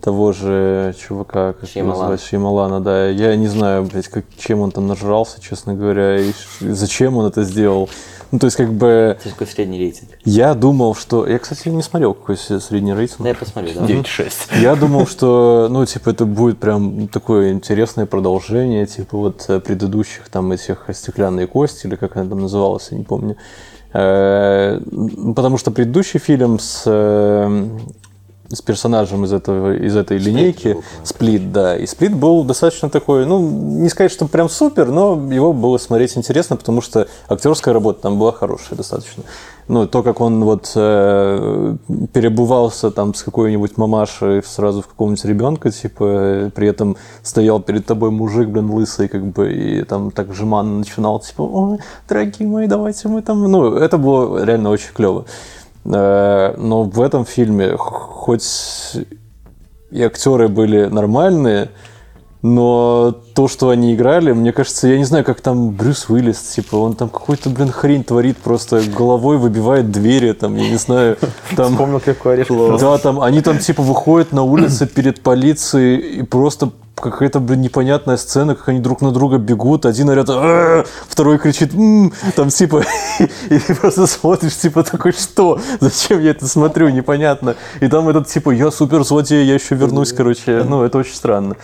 того же чувака, как его Шьямалана. называют, Шьямалана, да. Я не знаю, блядь, как, чем он там нажрался, честно говоря, и зачем он это сделал. Ну, то есть, как бы, Это такой средний рейтинг. я думал, что... Я, кстати, не смотрел, какой средний рейтинг. Да, я посмотрю, да. 9-6. Я думал, что, ну, типа, это будет прям такое интересное продолжение, типа, вот э, предыдущих там этих «Стеклянные кости», или как она там называлась, я не помню. Э, Потому что предыдущий фильм с э, с персонажем из, этого, из этой линейки. Сплит, да. И Сплит был достаточно такой, ну, не сказать, что прям супер, но его было смотреть интересно, потому что актерская работа там была хорошая достаточно. Ну, то, как он вот э, перебывался там с какой-нибудь мамашей сразу в какого-нибудь ребенка, типа, при этом стоял перед тобой мужик, блин, лысый, как бы, и там так жеманно начинал, типа, ой, дорогие мои, давайте мы там... Ну, это было реально очень клево. Э, но в этом фильме хоть и актеры были нормальные, но то, что они играли, мне кажется, я не знаю, как там Брюс Уиллис, типа, он там какой-то, блин, хрень творит, просто головой выбивает двери, там, я не знаю, [LAUGHS] там... Вспомнил, как орешек. Да, там, они там, типа, выходят на улицы перед полицией и просто какая-то, блин, непонятная сцена, как они друг на друга бегут, один орет, второй кричит, там, типа, [LAUGHS] и ты просто смотришь, типа, такой, что? Зачем я это смотрю? Непонятно. И там этот, типа, я супер злодей, я еще вернусь, короче, ну, это очень странно.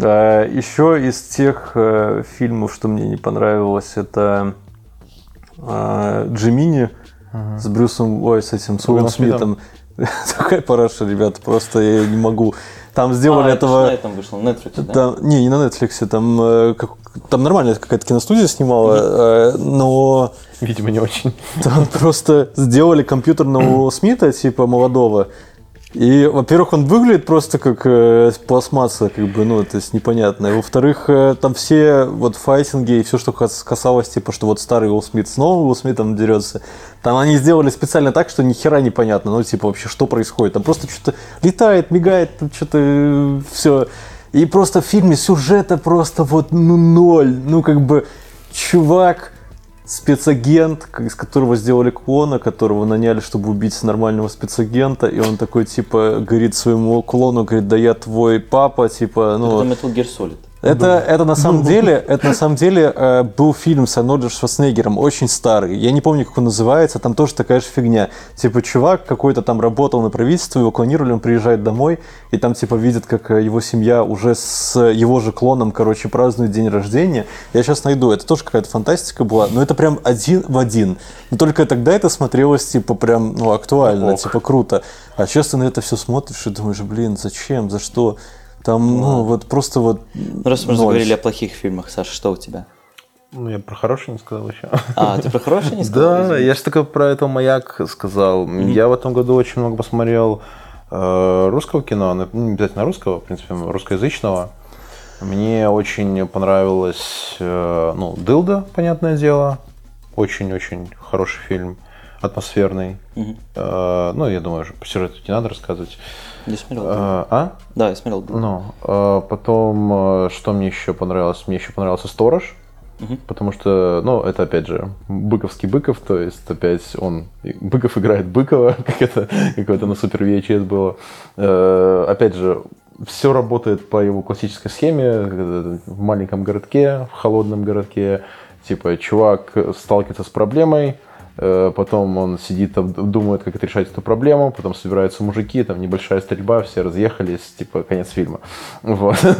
А, Еще из тех э, фильмов, что мне не понравилось, это а, Джимини с Брюсом, ой, с этим, с Уиллом Смитом. [LAUGHS] Такая параша, ребята, просто я не могу. Там сделали А, этого... Это там вышло, на Netflix, да? Там, не, не на Netflix, там, э, как- там нормальная какая-то киностудия снимала, э, но Видимо, не очень. там просто сделали компьютерного [CLEARS THROAT] Смита, типа молодого. И, во-первых, он выглядит просто как э, пластмасса, как бы, ну, то есть непонятно. И, во-вторых, э, там все вот файтинги и все, что кас- касалось, типа, что вот старый Уилл Смит с новым Уилл Смитом дерется, там они сделали специально так, что ни хера непонятно, ну, типа, вообще, что происходит. Там просто что-то летает, мигает, там что-то все. И просто в фильме сюжета просто вот, ну, ноль. Ну, как бы, чувак спецагент, из которого сделали клона, которого наняли, чтобы убить нормального спецагента, и он такой, типа, говорит своему клону, говорит, да я твой папа, типа, ну... Это Metal Gear Solid. Это, это на самом [LAUGHS] деле, это на самом деле э, был фильм с Арнольдом Шварценеггером, очень старый. Я не помню, как он называется, там тоже такая же фигня. Типа чувак какой-то там работал на правительстве, его клонировали, он приезжает домой, и там типа видит, как э, его семья уже с его же клоном, короче, празднует день рождения. Я сейчас найду, это тоже какая-то фантастика была, но это прям один в один. Но только тогда это смотрелось типа прям, ну, актуально, Ок. типа круто. А сейчас ты на это все смотришь и думаешь, блин, зачем, за что? Там, ну, вот просто вот... Ну, раз мы ноль. заговорили о плохих фильмах, Саша, что у тебя? Ну, я про хороший не сказал еще. А, ты про хороший не [LAUGHS] сказал? Да, я же только про этого маяк сказал. Я в этом году очень много посмотрел э, русского кино, ну, не обязательно русского, в принципе, русскоязычного. Мне очень понравилось, э, ну, Дылда, понятное дело. Очень-очень хороший фильм, атмосферный. Э, ну, я думаю, по сюжету не надо рассказывать. Я смотрел. Э, а? Да, я смотрел. Ну, э, потом, э, что мне еще понравилось? Мне еще понравился Сторож. Потому что, ну, это опять же Быковский Быков, то есть опять он Быков играет Быкова, [LAUGHS] как это какое-то на Супер VHS было. Э, опять же, все работает по его классической схеме э, в маленьком городке, в холодном городке. Типа, чувак сталкивается с проблемой, потом он сидит, думает, как это решать эту проблему, потом собираются мужики, там небольшая стрельба, все разъехались, типа, конец фильма. [LAUGHS] Вот. Ну,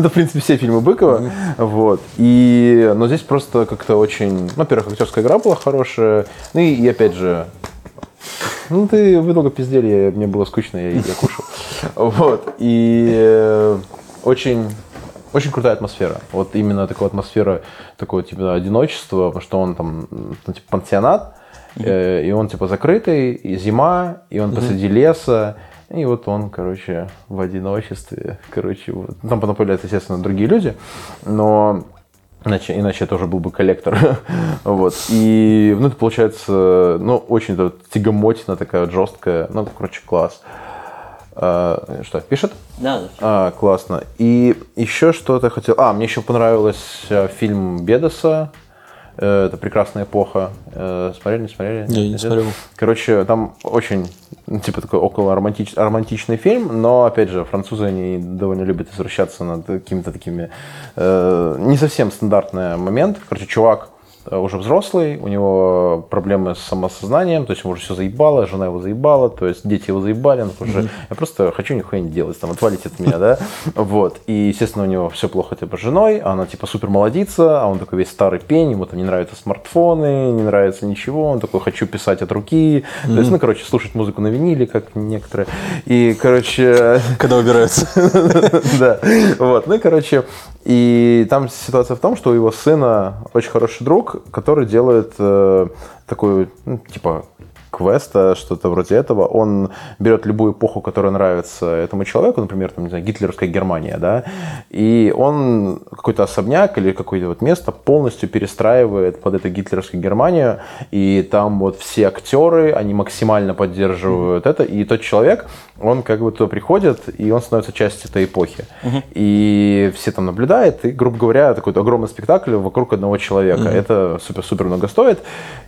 это, в принципе, все фильмы Быкова. Вот. И, но здесь просто как-то очень... ну, Во-первых, актерская игра была хорошая. Ну и, и опять же, ну, ты, вы долго пиздели, я- мне было скучно, я, я кушал. [LAUGHS] Вот. И э, очень, очень крутая атмосфера. Вот именно такая атмосфера, такого типа одиночества, потому что он там, ну, типа, пансионат, э, и он, типа, закрытый, и зима, и он посреди леса, и вот он, короче, в одиночестве, короче, вот. Там потом появляются, естественно, другие люди, но Иначе, иначе это уже был бы коллектор. [LAUGHS] вот. И, ну, это получается, ну, очень тягомотина такая жесткая. Ну, короче, класс. А, что, пишет? Да, да. А, классно. И еще что-то хотел... А, мне еще понравился фильм Бедоса. Э, Это «Прекрасная эпоха». Э, Смотрели, не смотрели? Не, не смотрел. Короче, там очень, ну, типа, такой около романтич... романтичный фильм, но, опять же, французы, они довольно любят возвращаться над какими-то такими... э, не совсем стандартный момент. Короче, чувак э, уже взрослый, у него проблемы с самосознанием, то есть ему уже все заебало, жена его заебала, то есть дети его заебали, он уже, я просто хочу нихуя не делать, там, отвалить от меня, да, вот, и, естественно, у него все плохо, типа, с женой, она, типа, супер молодится, а он такой весь старый пень, ему там не нравятся смартфоны, не нравится ничего, он такой, хочу писать от руки, то есть, ну, короче, слушать музыку на виниле, как некоторые, и, короче... Когда убираются. [LAUGHS] Да, вот, ну, короче, и там ситуация в том, что у его сына очень хороший друг, который делает э, такую, ну, типа, квеста, что-то вроде этого, он берет любую эпоху, которая нравится этому человеку, например, там, не знаю, гитлеровская Германия, да, и он какой-то особняк или какое-то вот место полностью перестраивает под эту гитлеровскую Германию, и там вот все актеры, они максимально поддерживают это, и тот человек, он как бы туда приходит, и он становится частью этой эпохи. Mm-hmm. И все там наблюдают, и, грубо говоря, такой огромный спектакль вокруг одного человека. Mm-hmm. Это супер-супер много стоит.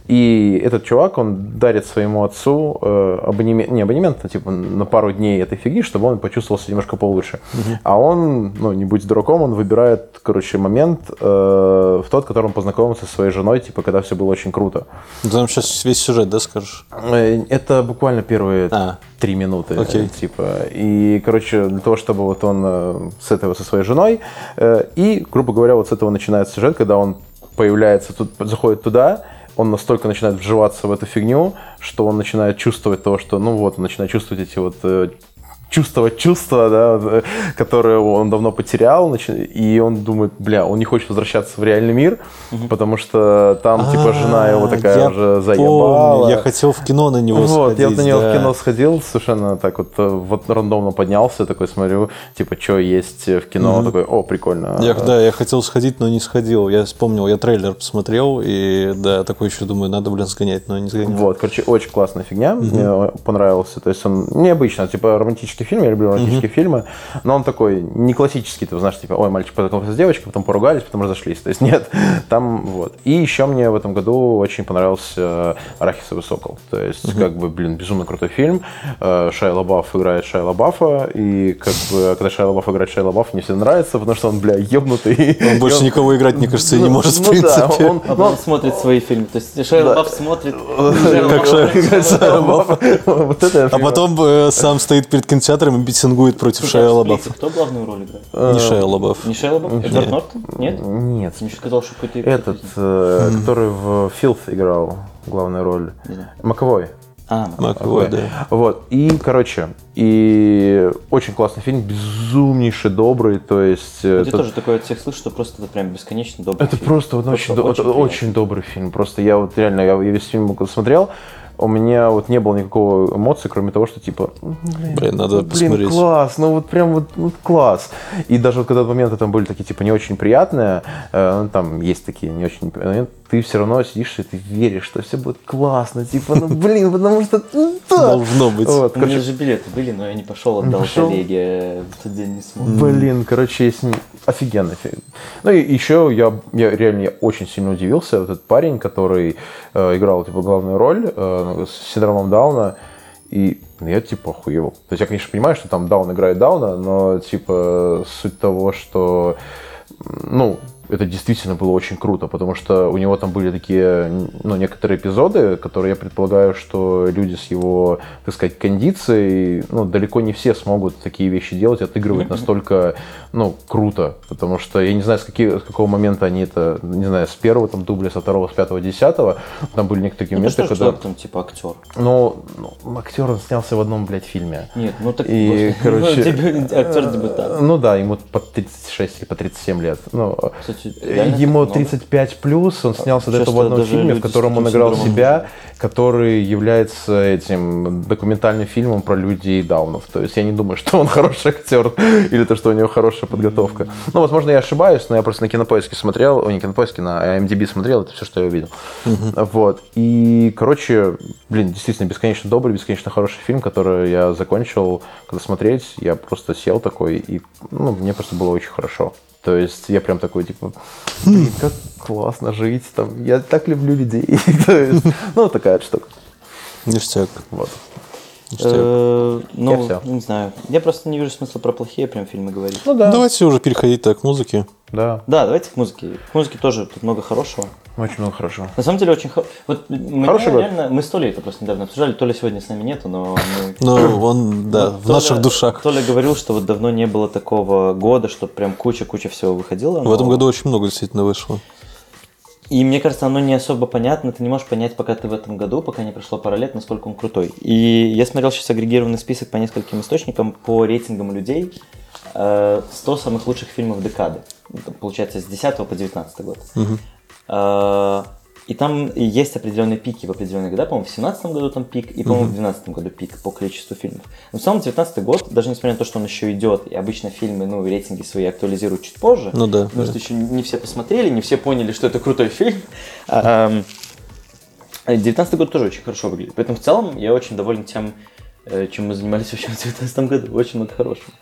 И этот чувак, он дарит своему отцу э, абонемент, не абонемент, а типа на пару дней этой фиги, чтобы он почувствовал себя немножко получше. Угу. А он, ну, не будь дураком, он выбирает, короче, момент э, в тот, в котором он познакомился со своей женой, типа, когда все было очень круто. Там сейчас весь сюжет, да, скажешь? Э, это буквально первые а. Три минуты, Окей. типа. И, короче, для того, чтобы вот он э, с этого со своей женой, э, и, грубо говоря, вот с этого начинается сюжет, когда он появляется тут, заходит туда, он настолько начинает вживаться в эту фигню, что он начинает чувствовать то, что, ну вот, он начинает чувствовать эти вот э, чувствовать чувства, да, э, которые он давно потерял, и он думает, бля, он не хочет возвращаться в реальный мир, угу. потому что там, типа, жена его такая уже заебала. Я хотел в кино на него вот, сходить. я на него да. в кино сходил, совершенно так вот, э, вот рандомно поднялся, такой смотрю, типа, что есть в кино, угу. такой, о, прикольно. Я, да, я хотел сходить, но не сходил. Я вспомнил, я трейлер посмотрел, и да, такой еще думаю, надо, блин, сгонять, но не сгонял. Вот, короче, очень классная фигня, угу. мне понравился. То есть он необычно, типа, романтический романтический фильм, я люблю романтические mm-hmm. фильмы, но он такой не классический, ты знаешь, типа, ой, мальчик познакомился с девочкой, потом поругались, потом разошлись. То есть нет, [LAUGHS] там вот. И еще мне в этом году очень понравился «Арахисовый сокол». То есть, mm-hmm. как бы, блин, безумно крутой фильм. Э, Шайа Лабаф играет Шайа Лабафа, и как бы, когда Шайа Лабаф играет Шайа Лабаф, мне все нравится, потому что он, бля, ебнутый. [LAUGHS] Он больше он... никого играть, мне кажется, и не ну, может, ну, в принципе. Да, он, он, он смотрит свои фильмы. То есть Шайа да. Лабаф смотрит, [LAUGHS] как Шайа Лабаф. А потом э, сам стоит перед кинотеатром и митингует против Шайя Лабаф. Кто главную роль играет? Не Шайя Лабаф. Не Шайя Лабаф? Эдвард Нортон? Нет? Нет. Мне сказал, что какой-то... Этот, э, который в Филд играл главную роль. Маковой. А, Маковой, да. Вот. И, короче, и очень классный фильм, безумнейший, добрый, то есть... Я это... тоже такое от всех слышу, что просто это прям бесконечно добрый Это фильм. просто, вот, просто очень, очень, очень добрый фильм. Просто я вот реально, я, я весь фильм смотрел, у меня вот не было никакого эмоции, кроме того, что типа, блин, блин надо блин, посмотреть. класс, ну вот прям вот ну, класс. И даже вот когда моменты там были такие типа не очень приятные, э, ну, там есть такие не очень моменты, ты все равно сидишь и ты веришь, что все будет классно, типа, ну блин, потому что ну, да. должно быть. Вот, У меня же билеты были, но я не пошел, отдал пошел. коллеге, в тот день не смог. Блин, короче, есть офигенный фильм. Ну и еще я, я реально я очень сильно удивился, вот этот парень, который э, играл типа главную роль э, с синдромом Дауна, и я типа охуел. То есть я, конечно, понимаю, что там Даун играет Дауна, но типа суть того, что ну, это действительно было очень круто, потому что у него там были такие, ну, некоторые эпизоды, которые я предполагаю, что люди с его, так сказать, кондицией, ну, далеко не все смогут такие вещи делать, отыгрывать настолько, ну, круто, потому что я не знаю, с, какие, с какого момента они это, не знаю, с первого там дубля, со второго, с пятого, десятого, там были некоторые такие моменты, когда... Что там, типа, актер? Ну, ну, актер, он снялся в одном, блядь, фильме. Нет, ну, так, и, [LAUGHS] короче, актер дебютант. Ну, да, ему по 36 или по 37 лет. Ну, Кстати, Ему 35 плюс, он снялся до этого в одном фильме, в котором он играл себя, который является этим документальным фильмом про людей даунов. То есть я не думаю, [LAUGHS] что он хороший актер [LAUGHS] или то, что у него хорошая подготовка. Ну, возможно, я ошибаюсь, но я просто на кинопоиске смотрел, о, не кинопоиске, на IMDb смотрел, это все, что я увидел. Вот. И, короче, блин, действительно, бесконечно добрый, бесконечно хороший фильм, который я закончил, когда смотреть, я просто сел такой, и ну, мне просто было очень хорошо. То есть я прям такой, типа, [LAUGHS] блин, как классно жить, там, я так люблю людей. [LAUGHS] То есть, ну, такая штука. Ништяк. Вот. Э, Ну, не знаю. Я просто не вижу смысла про плохие прям фильмы говорить. Ну да. Давайте уже переходить так к музыке. Да, Да, давайте к музыке. К музыке тоже тут много хорошего. очень много хорошо. На самом деле очень хорошо. Вот Хороший год. реально, мы с Толей это просто недавно обсуждали, Толя сегодня с нами нету, но мы... [CLEARS THROAT] Но он, да, в Толя- наших душах. Толя говорил, что вот давно не было такого года, что прям куча-куча всего выходило. В этом но- году очень много действительно вышло. И мне кажется, оно не особо понятно. Ты не можешь понять, пока ты в этом году, пока не прошло пара лет, насколько он крутой. И я смотрел сейчас агрегированный список по нескольким источникам, по рейтингам людей. Э, 100 самых лучших фильмов декады. Получается, с 10 по 19 год. Э, И там есть определенные пики в определенные года. По-моему, в 17 году там пик, и, по-моему, в 12 году пик по количеству фильмов. Но в целом 19 год, даже несмотря на то, что он еще идет, и обычно фильмы, ну, рейтинги свои актуализируют чуть позже, Ну да, потому да. что еще не все посмотрели, не все поняли, что это крутой фильм. Ам, 19 год тоже очень хорошо выглядит. Поэтому в целом я очень доволен тем, э, чем мы занимались вообще в 19 году. Очень много хорошего.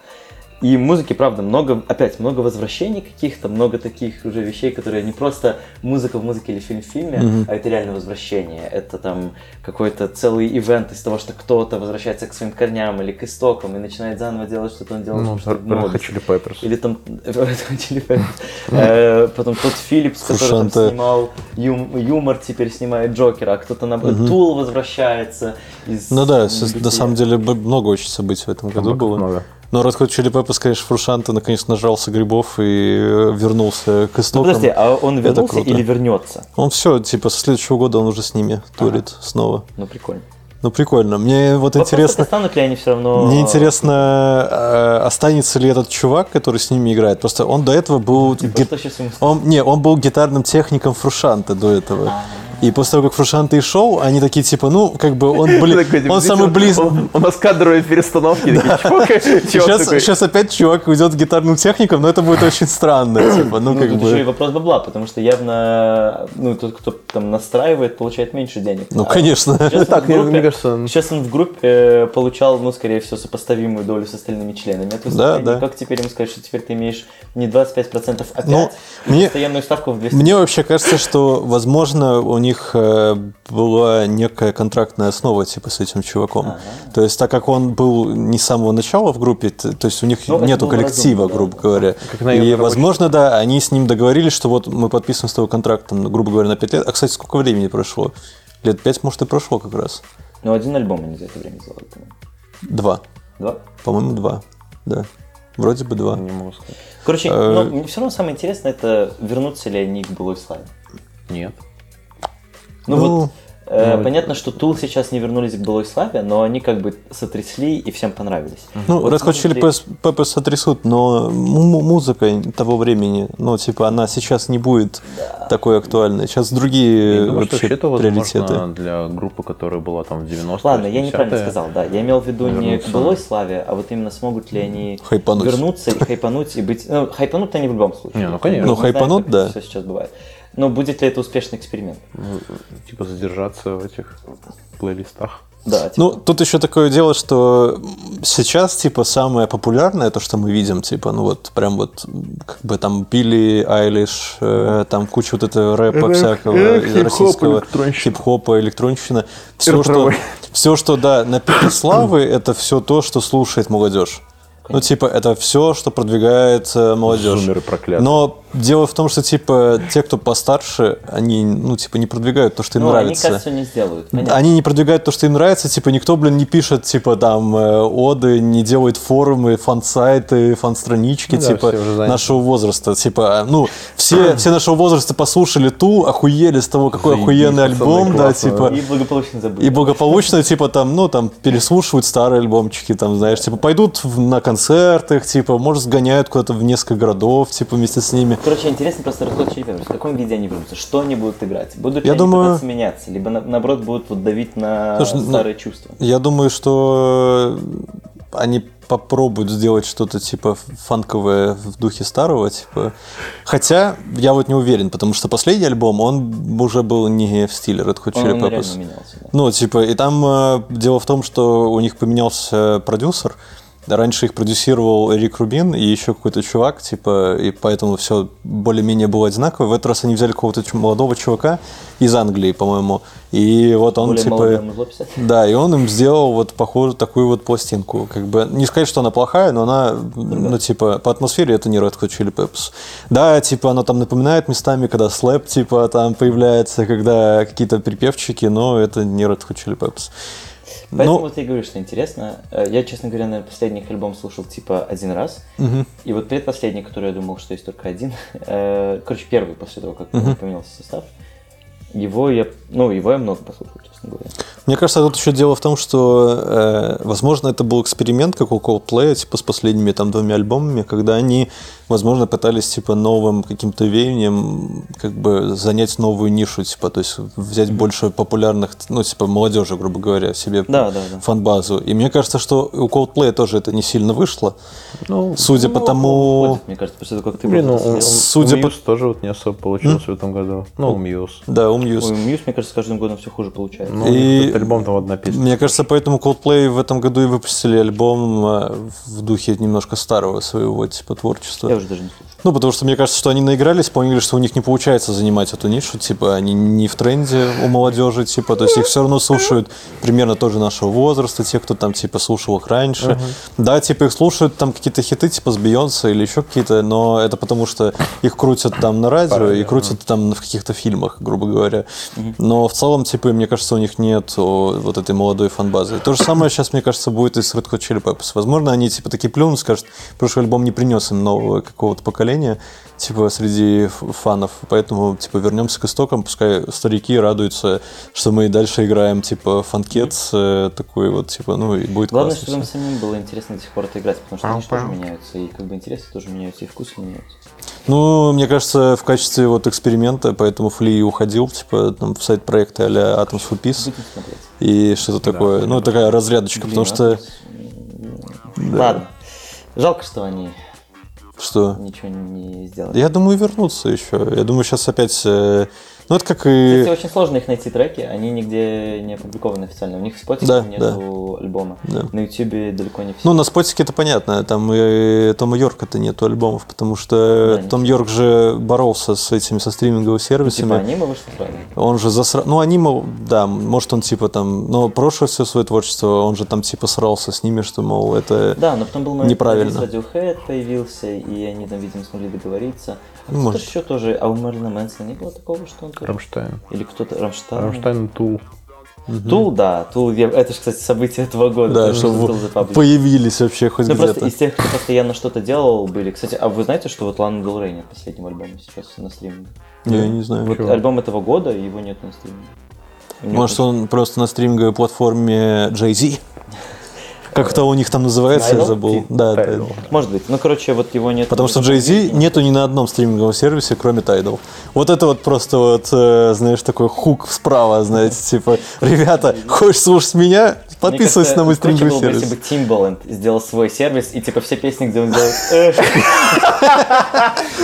И музыки, правда, много, опять, много возвращений каких-то, много таких уже вещей, которые не просто музыка в музыке или фильм в фильме, а это реально возвращение. Это там какой-то целый ивент из того, что кто-то возвращается к своим корням или к истокам и начинает заново делать что-то он делал. Ну, что-то. Chili Peppers. Или там [LAUGHS] Chili Peppers. Э, Потом тот Филлипс, который там снимал юм- юмор, теперь снимает Джокера, а кто-то на Тул возвращается. Ну да, на самом деле много очень событий в этом году было. Но Red Hot Chili Peppers, конечно, Фрушанта наконец нажрался грибов и э, вернулся к Ну истокам. подожди, а он Это вернулся круто. или вернется? Он все, типа, со следующего года он уже с ними турит снова. Ну прикольно. Ну, прикольно. Мне вот Вопрос, интересно, станут ли они все равно... мне интересно, э, останется ли этот чувак, который с ними играет. Просто он до этого был... Типа, гит-. Он, не, он был гитарным техником Фрушанта до этого. И после того, как Фрушанта и шел, они такие, типа, ну, как бы он, блин, он самый близкий. У нас кадровые перестановки. такие, чувак, [LAUGHS] Сейчас, такой, сейчас опять чувак уйдет гитарным техником, но это будет очень странно. [COUGHS] Типа, ну, Ну, как тут еще и бы. вопрос бабла, потому что явно, ну, тот, кто там настраивает, получает меньше денег. Ну, А конечно. сейчас он [LAUGHS] Так, группе- мне кажется- Сейчас он в группе получал, ну, скорее всего, сопоставимую долю с остальными членами. От выступления. да. Как теперь ему сказать, что теперь ты имеешь не 25%, а 5%, Ну, а мне- постоянную ставку в 200 Мне вообще кажется, что, возможно, у них э, была некая контрактная основа, типа, с этим чуваком. То есть, так как он был не с самого начала в группе, то есть у них Ну, нету коллектива, разумно, да. грубо говоря. Как наемный И, рабочий. возможно, да, они с ним договорились, что вот мы подписываем с тобой контракт, там, грубо говоря, на 5 лет. А, кстати, сколько времени прошло? Лет 5, может, и прошло как раз. Ну, один альбом они за это время сделали. по-моему. Два. Два? По-моему, два. Да. Вроде бы два. Не могу сказать. Короче, Э, ну, мне все равно самое интересное, это вернутся ли они к былой славе. Нет. Ну, Ну, вот, э, ну, понятно, что Тул сейчас не вернулись к былой славе, но они как бы сотрясли и всем понравились. Ну, Вот Red Hot Chili Peppers сотрясут, но му- музыка того времени, ну, типа, она сейчас не будет такой актуальной. Сейчас другие Я думаю, что вообще вообще это приоритеты. возможно для группы, которая была там в 90-е. Ладно, я неправильно 80-е. сказал, да. Я имел в виду не к Вернуться. былой славе, а вот именно смогут ли они Хайпануть. вернуться и хайпануть и быть... Ну, хайпанут они в любом случае. Не, ну, конечно. Ну, знаем, хайпанут, как да. Все сейчас бывает. Но будет ли это успешный эксперимент? Ну, Типа задержаться в этих плейлистах. Да, типа, Ну, тут еще такое дело, что сейчас, типа, самое популярное, то, что мы видим, типа, ну вот, прям вот, как бы там Билли Айлиш, э, там куча вот этого рэпа всякого, э, российского хип-хопа, электронщина. Все, что, все, что, да, на пике славы, это все то, что слушает молодежь. Ну, типа, это все, что продвигает молодежь. Зумеры проклятые. Но дело в том, что, типа, те, кто постарше, они, ну, типа, не продвигают то, что им ну, они, нравится. кажется, не сделают. Понятно. Они не продвигают то, что им нравится, типа никто, блин, не пишет, типа там э, оды, не делает форумы, фан-сайты, фан-странички, Ну да, типа заняты. нашего возраста, типа, ну все, все нашего возраста послушали ту, охуели с того, какой Заебись, охуенный альбом, да, типа. И благополучно забыли. И благополучно, типа, там, ну, там, переслушивают старые альбомчики, там, знаешь, типа, пойдут на концерты, типа, может, сгоняют куда-то в несколько городов, типа, вместе с ними. Короче, интересно просто Red Hot Chili Peppers. В каком виде они вернутся? Что они будут играть? Будут ли Я они думаю- пытаться меняться? Либо, на- наоборот, будут вот давить на Слушай, ну, старые чувства? Я думаю, что они попробуют сделать что-то типа фанковое в духе старого, типа. Хотя я вот не уверен, потому что последний альбом, он уже был не в стиле Red Hot Chili Peppers. да. Ну, типа, и там э, дело в том, что у них поменялся продюсер, раньше их продюсировал Эрик Рубин и еще какой-то чувак, типа, и поэтому все более-менее было одинаково. В этот раз они взяли какого-то молодого чувака из Англии, по-моему, и вот он, Более типа... Да, и он им сделал вот похоже такую вот пластинку. Как бы не сказать, что она плохая, но она, ну, типа, по атмосфере это не Red Hot Chili Peppers. Да, типа, она там напоминает местами, когда слэп, типа, там появляется, когда какие-то припевчики, но это не Red Hot Chili Peppers. Поэтому Ну, вот я и говорю, что интересно. Э, Я, честно говоря, на последний их альбом слушал типа один раз. И вот предпоследний, который я думал, что есть только один, [LAUGHS] э, короче, первый после того, как поменялся состав, его я, ну, его я много послушал, честно говоря. Мне кажется, тут еще дело в том, что, э, возможно, это был эксперимент, как у Coldplay, типа, с последними там двумя альбомами, когда они, возможно, пытались, типа, новым каким-то веянием, как бы, занять новую нишу, типа, то есть взять больше популярных, ну, типа, молодежи, грубо говоря, себе Да, да, да. фан-базу. И мне кажется, что у Coldplay тоже это не сильно вышло. Ну, Судя по тому... Выходит, мне кажется, после того, как ты блин, ну. Судя у по- тоже вот не особо получилось в этом году. Ну, у Muse. Да, у Muse. у Muse, мне кажется, с каждым годом все хуже получается. Ну, И- альбом там одна песня. Мне кажется, поэтому Coldplay в этом году и выпустили альбом э, в духе немножко старого своего типа творчества. Я уже даже не. Ну, потому что мне кажется, что они наигрались, поняли, что у них не получается занимать эту нишу, типа, они не в тренде у молодежи, типа, то есть их все равно слушают примерно тоже нашего возраста, те, кто там, типа, слушал их раньше. Да, типа, их слушают там какие-то хиты, типа, с Бейонсе или еще какие-то, но это потому что их крутят там на радио и крутят там в каких-то фильмах, грубо говоря. Но в целом, типа, мне кажется, у них нет вот этой молодой фан-базы. То же самое сейчас, мне кажется, будет и с Red Hot Chili Peppers. Возможно, они, типа, такие плюнут, скажут, прошлый альбом не принес им нового какого-то поколения, типа, среди фанов. Поэтому, типа, вернемся к истокам, пускай старики радуются, что мы и дальше играем, типа, фанкет э, такой вот, типа, ну, и будет Главное, классно. чтобы им самим было интересно до сих пор это играть, потому что они же тоже меняются, и как бы интересы тоже меняются, и вкусы меняются. Ну, мне кажется, в качестве вот эксперимента, поэтому Фли уходил, типа, там, в сайт проекта а-ля Atoms for Peace и что-то такое. Ну, такая разрядочка, Блин, потому что... М, Ладно. Жалко, что они Что? ничего не сделали. Я думаю, вернутся еще. Я думаю, сейчас опять... Ну, это как Кстати, и... очень сложно их найти треки, они нигде не опубликованы официально. У них в Spotify Да, нету альбома. Да. На YouTube далеко не все. Ну, на спотике это понятно, там и Тома Йорка-то нету альбомов, потому что Да, нет. Том Йорк же боролся с этими, со стриминговыми типа сервисами. аниме вышло правильно. Он же засрал... Ну, они, мол, да, может, он типа там... Но прошлое все свое творчество, он же там типа срался с ними, что, мол, это... Да, но потом был момент, Неправильно. когда Radiohead появился, и они там, видимо, смогли договориться. Ну, может. еще тоже, а у Мэрилина Мэнсона не было такого, что он. Рамштайн. Или кто-то, Рамштайн? Рамштайн Тул. Тул, да, Тул, я- это же, кстати, событие этого года. Да, Тул запаблишил. появились вообще хоть Ну, просто где-то. из тех, кто постоянно что-то делал, были. Кстати, а вы знаете, что вот Лана Дел Рей нет последнего альбома сейчас на стриминге? Я не знаю. Вот Чего? альбом этого года, его нет на стриминге. Может, он просто на стриминговой платформе Jay-Z? [LAUGHS] Как это у них там называется, я Tidal? забыл. Да, Tidal. Может быть. Ну, короче, вот его нет. Потому что Jay-Z нету ни на одном стриминговом сервисе, кроме Tidal. Вот это вот просто вот, э, знаешь, такой хук справа, знаете, типа, ребята, хочешь слушать меня? Подписывайся на мой стриминговый было бы, сервис. если бы Timbaland сделал свой сервис, и типа все песни, где он делает... [LAUGHS]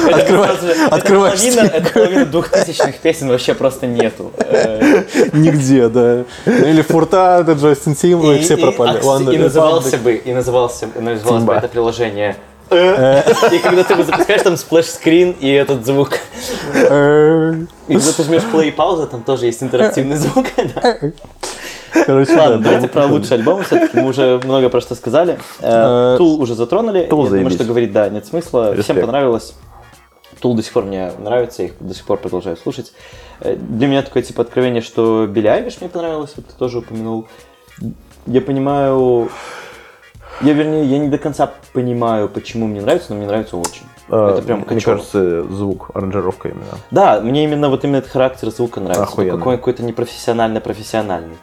Это открываешь Это половина двухтысячных песен вообще просто нету. Э, [LAUGHS] Нигде, да. Нелли Фуртадо, Джастин все и- пропали. а, Ладно, И назывался бы, и назывался, бы это приложение «Э». И когда ты его запускаешь, там splash screen и этот звук. Э, И когда ты жмешь play и пауза, там тоже есть интерактивный звук. Короче, Ладно, да, давайте про лучший альбом. Все-таки мы уже много про что сказали. Э, Тул уже затронули. Я думаю, что говорить, да, нет смысла. Всем понравилось. Тул до сих пор мне нравится, я их до сих пор продолжаю слушать. Э, Для меня такое типа откровение, что Билли Айлиш мне понравилось, вот ты тоже упомянул. Я понимаю... Я, вернее, я не до конца понимаю, почему мне нравится, но мне нравится очень. Это прям Мне кажется, звук, аранжировка именно. Да, мне именно вот именно этот характер звука нравится. Охуенно. Какой какой-то непрофессионально-профессиональный.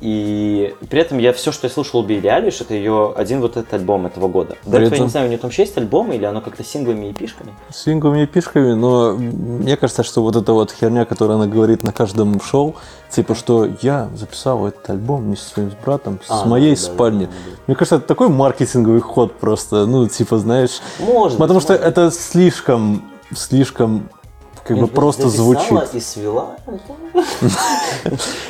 И при этом я все, что я слушал у Билли Айлиш, это ее один вот этот альбом этого года. До этого, я не знаю, у нее там есть альбомы, или оно как-то синглами и пишками? с синглами и пишками, но мне кажется, что вот эта вот херня, которую она говорит на каждом шоу, типа, что я записал этот альбом вместе со своим братом с А, моей да, да, спальни. да, да, Мне кажется, это такой маркетинговый ход просто, ну, типа, знаешь, Может потому быть, что может это слишком, слишком как бы просто звучит. и свела. [LAUGHS]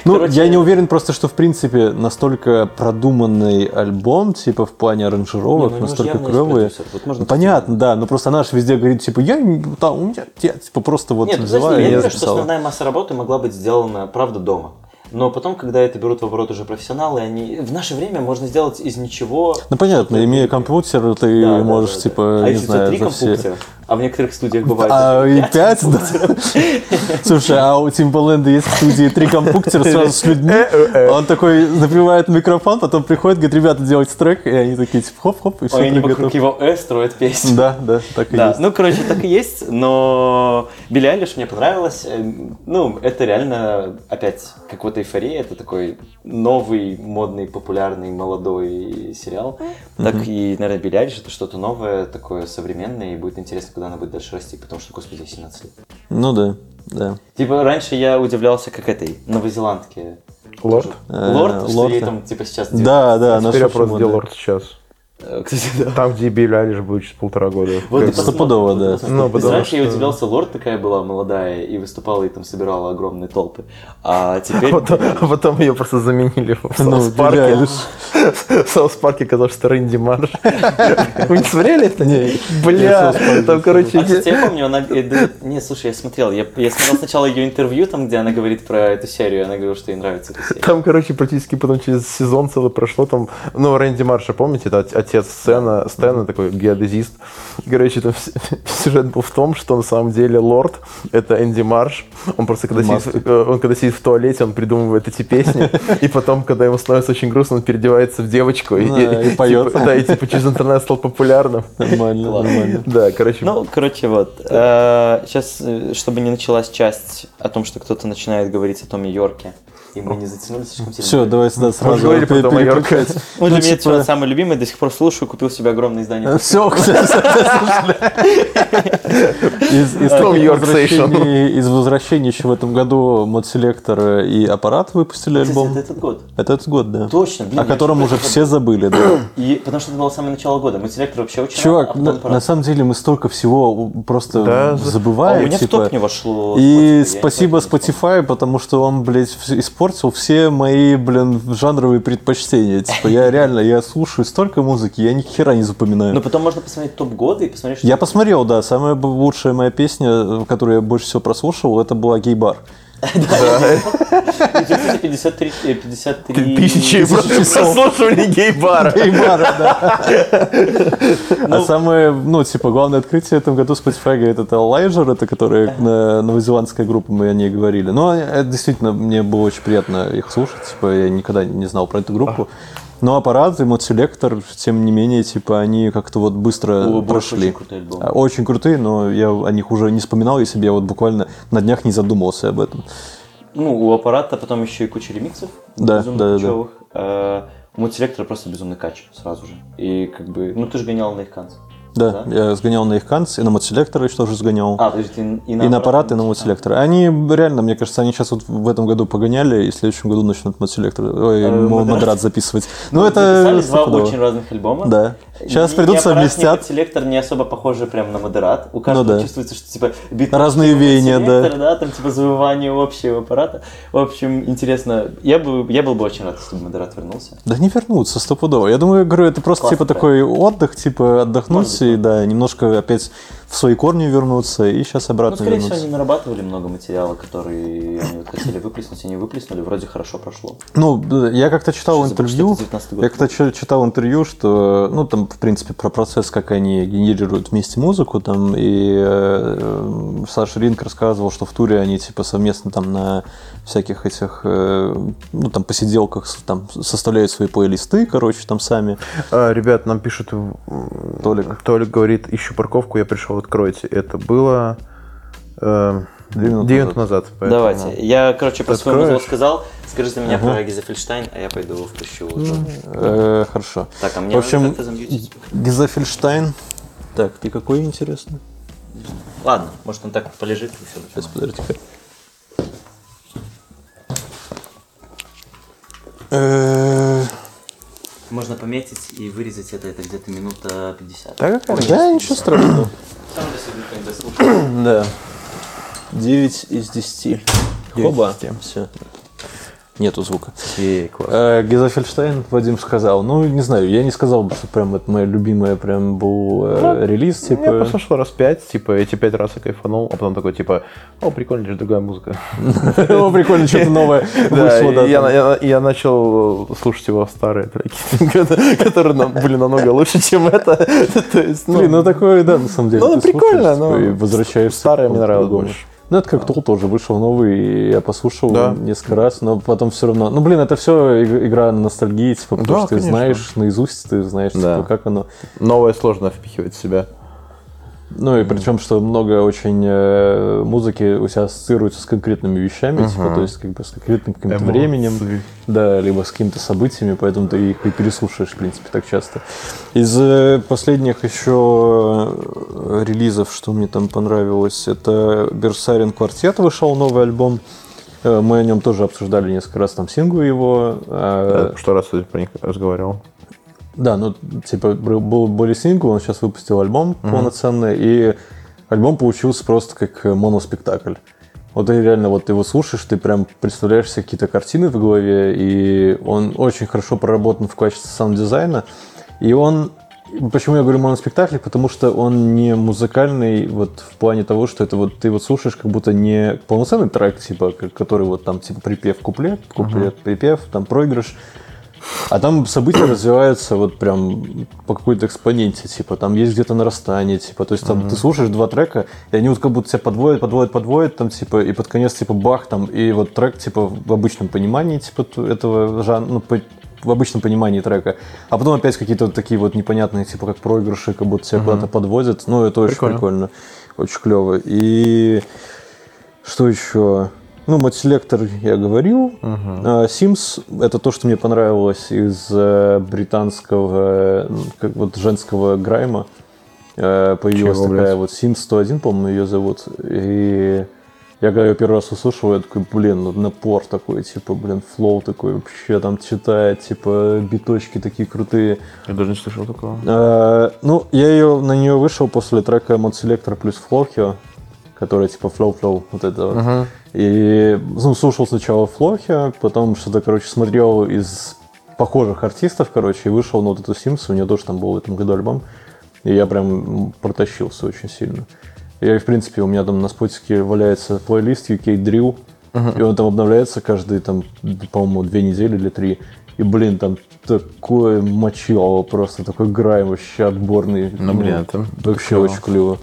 Ну, я не уверен просто, что в принципе настолько продуманный альбом, типа в плане аранжировок, ну, настолько клевые. Ну, Понятно, да, но просто она же везде говорит, типа, я там, у меня, типа, просто вот взяла и я записала. основная масса работы могла быть сделана, правда, дома. Но потом, когда это берут в оборот уже профессионалы, они... В наше время можно сделать из ничего... Ну, понятно, имея компьютер, ты Да, можешь, да, да. типа, а не знаю, три за все... компьютера, а в некоторых студиях бывает А и пять да? Слушай, а у Тимбаленда есть в студии три компьютера сразу с людьми. Э, Он такой напивает микрофон, потом приходит, говорит, ребята, делайте трек, и они такие, типа, хоп-хоп, и все, они вокруг его «э» строят песню. Да, да, так и есть. ну, короче, так и есть, но Билли Айлиш мне понравилось. Эм, Ну, это реально, опять, как вот эйфория, это такой новый, модный, популярный, молодой сериал. Так и, наверное, Айлиш это что-то новое, такое современное, и будет интересно, куда она будет дальше расти, потому что, господи, ей 17 лет. Ну да, да. Типа, раньше я удивлялся, как этой, новозеландке. Лорд? Лорд, Э, что Лорд, ей да. там, типа, сейчас Да, да, она Теперь я очень просто делал Лорд сейчас. Э, Кстати, да. Там, где Билли Айлиш будет через полтора года. Вот и Как- Стопудово, и да. Ну, потому раньше я что- удивлялся, Лорд такая была молодая и выступала и там собирала огромные толпы. А теперь... Потом, а потом ее просто заменили в Ну, Саус Билли Парке. Айлиш. В Саус Парке казалось, что Рэнди Марш. Вы не смотрели это? Не, Бля, там, короче, А, кстати, я помню, она... э, да, Не, слушай, я смотрел. Я, я смотрел сначала ее интервью, там, где она говорит про эту серию. Она говорила, что ей нравится эта серия. Там, короче, практически потом через сезон целый прошло. Там, ну, Рэнди Марша, помните, от- отец Сцена, Стэна, такой геодезист. Короче, там [LAUGHS] сюжет был в том, что на самом деле Лорд — это Энди Марш. Он просто, когда сидит, э, он когда сидит в туалете, он придумывает эти песни. [LAUGHS] И потом, когда ему становится очень грустно, он переодевается в девочку. Да, и поет. типа, Да, и типа через интернет стал популярным. Нормально, [LAUGHS] нормально. Да, короче, Ну, короче, вот. Сейчас, чтобы не началась часть о том, что кто-то начинает говорить о Томе Йорке, и мы не затянули слишком сильно. Все, давай сюда сразу Йорка. переключать. Ну, для меня это типа- самый любимый, до сих пор слушаю, купил себе огромное издание. [LAUGHS] Все, из, из возвращений еще в этом году Модселектор и Аппарат выпустили Кстати, альбом. это этот год. Это этот год, да. Точно. О котором уже все забыли, да. [CLEARS THROAT] И потому что это было самое начало года. Модселектор вообще очень Чувак, на, самом деле мы столько всего просто Да, А забываем. у меня в типа, топ не вошло. И спасибо Spotify, потому что он, блядь, вс- испортил все мои, блин, жанровые предпочтения. Типа, я реально, я слушаю столько музыки, я ни хера не запоминаю. Но потом можно посмотреть топ года и посмотреть, что Я посмотрел, да, самая лучшая моя песня, которую я больше всего прослушал, это была «Гей-бар». У тебя, кстати, 53, э, 53 тысячи прослушиваний гей-бара. Гей-бара, да. А самое, ну, типа, главное открытие в этом году Spotify говорит, это Leisure, это которая новозеландская группа, мы о ней говорили. Но это действительно, мне было очень приятно их слушать, типа, я никогда не знал про эту группу. Но аппарат и модселектор, тем не менее, типа, они как-то вот быстро О, прошли. очень крутой альбом. А, Очень крутые, но я о них уже не вспоминал, если бы я вот буквально на днях не задумывался об этом. Ну, у аппарата потом еще и куча ремиксов. Да, да, да, да. У модселектора просто безумный кач сразу же. И как бы, ну ты же гонял на их конц. Да, Да? я сгонял на их конц, и на модселектор еще тоже сгонял. А, подожди, ты и на, и на аппарат, и на модселектор. Они реально, мне кажется, они сейчас вот в этом году погоняли, и в следующем году начнут модселектор, ой, Э, модерат записывать. [LAUGHS] Ну, это два очень разных альбома. Да. Сейчас Ни- придут, ни совместят. Модселектор не особо похожи прям на модерат. У каждого Ну да. чувствуется, что типа бит Разные общего веяния, да. да, там типа завывание общего аппарата. В общем, интересно. Я бы, я был бы очень рад, если бы модерат вернулся. Да не вернутся, стопудово. Я думаю, говорю, это просто типа такой отдых, типа отдохнуть Может быть, и да, немножко опять в свои корни вернуться, и сейчас Ну, обратно скорее всего, вернуться. они нарабатывали много материала, который они вот хотели выплеснуть, они выплеснули, вроде хорошо прошло. Ну, я как-то читал Что интервью, что это 19-й год? я как-то читал интервью, что, ну, там, в принципе, про процесс, как они генерируют вместе музыку, там, и э, Саша Ринк рассказывал, что в туре они, типа, совместно там на всяких этих, э, ну, там, посиделках там составляют свои плейлисты, короче, там сами. А, ребят, нам пишут... Толик. Толик говорит, ищу парковку, я пришел, откройте. Это было... э, Две минуты две минуты назад. поэтому- Давайте. Я, короче, про Откроешь? музло сказал. Скажи за меня про Гизефельштайн, а я пойду впущу. Э, хорошо. Так, а мне В общем. Гизефельштайн. Так, ты какой интересный? Ладно, может он так полежит и все. Сейчас, подожди-ка. Э, Можно пометить и вырезать это, это где-то минута 50. Да, какая Да, ничего страшного. Сам для себя когда слушаю. Да. 9 из 10. Хоба. Все. Нету звука. Окей, класс. Э, Гезофельштейн Вадим сказал. Ну, не знаю, я не сказал бы, что прям это моя любимая прям был э, релиз. Я Типа, послушал раз пять, типа, эти пять раз я кайфанул, а потом такой, типа, о, прикольно, лишь другая музыка. [LAUGHS] о, прикольно, что-то новое [LAUGHS] вышло. и я, я- я начал слушать его старые треки, [LAUGHS] которые, были намного лучше, чем это. Ну, Блин, ну такое, да, на самом деле. Ну, прикольно, но типа, и возвращаешься. старое к мне нравилось больше. Ну, это как Тул тоже вышел новый, и я послушал Да. несколько раз, но потом все равно... Ну, блин, это все игра на ностальгии, типа, потому Да, что ты конечно. знаешь наизусть, ты знаешь, Да. типа, как оно... новое сложно впихивать в себя. Ну, и причем, что много очень э, музыки у себя ассоциируется с конкретными вещами, типа, то есть, как бы, с конкретным каким-то Эмоции. временем, да, либо с какими-то событиями, поэтому ты их и переслушаешь, в принципе, так часто. Из э, последних еще э, релизов, что мне там понравилось, это Берсарин Квартет вышел новый альбом. Мы о нем тоже обсуждали несколько раз, там сингу его. Что раз я про них разговаривал. Да, ну, типа, был более сингл, он сейчас выпустил альбом полноценный, и альбом получился просто как моноспектакль. Вот ты реально, вот его слушаешь, ты прям представляешь себе какие-то картины в голове, и он очень хорошо проработан в качестве саунд-дизайна, и он Почему я говорю моноспектакль? Потому что он не музыкальный вот в плане того, что это вот ты вот слушаешь как будто не полноценный трек, типа, который вот там типа припев куплет, куплет, припев, там проигрыш, а там события развиваются вот прям по какой-то экспоненте, типа там есть где-то нарастание, типа, то есть там ты слушаешь два трека, и они вот как будто тебя подводят, подводят, подводят, там типа, и под конец типа бах там, и вот трек типа в обычном понимании типа этого жанра, ну, по- в обычном понимании трека, а потом опять какие-то вот такие вот непонятные, типа как проигрыши, как будто тебя куда-то подводят, ну это очень Прикольно. прикольно, очень клево. И что еще? Ну, модселектор я говорил. А, Simz это то, что мне понравилось из э, британского, как вот женского грайма. Э, Появилась Чего, такая блядь? вот Simz 101, по-моему, ее зовут. И я когда ее первый раз услышал, я такой, блин, ну напор такой, типа, блин, flow такой вообще там читает, типа, биточки такие крутые. Я даже не слышал такого. Э, Ну, я ее, на нее вышел после трека Modeselektor плюс Flohio, который типа Flow Flow, вот это вот. И, ну, слушал сначала Flowhio, потом что-то, короче, смотрел из похожих артистов, короче, и вышел на вот эту Sims, у нее тоже там был в этом году альбом, и я прям протащился очень сильно. Я, в принципе, у меня там на спотике валяется плейлист UK Drill, и он там обновляется каждые, там, по-моему, две недели или три. И, блин, там такое мочилово просто, такой грайм вообще отборный. Ну, блин, это Вообще клево. очень клево.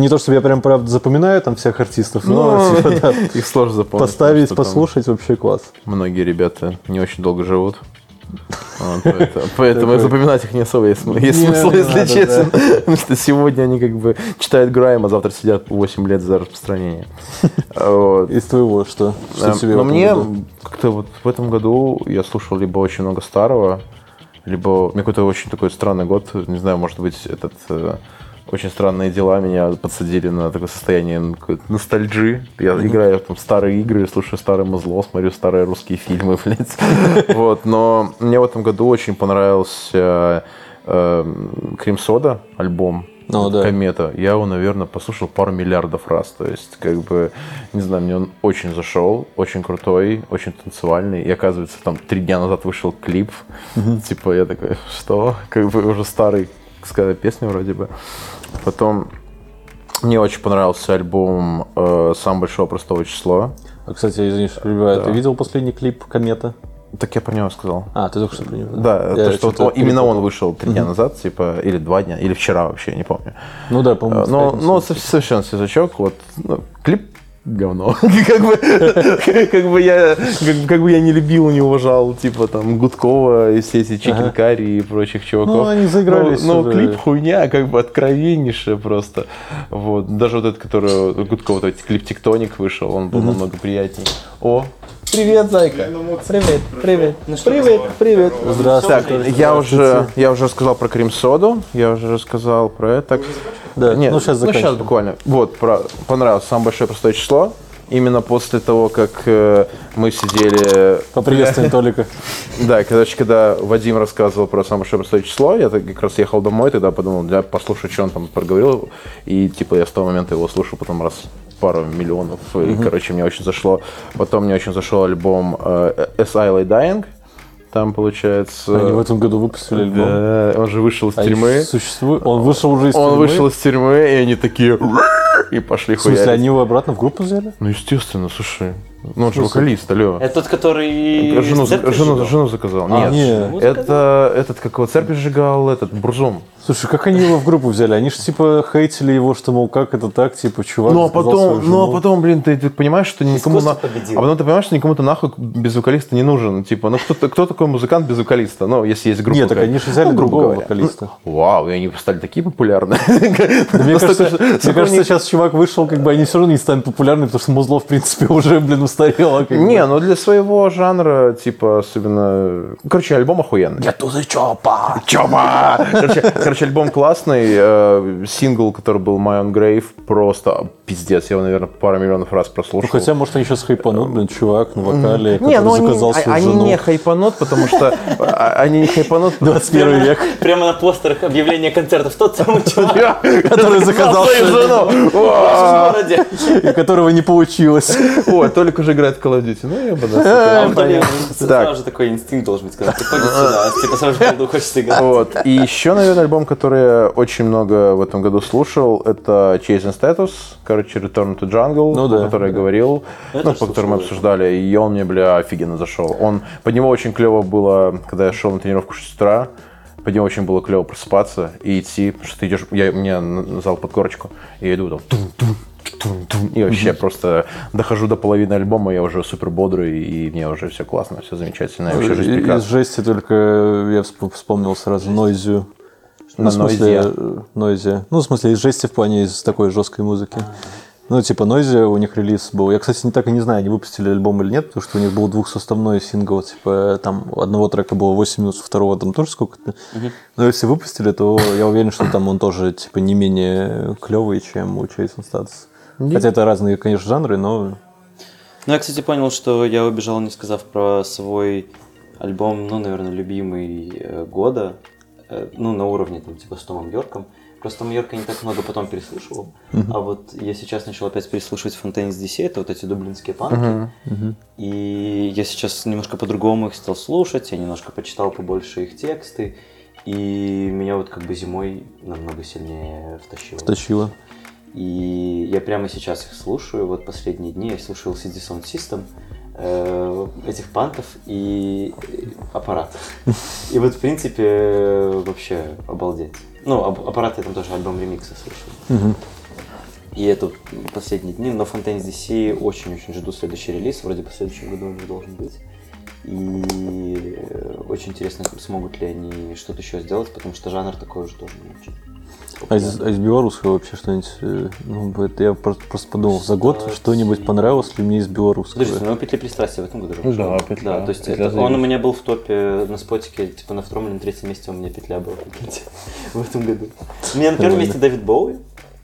Не то, чтобы я прям, правда, запоминаю там всех артистов, но типа, [LAUGHS] да, их сложно запомнить. поставить, потому послушать вообще класс. Многие ребята не очень долго живут. Вот, [LAUGHS] поэтому запоминать их не особо есть, смысл, если честно. [LAUGHS] Потому что сегодня они как бы читают Грайм, а завтра сидят 8 лет за распространение. Вот. Из твоего что? Но мне как-то вот в этом году я слушал либо очень много старого, либо мне какой-то очень такой странный год, не знаю, может быть, этот э, очень странные дела меня подсадили на такое состояние ностальджи. Я играю там в старые игры, слушаю старое музло, смотрю старые русские фильмы, [LAUGHS] блядь. Вот, но мне в этом году очень понравился Крим Сода альбом. Ну, да. Комета. Я его, наверное, послушал пару миллиардов раз. То есть, как бы, не знаю, мне он очень зашел, очень крутой, очень танцевальный. И оказывается, там три дня назад вышел клип. Типа, я такой, что? Как бы уже старый, сказать, песня вроде бы. Потом мне очень понравился альбом э, «Самое большое простого число». А, кстати, извини, что перебиваю. Да. Ты видел последний клип «Комета»? Так я про него сказал. А, ты только что про него? Да, Я то, что вот именно он вышел три дня назад, типа, или два дня, или вчера вообще, не помню. Ну да, по-моему, Ну, пятницу. ну, сов- совершенно свежачок. Вот, ну, клип говно. [LAUGHS] как, бы, как, бы я, как, как бы я не любил, не уважал, типа, там, Гудкова и все эти Чикенкари и прочих чуваков. Ну, они заигрались Но, уже. клип хуйня, как бы откровеннейшая просто. Вот. Даже вот этот, который Гудкова, вот, клип «Тектоник» вышел, он был намного приятней. О, Привет, зайка. Привет, привет, привет, привет. Здравствуйте. Так, я уже, я уже рассказал про крем соду, я уже рассказал про это. Да, Нет, ну, щас ну, сейчас заканчиваем. буквально. Вот, про, понравилось самое большое простое число. Именно после того, как э, мы сидели... Поприветствуем [LAUGHS] Толика. Да, короче, когда Вадим рассказывал про самое большое простое число, я как раз ехал домой, тогда подумал, я послушаю, что он там проговорил. И типа я с того момента его слушаю потом раз пару миллионов. И, короче, мне очень зашло. Потом мне очень зашел альбом э, As I Lay Dying. Там, получается... Они в этом году выпустили альбом. Да, он же вышел из А тюрьмы. еще существует? Он вышел уже из Он тюрьмы? вышел из тюрьмы, и они такие... И пошли В смысле, хуярить. они его обратно в группу взяли? Ну, естественно, слушай. Ну, он же вокалист, алло. Это тот, который... Жену, жену, сжигал? жену заказал. А, Нет, не. Жену это этот, как его, церковь сжигал, этот, Бурзум. Слушай, как они его в группу взяли? Они же типа хейтили его, что, мол, как это так, типа, чувак Ну, а потом, свою ну, а жену. потом, блин, ты, ты понимаешь, что никому... На... А потом ты понимаешь, что никому-то нахуй без вокалиста не нужен. Типа, ну, кто, кто такой музыкант без вокалиста? Ну, если есть группа. Нет, так они же взяли Ну, другого говоря. вокалиста. Ну, Вау, и они стали такие популярные. Да мне кажется, мне кажется, сейчас чувак вышел, как бы они все равно не станут популярны, потому что музло, в принципе, уже, блин, устарело. как бы. Не, ну для своего жанра, типа, особенно... Короче, альбом охуенный. Я тузы чопа! Чома! Короче, короче, альбом классный. э, Сингл, который был My Own Grave, просто пиздец. Я его, наверное, пару миллионов раз прослушал. Ну, хотя, может, они сейчас хайпанут, блин, чувак на вокале, Не, который ну они, заказал а- свою они жену. не хайпанут, потому что а, они не хайпанут. 21 век, Прямо на постерах объявления концертов. Тот самый чувак [LAUGHS] который заказал свою жену, и которого не получилось. Ой, Толик уже играет в Call of Duty. Ну, я бы А да. [LAUGHS] Так. сразу же такой инстинкт должен быть, когда приходит сюда, типа сразу же голду хочется играть. Вот. И еще, наверное, альбом, который я очень много в этом году слушал, это Chasing Status, короче, Return to Jungle, Ну да. о котором я говорил, ну, тоже по которому мы обсуждали, и он мне, бля, офигенно зашел. Он, под него очень клево было, когда я шел на тренировку в 6 утра, под него очень было клево просыпаться и идти, потому что ты идешь, я, мне зал под корочку, и я иду там, тум-тум, тум-тум, и вообще просто дохожу до половины альбома, я уже супер бодрый, и мне уже все классно, все замечательно, и вообще жизнь Из прекрасна. жести только я всп- вспомнил сразу Нойзю. Ну, в смысле, Noisia. Ну, в смысле, из жести в плане из такой жесткой музыки. Ну, типа, Noisia, у них релиз был. Я, кстати, не так и не знаю, они выпустили альбом или нет, потому что у них был двухсоставной сингл. Типа, там одного трека было 8 минут, второго там тоже сколько-то. Но если выпустили, то я уверен, что там он тоже, типа, не менее клевый, чем у Chasing Status. Хотя это разные, конечно, жанры, но Ну, я, кстати, понял, что я убежал, не сказав про свой альбом, ну, наверное, любимый э, года, э, ну, на уровне, там, типа, с Томом Йорком. Просто Том Йорка не так много потом переслушивал. А вот я сейчас начал опять переслушивать Fontaines DC, это вот эти дублинские панки. И я сейчас немножко по-другому их стал слушать, я немножко почитал побольше их тексты. И меня вот как бы зимой намного сильнее втащило. втащило. И я прямо сейчас их слушаю, вот последние дни я слушал CD Sound System, э, этих пантов и аппарат. И вот, в принципе, вообще обалдеть. Ну, ап- аппарат я там тоже альбом ремикса слушал. И это последние дни, но Fontaines DC очень-очень жду следующий релиз, вроде бы в следующем году он уже должен быть. И э, очень интересно, смогут ли они что-то еще сделать, потому что жанр такой уже тоже не очень. А из, а из белорусского вообще что-нибудь? э, Ну, это я просто, просто подумал, за год что-нибудь понравилось ли мне из белорусского? Подождите, ну «Петля пристрастия» в этом году же Да, вышла. «Петля». Да, то есть «Петля» это- он у меня был в топе на спотике, типа на втором или на третьем месте у меня «Петля» была [LAUGHS] в этом году. У меня на первом месте Дэвид Боуи,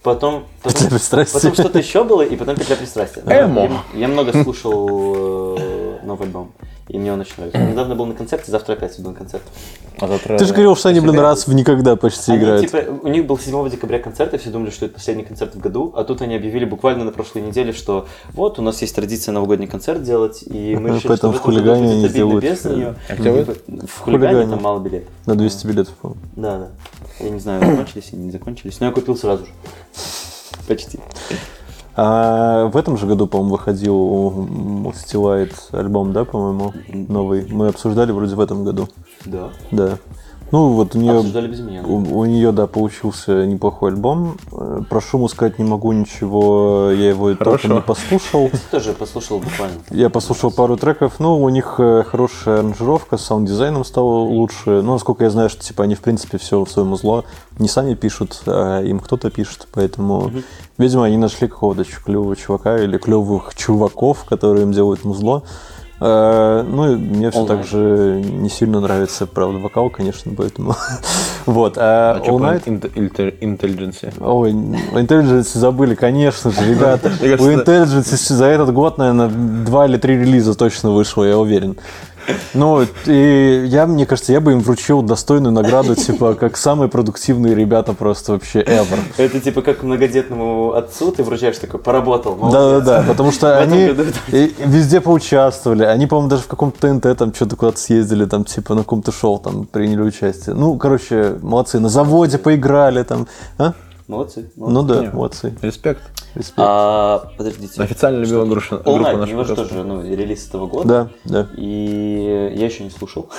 потом... потом- «Петля пристрастия». Потом что-то еще было, и потом «Петля пристрастия». Эмо. Я, я много слушал э, новый альбом, и мне он очень нравится. Я недавно был на концерте, завтра опять иду на концерт. А завтра- Ты же говорил, что они, блин, раз в никогда почти Они, играют. типа, у них был 7 декабря концерт, и все думали, что это последний концерт в году, а тут они объявили буквально на прошлой неделе, что вот, у нас есть традиция новогодний концерт делать, и мы решили, Поэтому что в в хулигане они сделают, без нее. А где вы? В хулигане хулигане. там мало билетов. На 200 билетов, по-моему. Да, да. Я не знаю, закончились или не закончились, но я купил сразу же. Почти. А в этом же году, по-моему, выходил у Stilight альбом, да, по-моему, новый. Мы обсуждали вроде в этом году. Да. Да. Ну, вот у нее... Без меня. У, у нее, да, получился неплохой альбом. Э, Про шуму сказать не могу ничего, я его Хорошо. не послушал. [LAUGHS] Тоже послушал буквально. Я послушал пару треков, ну, у них э, хорошая аранжировка, с саунд-дизайном стало лучше. Ну, насколько я знаю, что, типа, они, в принципе, все в своем узло не сами пишут, а им кто-то пишет, поэтому, видимо, они нашли какого-то клевого чувака или клевых чуваков, которые им делают музло. Ну, и мне все так же не сильно нравится, правда, вокал, конечно, поэтому... [LAUGHS] Вот, а А All Night- интеллигенции? Ой, Intelligence забыли, конечно же, ребята. [LAUGHS] У Intelligence за этот год, наверное, два или три релиза точно вышло, я уверен. Ну, и я, мне кажется, я бы им вручил достойную награду, типа, как самые продуктивные ребята просто вообще ever. Это типа как многодетному отцу ты вручаешь такой, поработал, молодец. Да-да-да, потому что они везде поучаствовали. Они, по-моему, даже в каком-то ТНТ там что-то куда-то съездили, там, типа, на каком-то шоу там приняли участие. Ну, короче, молодцы. На заводе поиграли там. А? Молодцы. Ну да, молодцы. Респект. Респект. А, подождите. Официально любила группа, All группа Night, у нашего него же подкаста. тоже ну, релиз этого года. Да, да. И я еще не слушал.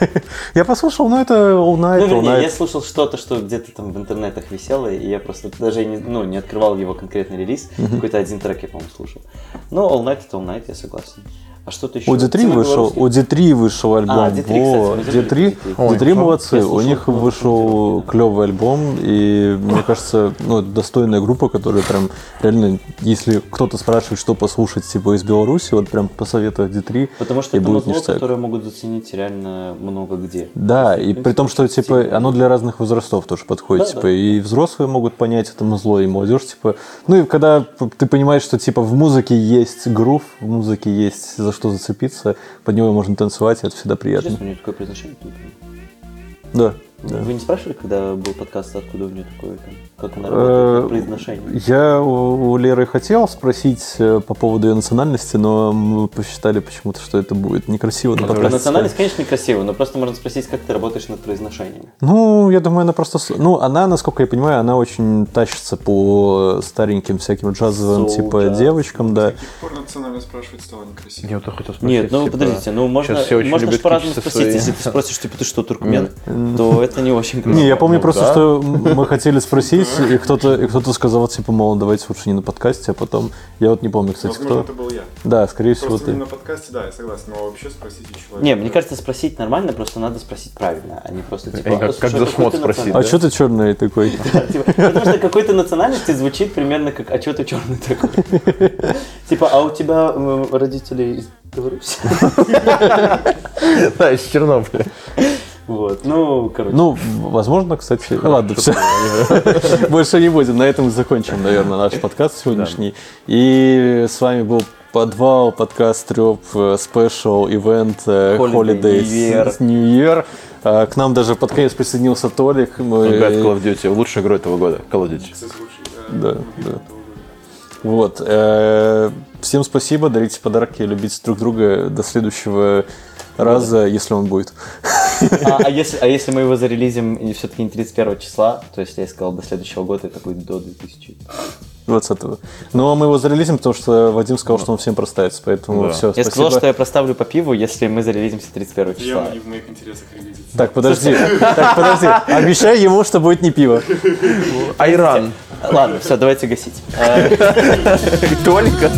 [LAUGHS] Я послушал, ну это All Night, Ну, All вернее, я слушал что-то, что где-то там в интернетах висело, и я просто даже не, ну, не открывал его конкретный релиз. Какой-то один трек я, по-моему, слушал. Ну, All Night это All Night, я согласен. А что-то еще? У D3 Тима вышел, у D3 вышел альбом. А, D3, кстати, Во, мы забыли D3, D3. Ой, D3 хорошо. молодцы, Я у слушал, них вышел клевый альбом, и мне кажется, ну, достойная группа, которая прям реально, если кто-то спрашивает, что послушать, типа, из Беларуси, вот прям посоветую D3, Потому что и это будет музло, ништяк. которое могут заценить реально много где. Да, и при том, что типа оно для разных возрастов тоже подходит, Да, типа да. и взрослые могут понять это музло, и молодежь, типа. Ну и когда ты понимаешь, что типа в музыке есть грув, в музыке есть за что зацепиться, под него можно танцевать, и это всегда приятно. Интересно, у него такое тут. Да. Да. Вы не спрашивали, когда был подкаст, откуда у нее такое, там, как она Э, работает, как произношение? Я у у Леры хотел спросить э, по поводу ее национальности, но мы посчитали почему-то, что это будет некрасиво на Про подкасте. национальность, конечно, некрасиво, но просто можно спросить, как ты работаешь над произношением. Ну, я думаю, она просто... Ну, она, насколько я понимаю, она очень тащится по стареньким всяким джазовым, Soul типа, jazz. девочкам, да. С каких пор национально спрашивать стало некрасиво? Я вот хотел спросить. Нет, ну типа, подождите, ну можно, можно по-разному спросить. свои- Если ты спросишь, типа, ты что, туркмен, то [LAUGHS] это не очень Не, я помню Ну, просто, да. что мы хотели спросить, и кто-то, и кто-то сказал, типа, мол, давайте лучше не на подкасте, а потом... Я вот не помню, кстати, Возможно, кто. это был я. Да, скорее всего, Просто ты. именно на подкасте, да, я согласен, но вообще спросить у человека. Не, мне кажется, спросить нормально, просто надо спросить правильно, а не просто типа... И как- «А, слушай, как за шмот спросить, А национальности?» что ты черный такой? [LAUGHS] Типа, Потому что какой-то национальности звучит примерно как «А что ты черный такой?» [LAUGHS] Типа, а у тебя м, родители из Беларуси? [LAUGHS] Да, из Чернобыля. Вот, ну, короче. Ну, возможно, кстати. Ну, ладно, все. [LAUGHS] Больше не будем. На этом закончим, наверное, наш подкаст сегодняшний. И с вами был Подвал, подкаст Треп, спешл, ивент, э, Holiday, Holiday, New Year. А, К нам даже под конец присоединился Толик. Мы- Ребят, Call of Duty, лучшая игра этого года. Call of Duty. Э, Да, да. Вот. э, Всем спасибо, дарите подарки, любите друг друга. До следующего раза, если он будет. А, а если, а если мы его зарелизим и все-таки не 31 числа, то есть я сказал до следующего года, это будет до 2000. 20-го. Ну, а мы его зарелизим, потому что Вадим сказал, что он всем проставится. Поэтому Да. все, Я спасибо. сказал, что я проставлю по пиву, если мы зарелизимся 31 числа. Явно не в моих интересах релизиться. Так, подожди. Так, подожди. Обещай ему, что будет не пиво. Айран. Ладно, все, давайте гасить. Только.